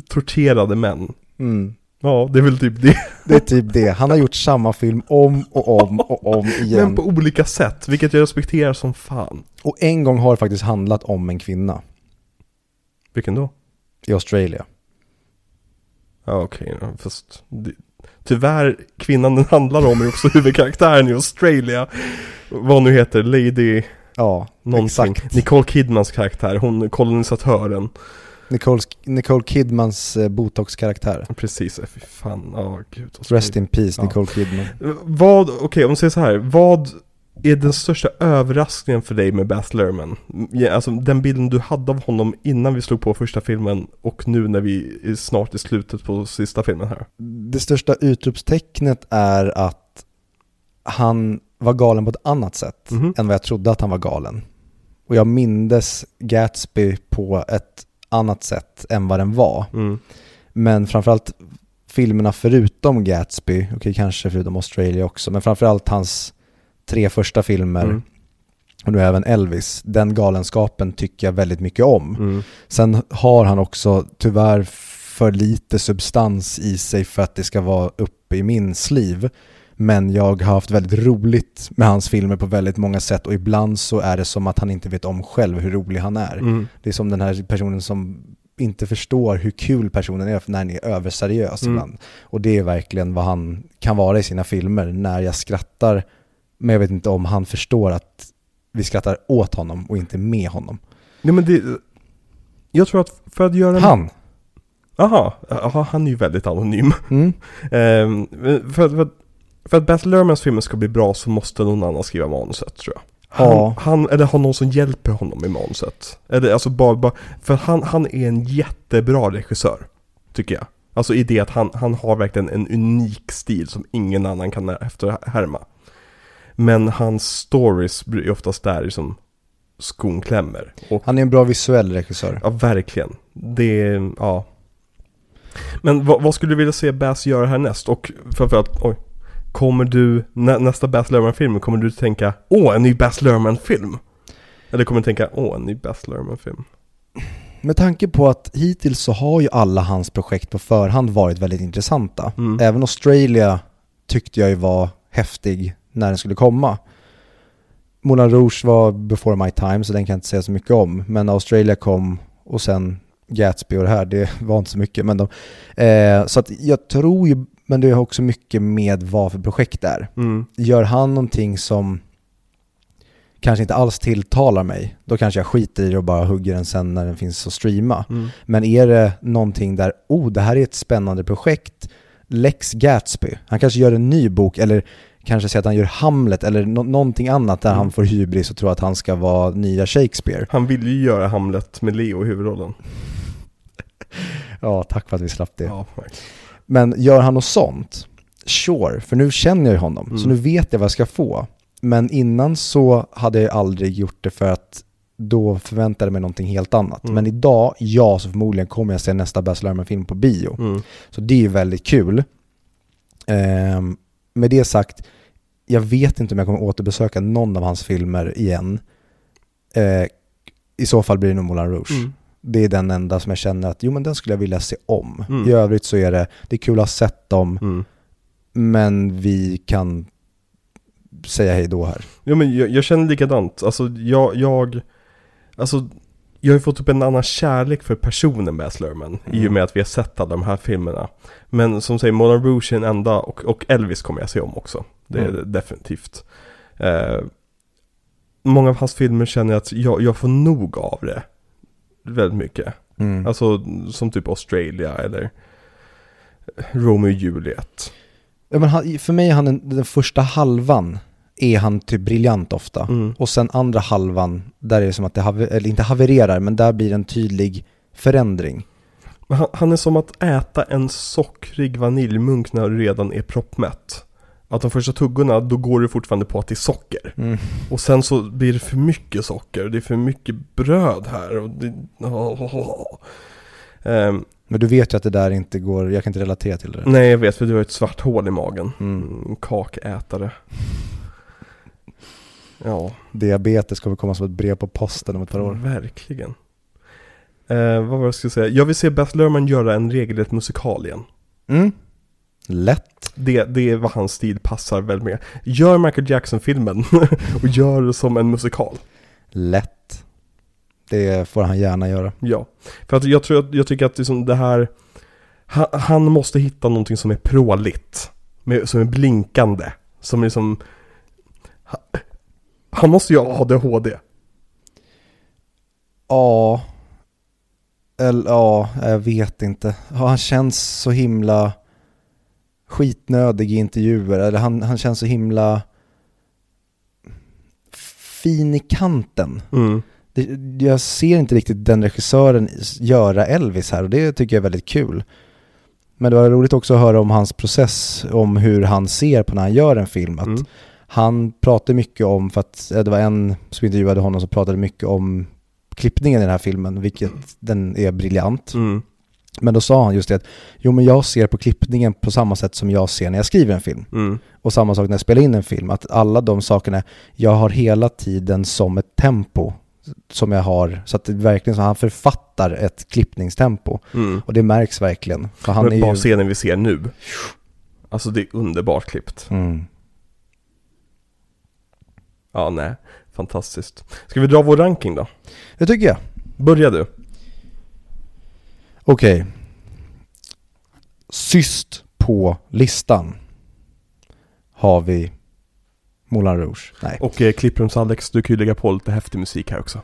torterade män. Mm. Ja, det är väl typ det. Det är typ det. Han har gjort samma film om och om och om igen. Men på olika sätt, vilket jag respekterar som fan. Och en gång har det faktiskt handlat om en kvinna Vilken då? i Australien. Ja, okej då, fast det, Tyvärr, kvinnan den handlar om är också huvudkaraktären i Australia. Vad nu heter, Lady Ja, någonting. exakt. Nicole Kidmans karaktär, hon kolonisatören. Nicole, Nicole Kidmans eh, botox-karaktär. Precis, fy fan, ja gud. Australia. Rest in peace, Ja. Nicole Kidman. Vad, okej om vi säger så här, vad är den största överraskningen för dig med Baz Luhrmann? Ja, Alltså den bilden du hade av honom innan vi slog på första filmen och nu när vi är snart i slutet på sista filmen här. Det största utropstecknet är att han var galen på ett annat sätt Mhm. än vad jag trodde att han var galen. Och jag mindes Gatsby på ett annat sätt än vad den var. Mm. Men framförallt filmerna förutom Gatsby, okej kanske förutom Australia också, men framförallt hans tre första filmer Mm. och nu även Elvis, den galenskapen tycker jag väldigt mycket om. Mm. Sen har han också tyvärr för lite substans i sig för att det ska vara uppe i min sliv. Men jag har haft väldigt roligt med hans filmer på väldigt många sätt och ibland så är det som att han inte vet om själv hur rolig han är. Mm. Det är som den här personen som inte förstår hur kul personen är när han är överseriös Mm. ibland. Och det är verkligen vad han kan vara i sina filmer när jag skrattar. Men jag vet inte om han förstår att vi skrattar åt honom och inte med honom. Nej men det, jag tror att för att göra... Han! Aha, aha, han är ju väldigt anonym. Mm. Ehm, för, för, för att Baz Luhrmanns filmer ska bli bra så måste någon annan skriva manuset tror jag. Han, Ja. han, eller ha någon som hjälper honom i manuset. Eller alltså bara, bara för han, han är en jättebra regissör. Tycker jag. Alltså i det att han, han har verkligen en unik stil som ingen annan kan efterhärma. Men hans stories blir oftast där som skon klämmer. Och Han är en bra visuell regissör. Ja, verkligen. Det är, ja. Men vad, vad skulle du vilja se Baz göra härnäst? Och framförallt, oj. Kommer du, nä, nästa Baz Luhrmann-film, kommer du tänka Åh, en ny Baz Luhrmann-film? Eller kommer du tänka Åh, en ny Baz Luhrmann-film? Med tanke på att hittills så har ju alla hans projekt på förhand varit väldigt intressanta. Mm. Även Australia tyckte jag ju var häftig när den skulle komma. Moulin Rouge var before my time så den kan jag inte säga så mycket om. Men Australia kom och sen Gatsby och det här, det var inte så mycket. Men de, eh, så att jag tror ju, men det har också mycket med vad för projekt det är. Mm. Gör han någonting som kanske inte alls tilltalar mig, då kanske jag skiter i det och bara hugger den sen när den finns att streama. Mm. Men är det någonting där, oh det här är ett spännande projekt, Lex Gatsby, han kanske gör en ny bok eller kanske säger att han gör Hamlet eller nå- någonting annat där Mm. han får hybris och tror att han ska vara nya Shakespeare. Han vill ju göra Hamlet med Leo i huvudrollen. Ja, tack för att vi slapp det. Ja. Men gör han något sånt, sure, för nu känner jag ju honom, så Mm. nu vet jag vad jag ska få. Men innan så hade jag aldrig gjort det för att då förväntade jag mig någonting helt annat. Mm. Men idag, ja, så förmodligen kommer jag se nästa Baz Luhrmann-film på bio. Mm. Så det är ju väldigt kul. Ehm, med det sagt, jag vet inte om jag kommer återbesöka någon av hans filmer igen. Eh, I så fall blir det nog Moulin Rouge. Mm. Det är den enda som jag känner att, jo men den skulle jag vilja se om. Mm. I övrigt så är det, det är kul att ha sett dem, Mm. men vi kan säga hej då här. Ja men jag, jag känner likadant, alltså jag, jag Alltså Jag har ju fått upp en annan kärlek för personen Baz Luhrmann I och Mm. med att vi har sett alla de här filmerna Men som säger, Moulin Rouge är den enda och, och Elvis kommer jag se om också Det är Mm. definitivt eh, Många av hans filmer känner jag att jag, jag får nog av det Väldigt mycket Mm. Alltså som typ Australia eller Romeo och Juliet Ja, men han, för mig är han den, den första halvan är han typ briljant ofta. mm. Och sen andra halvan, där är det som att det haver, eller inte havererar, men där blir en tydlig förändring. Han, han är som att äta en sockrig vaniljmunk när du redan är proppmätt. Att de första tuggorna, då går det fortfarande på att det är socker. Mm. Och sen så blir det för mycket socker, det är för mycket bröd här och det... Ehm, Men du vet ju att det där inte går, jag kan inte relatera till det. Nej jag vet för du har ett svart hål i magen. Mm. Mm, kakätare. Ja, Diabetes kommer komma som ett brev på posten om ett par år. verkligen. Eh, vad var det jag skulle säga? Jag vill se Baz Luhrmann göra en regelrätt musikal igen. Mm. Lätt. Det, det är vad hans stil passar väl med. Gör Michael Jackson-filmen och gör det som en musikal. Lätt. Det får han gärna göra. Ja, för att jag tror jag tycker att liksom det här han, han måste hitta någonting som är pråligt med, Som är blinkande Som liksom han, han måste ju ha ADHD Ja. Eller ja, jag vet inte. Han känns så himla skitnödig i intervjuer. Eller han, han känns så himla fin i kanten. mm. Det, jag ser inte riktigt den regissören göra Elvis här och det tycker jag är väldigt kul. Men det var roligt också att höra om hans process, om hur han ser på när han gör en film. Att Mm. Han pratar mycket om, för att eh, det var en som intervjuade honom som pratade mycket om klippningen i den här filmen, vilket den är briljant. Mm. Men då sa han just det att, jo men jag ser på klippningen på samma sätt som jag ser när jag skriver en film. Mm. Och samma sak när jag spelar in en film, att alla de sakerna, jag har hela tiden som ett tempo som jag har, så att det verkligen så han författar ett klippningstempo. Mm. Och det märks verkligen. För han Men är bara ju... scenen vi ser nu Alltså det är underbart klippt Mm. Ja nej, fantastiskt Ska vi dra vår ranking då? Det tycker jag. Börja du Okej. Syst på listan har vi Moulin Rouge. Nej. Och eh, Klipprums-Alex, du kan ju lägga på lite häftig musik här också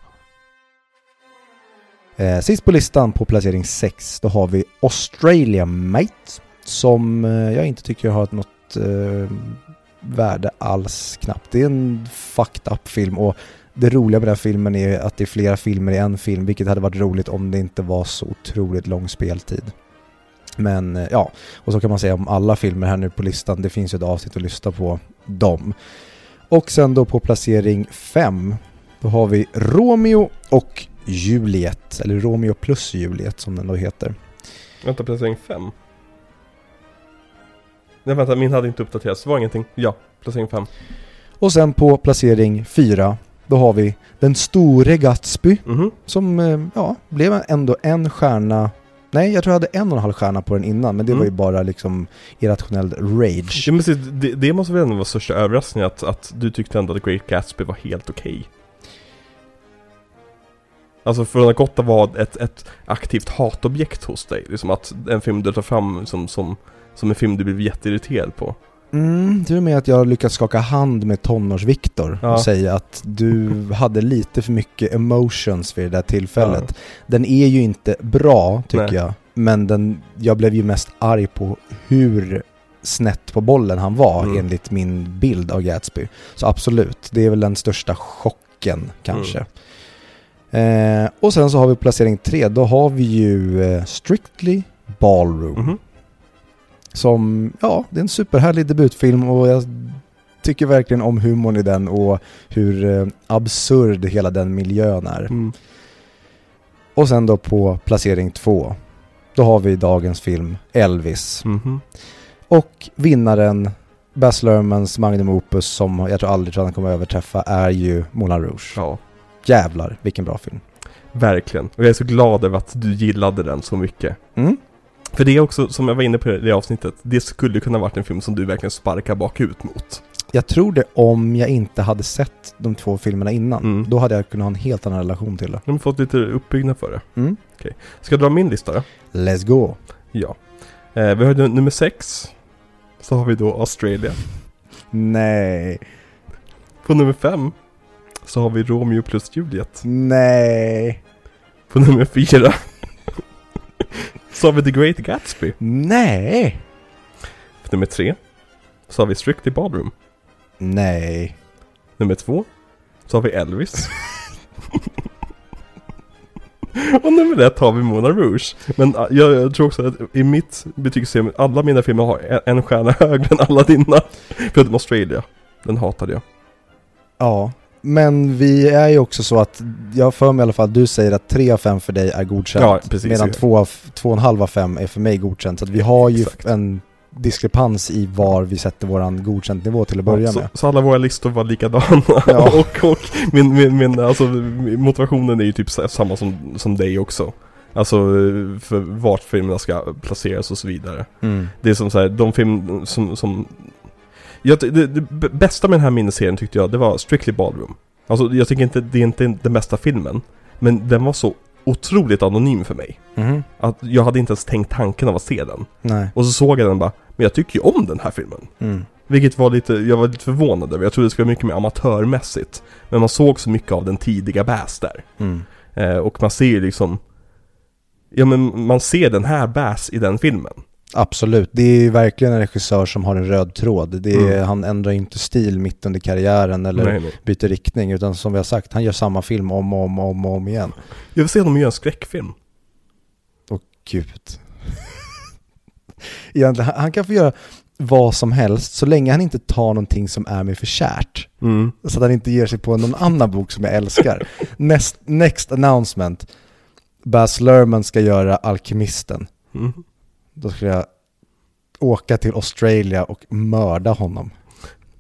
Eh, sist på listan på placering 6 då har vi Australia Mate som eh, jag inte tycker har något eh, värde alls knappt. Det är en fucked up film och det roliga med den här filmen är att det är flera filmer i en film vilket hade varit roligt om det inte var så otroligt lång speltid. Men eh, ja, och så kan man säga om alla filmer här nu på listan. Det finns ju ett avsnitt att lyssna på dem. Och sen då på placering 5 då har vi Romeo och Juliet, eller Romeo plus Juliet som den då heter. Vänta, placering 5 Nej vänta, min hade inte uppdaterats, det var ingenting Ja, placering 5 Och sen på placering 4 då har vi Den store Gatsby Mhm som eh, ja, blev ändå en stjärna Nej, jag tror jag hade en och en halv stjärna på den innan men det Mm. var ju bara liksom irrationell rage. Ja, men precis, det, det måste väl ändå vara största överraskningen att, att du tyckte ändå att Great Gatsby var helt okej. Alltså från att gott att vara ett, ett aktivt hatobjekt hos dig. Liksom att en film du tar fram som, som, som en film du blir jätteirriterad på. Mm, du med att jag har lyckats skaka hand med tonårs-Viktor Ja. och säga att du hade lite för mycket emotions vid det där tillfället. Den är ju inte bra tycker Nej. jag, men den, jag blev ju mest arg på hur snett på bollen han var Mm. enligt min bild av Gatsby. Så absolut, det är väl den största chocken kanske. Eh, och sen så har vi placering tre, då har vi ju eh, Strictly Ballroom. Mhm. Som, ja, det är en superhärlig debutfilm och jag tycker verkligen om humorn i den och hur eh, absurd hela den miljön är. Mm. Och sen då på placering två, då har vi dagens film Elvis. Mhm. Och vinnaren, Baz Luhrmanns Magnum Opus som jag tror aldrig tror han kommer överträffa är ju Moulin Rouge. Ja, Jävlar vilken bra film. verkligen. Och jag är så glad över att du gillade den så mycket. Mm. För det är också, som jag var inne på i det avsnittet, det skulle kunna varit en film som du verkligen sparkar bakut mot. Jag tror det om jag inte hade sett de två filmerna innan. Mm. Då hade jag kunnat ha en helt annan relation till det. De har fått lite uppbyggnad för det. Mm. Ska jag dra min lista då? Let's go. Ja. Eh, vi har nu- nummer sex. Så har vi då Australia. Nej. På nummer fem så har vi Romeo plus Juliet. Nej. På nummer fyra har vi The Great Gatsby. Nej. Nummer tre så har vi Strictly Ballroom. Nej. Nummer två så har vi Elvis. Och nummer ett har vi Moulin Rouge. Men jag, jag tror också att i mitt betygssystem, alla mina filmer har en, en stjärna högre än alla dina. Förutom Australia. Den hatade jag. Ja. Men vi är ju också så att, jag för mig i alla fall, du säger att 3 av 5 för dig är godkänt. Ja, precis. Medan 2 av 2,5 av 5 är för mig godkänt. Så vi har ju Exakt. en diskrepans i var vi sätter våran godkänt nivå till att börja så, med. så alla våra listor var likadana. Ja. och och min, min, min, alltså, motivationen är ju typ samma som, som dig också. Alltså för vart filmerna ska placeras och så vidare. Mm. Det är som så här, de film som, som jag, det, det bästa med den här miniserien tyckte jag, det var Strictly Ballroom. Alltså jag tycker inte, det är inte den bästa filmen. Men den var så otroligt anonym för mig. Mhm. Att jag hade inte ens tänkt tanken av att se den. Nej. Och så såg jag den och bara, men jag tycker ju om den här filmen. Mm. Vilket var lite, jag var lite förvånad över. Jag trodde det skulle vara mycket mer amatörmässigt. Men man såg så mycket av den tidiga Bass där. Mm. Eh, och man ser ju liksom, ja men man ser den här Bass i den filmen. Absolut, det är verkligen en regissör som har en röd tråd. Det är, Mm. Han ändrar inte stil mitt under karriären eller Nej, nej. byter riktning, utan som vi har sagt, han gör samma film om och om och om, om igen. Jag vill se dem göra en skräckfilm. Och gud. Egentligen, han- han kan få göra vad som helst så länge han inte tar någonting som är mig för kärt. Mm. Så att han inte ger sig på någon annan bok som jag älskar. Next, next announcement. Baz Luhrmann ska göra Alkemisten. Mm. Då ska jag åka till Australien och mörda honom.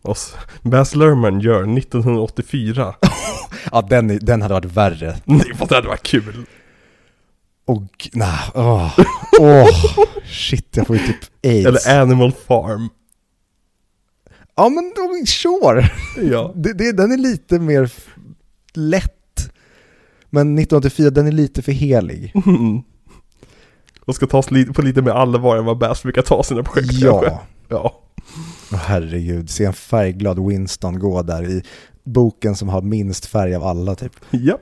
Och s- Baz Luhrmann gör 1984. Ja, den, den hade varit värre. Nej vad det hade varit kul. Och nej, åh, åh, shit jag får ju typ aids. Eller Animal Farm. Ja men då, sure. Ja. Det, det, den är lite mer lätt. Men 1984, den är lite för helig. Mm. Och ska tas på lite mer allvar än vad Baz brukar ta sina projekt kanske. Ja. Ja. Åh, herregud, se en färgglad Winston gå där i boken som har minst färg av alla typ. Ja.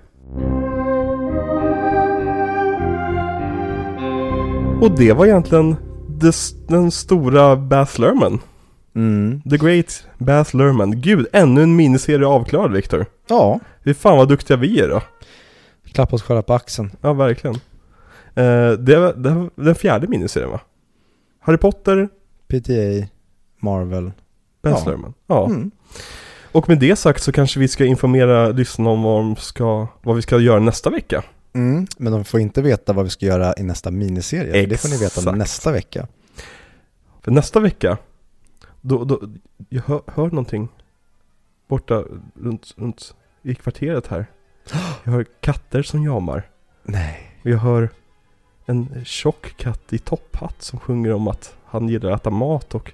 Och det var egentligen den stora Baz Luhrmann. Mm. The Great Baz Luhrmann. Gud, ännu en miniserie avklarad Viktor. Ja, Fy fan vad duktiga vi är då. klappa oss själva på axeln. Ja, verkligen. Eh, det, var, det var den fjärde miniserien va? Harry Potter, PTA, Marvel. Baz Ja. Ja. Mm. Och med det sagt så kanske vi ska informera lyssnarna om vad, de ska, vad vi ska göra nästa vecka. Mm. Men de får inte veta vad vi ska göra i nästa miniserie. För det får ni veta Exakt. nästa vecka. För nästa vecka, då, då, jag hör, hör någonting borta runt, runt i kvarteret här. Jag hör katter som jamar. Nej. Och jag hör en tjock katt i topphatt som sjunger om att han gillar att äta mat och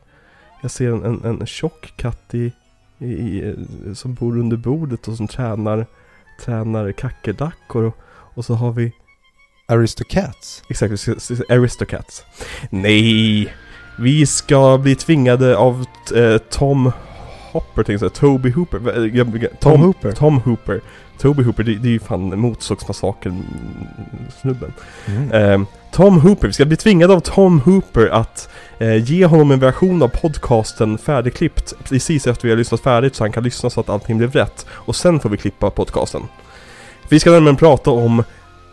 jag ser en, en, en tjock katt i, i, som bor under bordet och som tränar, tränar kackerlackor och, och så har vi Aristocats. Exakt, Aristocats. Nej! Vi ska bli tvingade av eh, Tom Hopper, tänkte jag. Toby Hooper. Eh, jag- Tom Hooper. Tom Hooper. Toby Hooper, det, det är ju fan Motorsågsmassakern-snubben. Mm. Eh, Tom Hooper, vi ska bli tvingade av Tom Hooper att eh, ge honom en version av podcasten färdigklippt precis efter vi har lyssnat färdigt så han kan lyssna så att allting blev rätt. Och sen får vi klippa podcasten. Vi ska nämligen prata om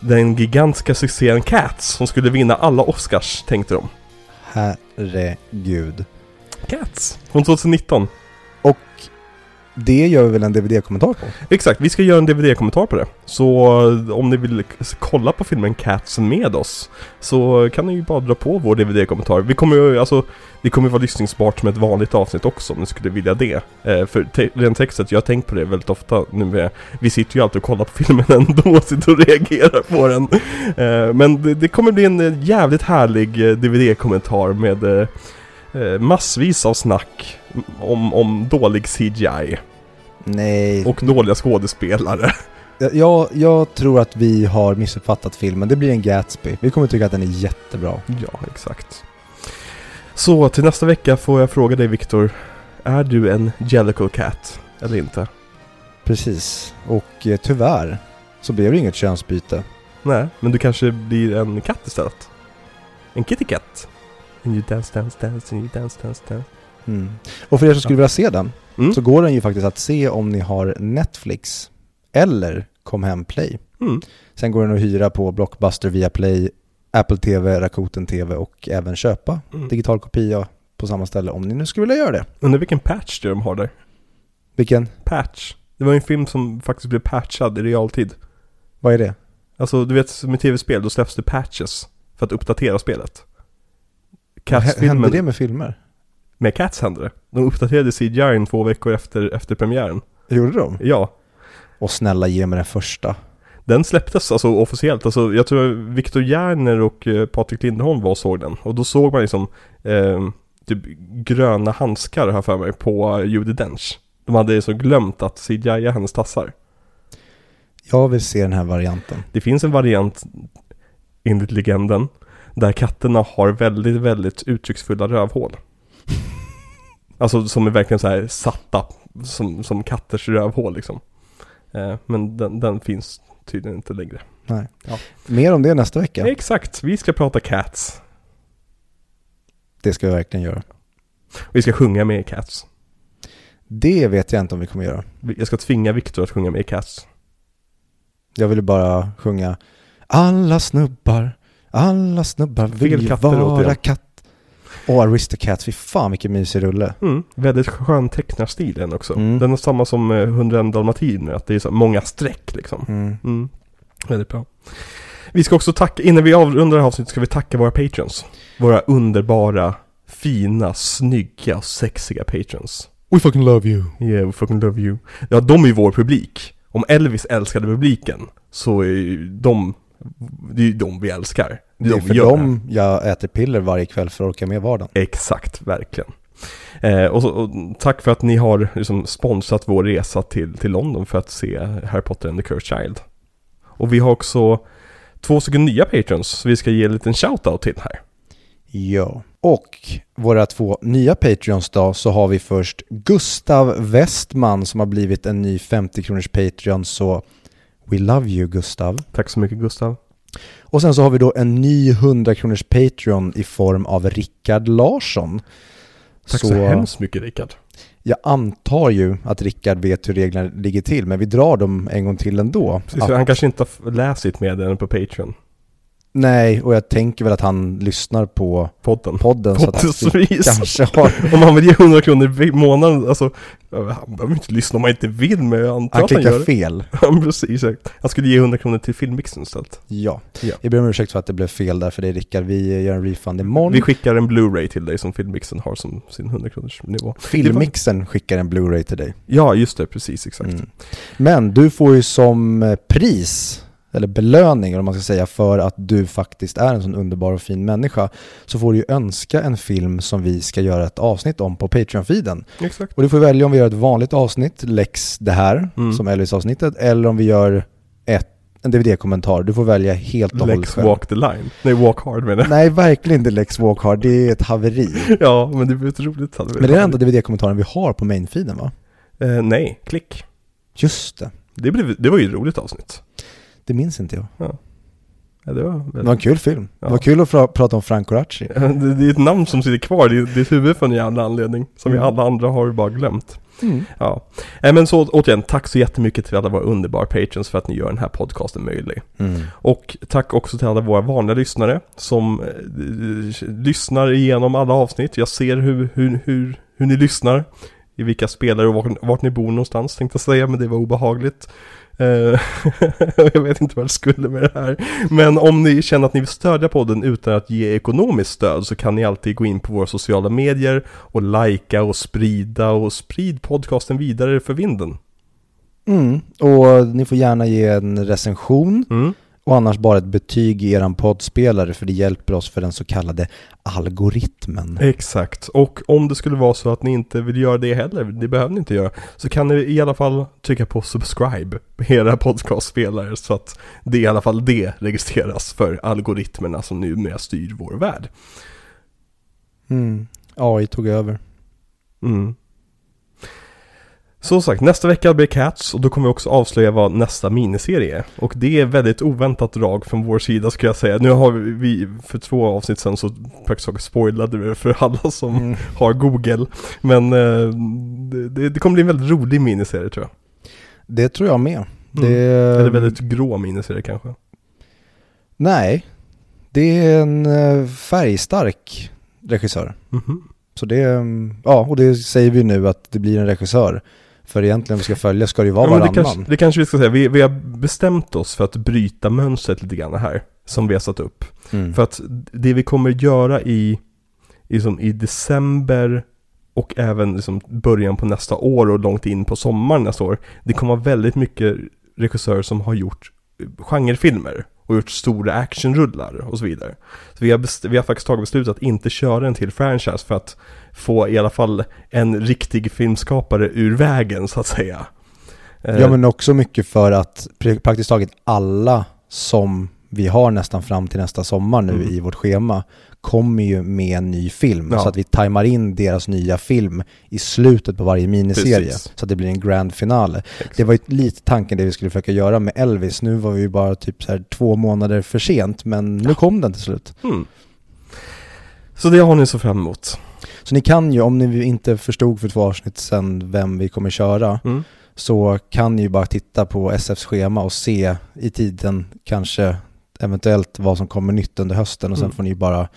den gigantiska succén Cats som skulle vinna alla Oscars, tänkte de. Herregud. Cats! Från 2019. Och det gör vi väl en DVD-kommentar på? Exakt, vi ska göra en DVD-kommentar på det. Så eh, om ni vill kolla på filmen Cats med oss så kan ni ju bara dra på vår DVD-kommentar. Vi kommer ju, alltså, det kommer ju vara lyssningsbart som ett vanligt avsnitt också om ni skulle vilja det. Eh, för te- rent textet, jag har tänkt på det väldigt ofta nu med, vi sitter ju alltid och kollar på filmen ändå och sitter och reagerar på den. Eh, men det, det kommer bli en eh, jävligt härlig eh, DVD-kommentar med eh, massvis av snack om, om dålig CGI Nej. och dåliga skådespelare. jag, jag tror att vi har missuppfattat filmen. Det blir en Gatsby. Vi kommer tycka att den är jättebra. Ja, exakt. Så till nästa vecka får jag fråga dig Viktor, är du en Jellicle Cat eller inte? Precis. Och eh, tyvärr så blev det inget könsbyte. Nej, men du kanske blir en katt istället? En kitty cat? And you dance, dance, dance, and you dance, dance, dance. Mm. Och för er som skulle vilja se den Mm. så går den ju faktiskt att se om ni har Netflix eller Kom Hem Play. Mm. Sen går den att hyra på Blockbuster via Play, Apple TV, Rakuten TV och även köpa Mm. digital kopia på samma ställe om ni nu skulle vilja göra det. Undrar vilken patch det de har där? Vilken? Patch. Det var en film som faktiskt blev patchad i realtid. Vad är det? Alltså du vet med tv-spel, då släpps det patches för att uppdatera spelet. H- Hände Cats-filmen, det med filmer? med Cats hände det. De uppdaterade CGI två veckor efter, efter premiären. Gjorde de? Ja, Och snälla ge mig den första. den släpptes alltså officiellt. Alltså jag tror Viktor Järner och eh, Patrik Lindholm var och såg den. Och då såg man liksom eh, typ gröna handskar här för mig på Judi Dench. De hade så glömt att CGI hennes tassar. Jag vill se den här varianten. Det finns en variant enligt legenden där katterna har väldigt, väldigt uttrycksfulla rövhål. Alltså som är verkligen så här satta som, som katters rövhål liksom. Eh, men den, den finns tydligen inte längre. Nej. Ja. Mer om det nästa vecka. Exakt, vi ska prata cats. Det ska vi verkligen göra. Vi ska sjunga med i cats. Det vet jag inte om vi kommer göra. Jag ska tvinga Viktor att sjunga med i cats. Jag ville bara sjunga Alla snubbar, alla snubbar vill katter vara återigen. katt. Och Aristocats, fy fan vilken mysig rulle. Mm, väldigt skön tecknarstil den också. Mm. Den är samma som eh, 101 dalmatiner, att det är så många streck liksom. Mm. Mm. Väldigt bra. Vi ska också tacka, innan vi avrundar det här avsnittet ska vi tacka våra patrons. Våra underbara, fina, snygga sexiga patrons. We fucking love you. Yeah, we fucking love you. Ja, de är ju vår publik. Om Elvis älskade publiken, så är ju de, det är ju de vi älskar. Det är för det här. dem jag äter piller varje kväll för att orka med vardagen. Exakt, verkligen. Eh, och, så, och tack för att ni har liksom sponsrat vår resa till, till London för att se Harry Potter and the Cursed Child. Och vi har också två stycken nya patrons, så vi ska ge en liten shoutout till här. Ja. Och våra två nya Patreons då, så har vi först Gustav Westman som har blivit en ny 50 kronors Patreon, så we love you Gustav. Tack så mycket Gustav. Och sen så har vi då en ny 100 kronors Patreon i form av Rickard Larsson. Tack så, hemskt mycket Rickard. jag antar ju att Rickard vet hur reglerna ligger till, men vi drar dem en gång till ändå. Precis, Att- Han kanske inte har läst sitt meddelande på Patreon. Nej, och jag tänker väl att han lyssnar på Podden. podden så att Poddesvis. kanske har... Om han vill ge 100 kronor i månaden, alltså han behöver inte lyssna om han inte vill, men jag antar Han att han klickar gör det. fel. Ja, precis. exakt. Han skulle ge 100 kronor till filmmixen istället. Ja. Ja. Jag ber om ursäkt för att det blev fel där för det Rickard. Vi gör en refund imorgon. Vi skickar en Blu-ray till dig som filmmixen har som sin 100 kronors nivå. Filmmixen skickar en Blu-ray till dig. Ja, just det, precis, exakt. Mm. Men du får ju som eh, pris, eller belöning om man ska säga, för att du faktiskt är en sån underbar och fin människa, så får du ju önska en film som vi ska göra ett avsnitt om på Patreon-feeden. Exakt. Och du får välja om vi gör ett vanligt avsnitt, Lex det här, Mm. som Elvis-avsnittet, eller om vi gör ett, en DVD-kommentar. Du får välja helt och hållet Lex själv. walk the line. Nej, walk hard menar jag. Nej, verkligen inte Lex Walk Hard. Det är ett haveri. Ja, men det blir ett roligt. hade vi- Men det är den enda DVD-kommentaren vi har på main-feeden va? Eh, nej, klick. Just det. Det, blev, det var ju ett roligt avsnitt. Det minns inte jag. Ja, det var Det väldigt... var en kul film. Ja. Det var kul att fra- prata om Frank Coraci. det, det är ett namn som sitter kvar i ditt huvud för en jävla anledning. Som vi Mm. alla andra har bara glömt. Mm. Ja. Eh, men så återigen, tack så jättemycket till alla våra underbara patrons för att ni gör den här podcasten möjlig. Mm. Och tack också till alla våra vanliga lyssnare som eh, lyssnar igenom alla avsnitt. Jag ser hur, hur, hur, hur ni lyssnar. I vilka spelare och vart, vart ni bor någonstans tänkte jag säga, men det var obehagligt. Eh, jag vet inte vad jag skulle med det här. Men om ni känner att ni vill stödja podden utan att ge ekonomiskt stöd så kan ni alltid gå in på våra sociala medier och likea och sprida och sprid podcasten vidare för vinden. Mm. Och ni får gärna ge en recension Mm. Och annars bara ett betyg i eran poddspelare för det hjälper oss för den så kallade algoritmen. Exakt, och om det skulle vara så att ni inte vill göra det heller, det behöver ni inte göra, så kan ni i alla fall trycka på subscribe i era podcastspelare så att det i alla fall det registreras för algoritmerna som numera styr vår värld. Mm. AI tog över. Mm. Så sagt, nästa vecka blir Cats och då kommer vi också avslöja vad nästa miniserie är. Och det är väldigt oväntat drag från vår sida skulle jag säga. Nu har vi, för två avsnitt sedan så praktiskt taget spoilade vi det för alla som Mm. har Google. Men eh, det, det, det kommer bli en väldigt rolig miniserie tror jag. Det tror jag med. Det... Mm. Eller väldigt grå miniserie kanske. Nej, det är en eh, färgstark regissör. Mhm. Så det, mm, ja, och det säger vi nu att det blir en regissör. För egentligen om vi ska följa ska det ju vara Ja, men det, varannan. kanske, det kanske vi ska säga. Vi, vi har bestämt oss för att bryta mönstret lite grann här. Som vi har satt upp. Mm. För att det vi kommer göra i, i, som, i december och även liksom början på nästa år och långt in på sommaren nästa år. Det kommer vara väldigt mycket regissörer som har gjort eh, genrefilmer och gjort stora actionrullar och så vidare. Så vi har, vi har faktiskt tagit beslut att inte köra en till franchise för att få i alla fall en riktig filmskapare ur vägen så att säga. Eh, Ja men också mycket för att pr- praktiskt taget alla som vi har nästan fram till nästa sommar nu Mm. i vårt schema kommer ju med en ny film. Ja. Så att vi tajmar in deras nya film i slutet på varje miniserie. Precis. Så att det blir en grand finale. Exakt. Det var ju lite tanken det vi skulle försöka göra med Elvis. Nu var vi ju bara typ så här två månader för sent men nu kom den till slut. Mm. Så det har ni så fram emot. Så ni kan ju, om ni inte förstod för två avsnitt sedan vem vi kommer köra, Mm. så kan ni ju bara titta på SFs schema och se i tiden kanske eventuellt vad som kommer nytt under hösten och sen Mm. får ni bara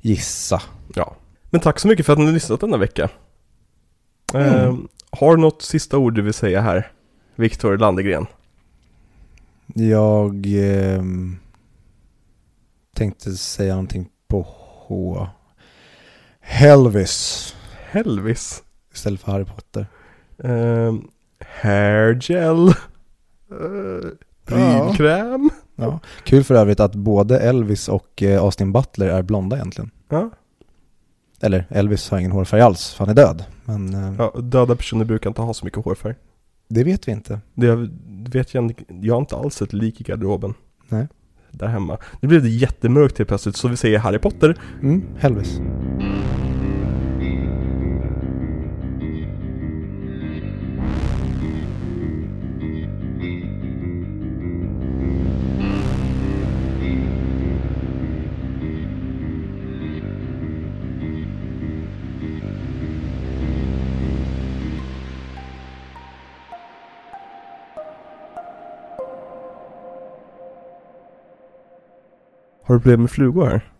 gissa. Ja. Men tack så mycket för att ni har lyssnat denna vecka. Mm. Eh, har du något sista ord du vill säga här? Viktor Landegren. Jag ehm, tänkte säga någonting på H. Helvis Helvis. istället för Harry Potter. Eh, hairgel. Uh, Prylkräm. Ja. Kul för övrigt att både Elvis och eh, Austin Butler är blonda egentligen. Ja. Eller Elvis har ingen hårfärg alls, för han är död. Men eh, ja. Döda personer brukar inte ha så mycket hårfärg. det vet vi inte. Det vet jag. Jag har inte alls ett lik i garderoben. Nej. Där hemma. Nu blev det jättemörkt helt plötsligt så vi säger Harry Potter. Mm, Helvis. Har du problem med flugor här?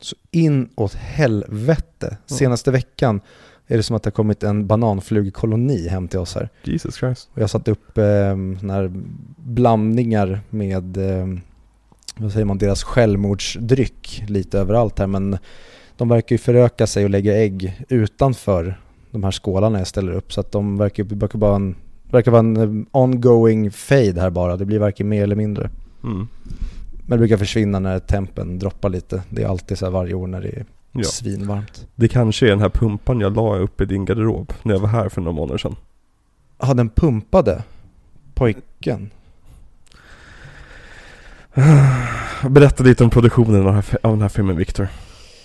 Så in åt helvete. Senaste veckan är det som att det har kommit en bananflugkoloni hem till oss här. Jesus Christ. Och jag har satt upp eh, här blandningar med, eh, vad säger man, deras självmordsdryck lite överallt här. Men de verkar ju föröka sig och lägga ägg utanför de här skålarna jag ställer upp. Så att de verkar, verkar, bara en, verkar vara en eh, ongoing fade här bara. Det blir varken mer eller mindre. Mm. Men det brukar försvinna när tempen droppar lite. Det är alltid så varje år när det är Ja. svinvarmt. Det kanske är den här pumpan jag la upp i din garderob när jag var här för några månader sedan. Ja, den pumpade pojken. Berätta lite om produktionen av den här, filmen Viktor.